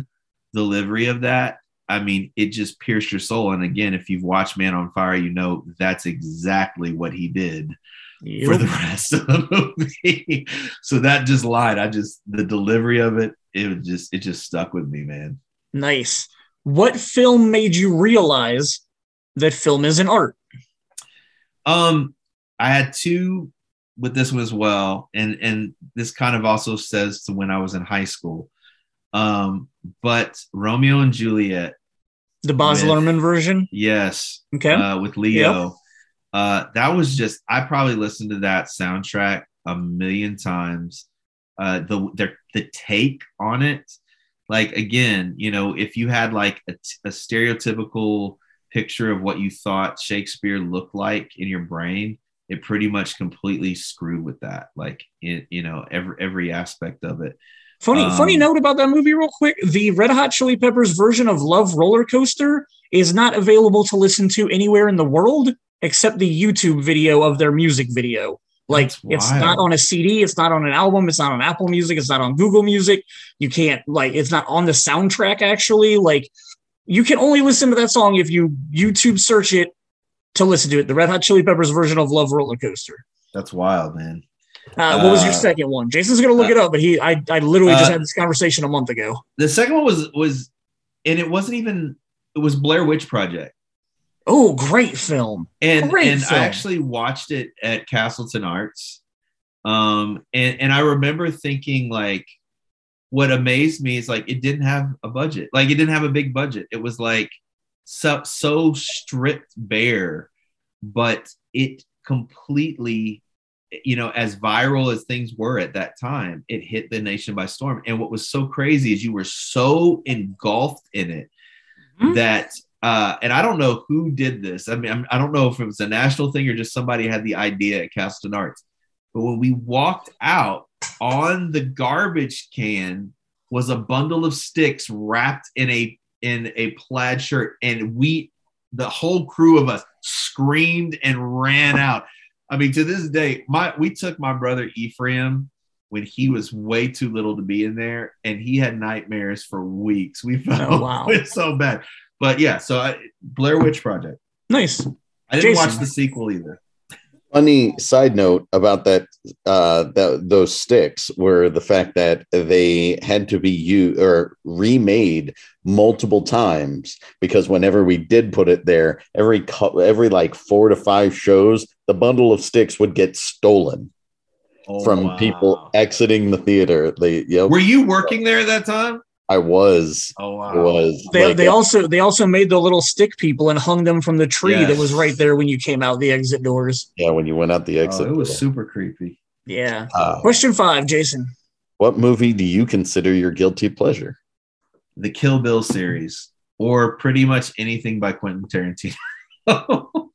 delivery of that I mean, it just pierced your soul. And again, if you've watched Man on Fire, you know that's exactly what he did yep. for the rest of the movie. so that just lied. I just the delivery of it, it just it just stuck with me, man. Nice. What film made you realize that film is an art? Um, I had two with this one as well, and and this kind of also says to when I was in high school. Um, but Romeo and Juliet, the Baz Luhrmann version, yes, okay, uh, with Leo. Yep uh, that was just I probably listened to that soundtrack a million times. Uh, the the the take on it, like again, you know, if you had like a, a stereotypical picture of what you thought Shakespeare looked like in your brain, it pretty much completely screwed with that. Like it, you know, every every aspect of it. Funny, um, funny note about that movie, real quick. The Red Hot Chili Peppers version of Love Roller Coaster is not available to listen to anywhere in the world except the YouTube video of their music video. Like it's not on a CD, it's not on an album, it's not on Apple Music, it's not on Google Music. You can't like it's not on the soundtrack actually. Like you can only listen to that song if you YouTube search it to listen to it. The Red Hot Chili Peppers version of Love Roller Coaster. That's wild, man. Uh, what was your uh, second one? Jason's gonna look uh, it up, but he I I literally just uh, had this conversation a month ago. The second one was was and it wasn't even it was Blair Witch Project. Oh, great film! And great and film. I actually watched it at Castleton Arts. Um, and and I remember thinking like, what amazed me is like it didn't have a budget. Like it didn't have a big budget. It was like so so stripped bare, but it completely you know, as viral as things were at that time, it hit the nation by storm. And what was so crazy is you were so engulfed in it mm-hmm. that, uh, and I don't know who did this. I mean, I'm, I do not know if it was a national thing or just somebody had the idea at Castleton Arts. But when we walked out on the garbage can was a bundle of sticks wrapped in a in a plaid shirt, and we, the whole crew of us, screamed and ran out. I mean, to this day, my we took my brother Ephraim when he was way too little to be in there, and he had nightmares for weeks. We felt oh, wow. so bad. But yeah, so I, Blair Witch Project. Nice. I didn't Jason. watch the sequel either. Funny side note about that, uh, that those sticks were the fact that they had to be used or remade multiple times because whenever we did put it there, every every like four to five shows, the bundle of sticks would get stolen oh, from wow. people exiting the theater. They, yep. Were you working there at that time? I was. Oh wow. I was. They, like, they also they also made the little stick people and hung them from the tree yes. that was right there when you came out the exit doors. Yeah, when you went out the oh, exit. Oh, it was door. super creepy. Yeah. Uh, Question five, Jason. What movie do you consider your guilty pleasure? The Kill Bill series, or pretty much anything by Quentin Tarantino.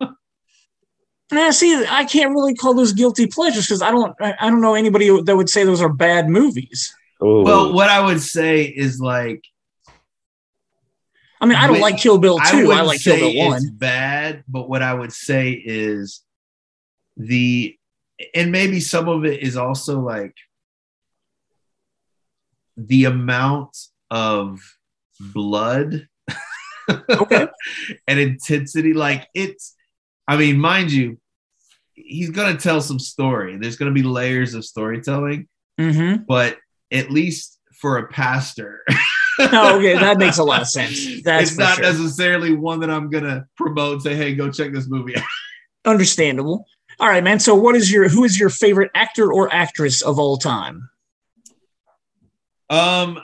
Now, see, I can't really call those guilty pleasures because I don't, I don't know anybody that would say those are bad movies. Ooh. Well, what I would say is like, I mean, I don't like Kill Bill two. I, I like Kill Bill one. It's bad, but what I would say is the, and maybe some of it is also like the amount of blood okay. and intensity. Like it's, I mean, mind you, he's gonna tell some story. There's gonna be layers of storytelling, mm-hmm. but at least for a pastor. oh, okay, that makes a lot of sense. That's it's not sure. necessarily one that I'm gonna promote say, "Hey, go check this movie." Understandable. All right, man. So, what is your who is your favorite actor or actress of all time? Um,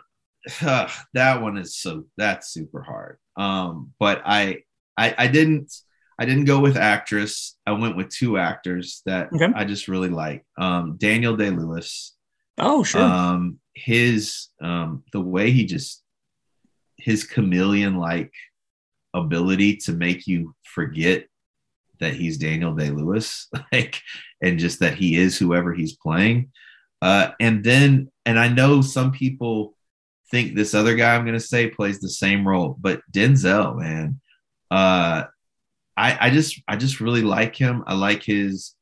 that one is so that's super hard. Um, but I, I, I didn't. I didn't go with actress. I went with two actors that okay. I just really like. Um, Daniel Day Lewis. Oh, sure. Um, his um, the way he just his chameleon like ability to make you forget that he's Daniel Day Lewis, like, and just that he is whoever he's playing. Uh, and then, and I know some people think this other guy I'm going to say plays the same role, but Denzel, man, uh, I, I just, I just really like him. I like his,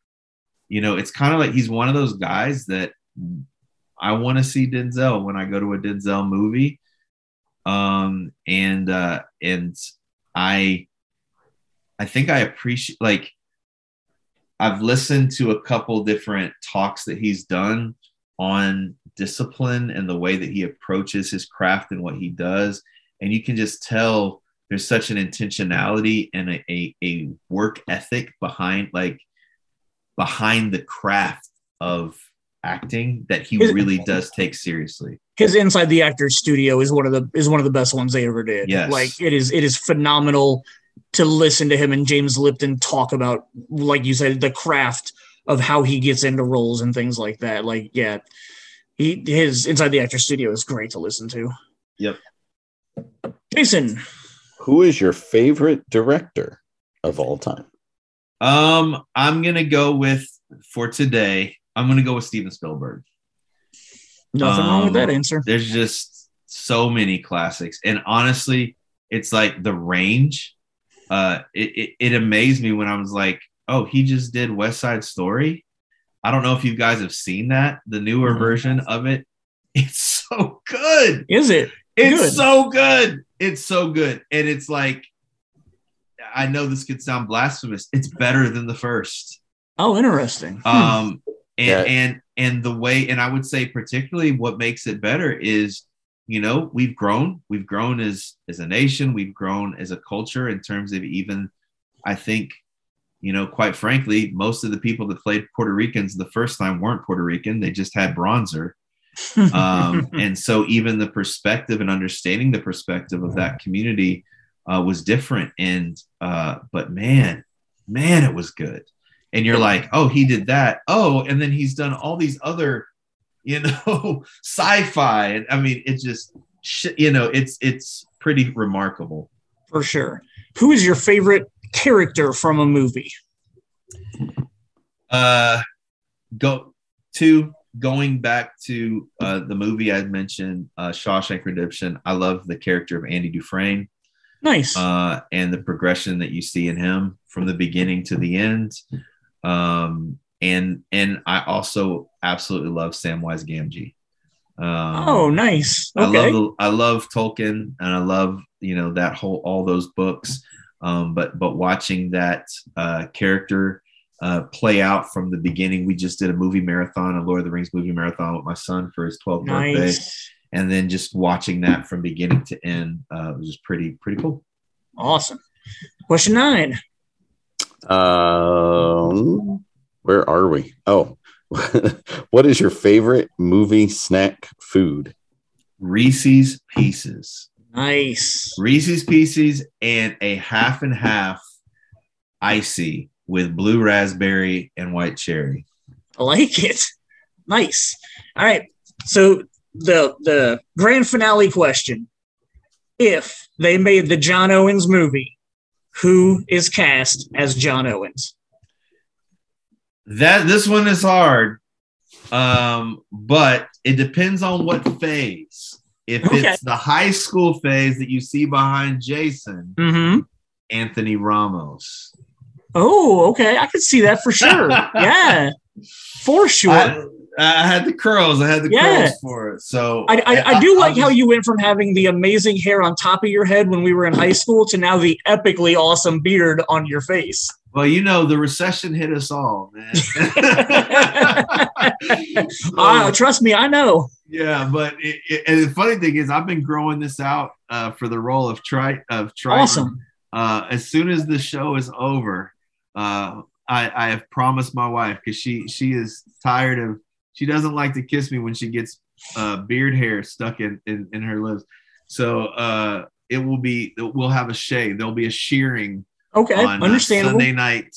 you know, it's kind of like he's one of those guys that I want to see Denzel when I go to a Denzel movie. Um, and uh, and I I think I appreciate like I've listened to a couple different talks that he's done on discipline and the way that he approaches his craft and what he does. And you can just tell there's such an intentionality and a, a, a work ethic behind like behind the craft of acting that he really does take seriously. His Inside the Actors Studio is one of the is one of the best ones they ever did. Yes. Like it is it is phenomenal to listen to him and James Lipton talk about, like you said, the craft of how he gets into roles and things like that. Like, yeah, he his Inside the Actors Studio is great to listen to. Yep. Jason, who is your favorite director of all time? Um, I'm gonna go with for today. I'm going to go with Steven Spielberg. Nothing um, wrong with that um, answer. There's just so many classics, and honestly, it's like the range. Uh, it, it, it amazed me when I was like, "Oh, he just did West Side Story." I don't know if you guys have seen that, the newer mm-hmm. version of it. It's so good. Is it? It's good. so good. It's so good, and it's like, I know this could sound blasphemous. It's better than the first. Oh, interesting. Um, and yeah. and and the way and i would say particularly what makes it better is you know, we've grown. We've grown as as a nation. We've grown as a culture in terms of even, I think, you know, quite frankly, most of the people that played Puerto Ricans the first time weren't Puerto Rican. They just had bronzer. um, and so even the perspective and understanding the perspective of that community uh, was different. And uh, but man, man, it was good. And you're like, oh, he did that. Oh, and then he's done all these other, you know, sci-fi. And I mean, it just, you know, it's it's pretty remarkable. For sure. Who is your favorite character from a movie? Uh, go to going back to uh, the movie I mentioned, uh, Shawshank Redemption. I love the character of Andy Dufresne. Nice. Uh, and the progression that you see in him from the beginning to the end. Um, and and I also absolutely love Samwise Gamgee. Um, oh, nice. Okay. I love I love Tolkien and I love you know that whole all those books. Um, but but watching that uh, character uh, play out from the beginning, we just did a movie marathon, a Lord of the Rings movie marathon with my son for his 12th nice. birthday, and then just watching that from beginning to end uh, was just pretty pretty cool. Awesome. Question nine. Um, where are we? Oh, what is your favorite movie snack food? Reese's Pieces. Nice. Reese's Pieces and a half and half icy with blue raspberry and white cherry. I like it. Nice. All right. So the the grand finale question. If they made the John Owens movie, who is cast as John Owens? That this one is hard. Um, but it depends on what phase. If okay. it's the high school phase that you see behind Jason, mm-hmm. Anthony Ramos. Oh, okay. I could see that for sure. yeah, for sure. I, I, had the curls. I had the yeah. curls for it. So I, I, I do like just, how you went from having the amazing hair on top of your head when we were in high school to now the epically awesome beard on your face. Well, you know, the recession hit us all, man. uh, trust me, I know. Yeah, but it, it, and the funny thing is, I've been growing this out uh, for the role of Tri of Tri. Awesome. Uh, as soon as the show is over, uh, I, I have promised my wife because she she is tired of she doesn't like to kiss me when she gets uh, beard hair stuck in, in, in her lips. So uh, it will be we'll have a shave. There'll be a shearing. Okay, on, uh, understandable. Sunday night,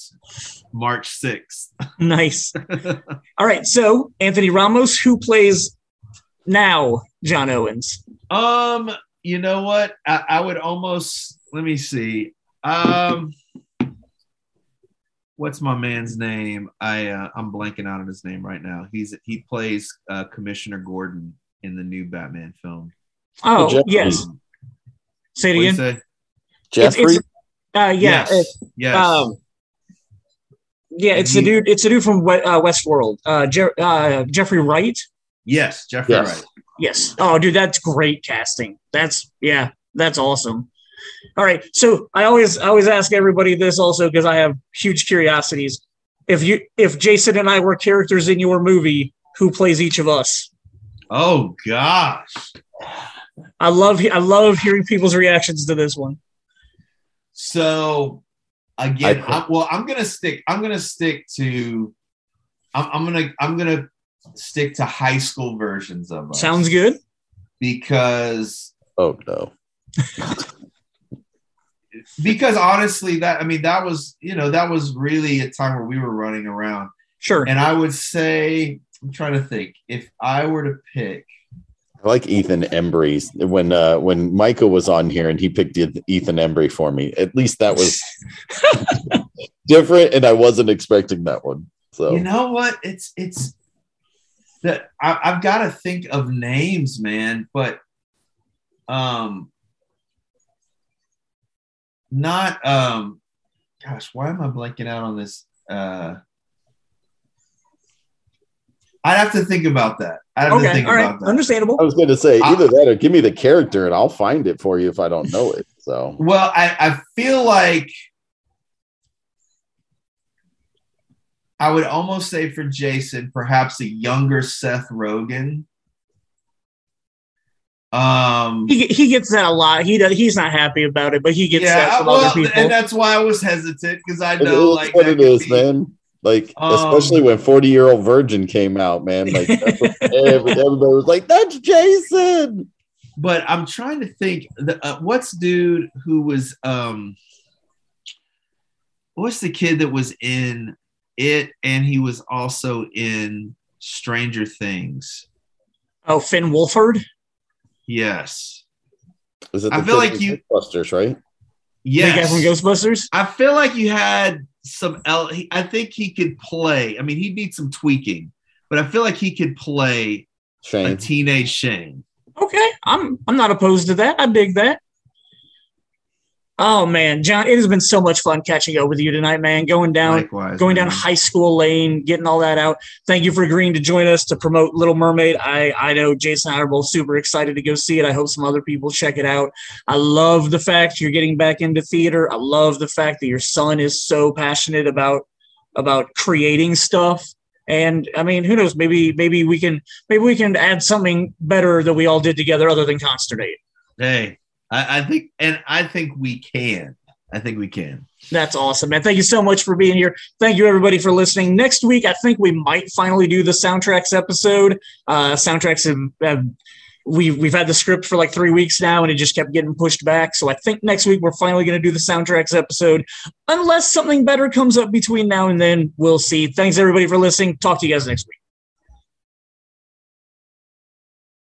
March sixth. nice. All right, so Anthony Ramos, who plays now John Owens? Um, you know what? I, I would almost let me see. Um, what's my man's name? I uh, I'm blanking out on his name right now. He's he plays uh, Commissioner Gordon in the new Batman film. Oh Jeffrey. yes. Say it again. Say? Jeffrey. It's, it's, uh, yeah. Yes. yes. Um, yeah, it's he, the dude. It's the dude from uh, Westworld. Uh, Jer- uh, Jeffrey Wright. Yes, Jeffrey yes. Wright. Yes. Oh, dude, that's great casting. That's yeah, that's awesome. All right. So I always I always ask everybody this also because I have huge curiosities. If you if Jason and I were characters in your movie, who plays each of us? Oh gosh. I love I love hearing people's reactions to this one. So again, I, well, I'm gonna stick. I'm gonna stick to. I'm, I'm gonna I'm gonna stick to high school versions of us. Sounds good. Because oh no. because honestly, that I mean, that was you know that was really a time where we were running around. Sure. And I would say, I'm trying to think if I were to pick. I like Ethan Embry when uh, when Michael was on here and he picked Ethan Embry for me. At least that was different, and I wasn't expecting that one. So you know what? It's it's that I've got to think of names, man. But um, not um gosh why am i blanking out on this uh i'd have to think about that i have okay, to think all about right. that understandable i was going to say either I, that or give me the character and i'll find it for you if i don't know it so well i i feel like I would almost say for Jason, perhaps a younger Seth Rogen. Um, he he gets that a lot. He does. He's not happy about it, but he gets yeah, that from well, other people. and that's why I was hesitant because I know like what it is, be, man. Like um, especially when Forty Year Old Virgin came out, man. Like everybody was like, "That's Jason." But I'm trying to think. The, uh, what's dude who was um, what's the kid that was in it, and he was also in Stranger Things. Oh, Finn Wolfhard. Yes. Is it I feel like you Ghostbusters, right? Yes. The guy from Ghostbusters. I feel like you had some. L- I think he could play. I mean, he needs some tweaking, but I feel like he could play Shane. a teenage Shane. Okay, I'm I'm not opposed to that. I dig that. Oh man, John, it has been so much fun catching up with you tonight, man. Going down, Likewise, going man. down high school lane, getting all that out. Thank you for agreeing to join us to promote Little Mermaid. I I know Jason and I are both super excited to go see it. I hope some other people check it out. I love the fact you're getting back into theater. I love the fact that your son is so passionate about about creating stuff. And I mean, who knows? Maybe maybe we can maybe we can add something better that we all did together, other than consternate. Hey, I, I think, and I think we can. I think we can. That's awesome, man. Thank you so much for being here. Thank you, everybody, for listening. Next week, I think we might finally do the soundtracks episode. Uh, soundtracks have, have we we've had the script for like three weeks now, and it just kept getting pushed back. So I think next week we're finally going to do the soundtracks episode, unless something better comes up between now and then. We'll see. Thanks everybody for listening. Talk to you guys next week.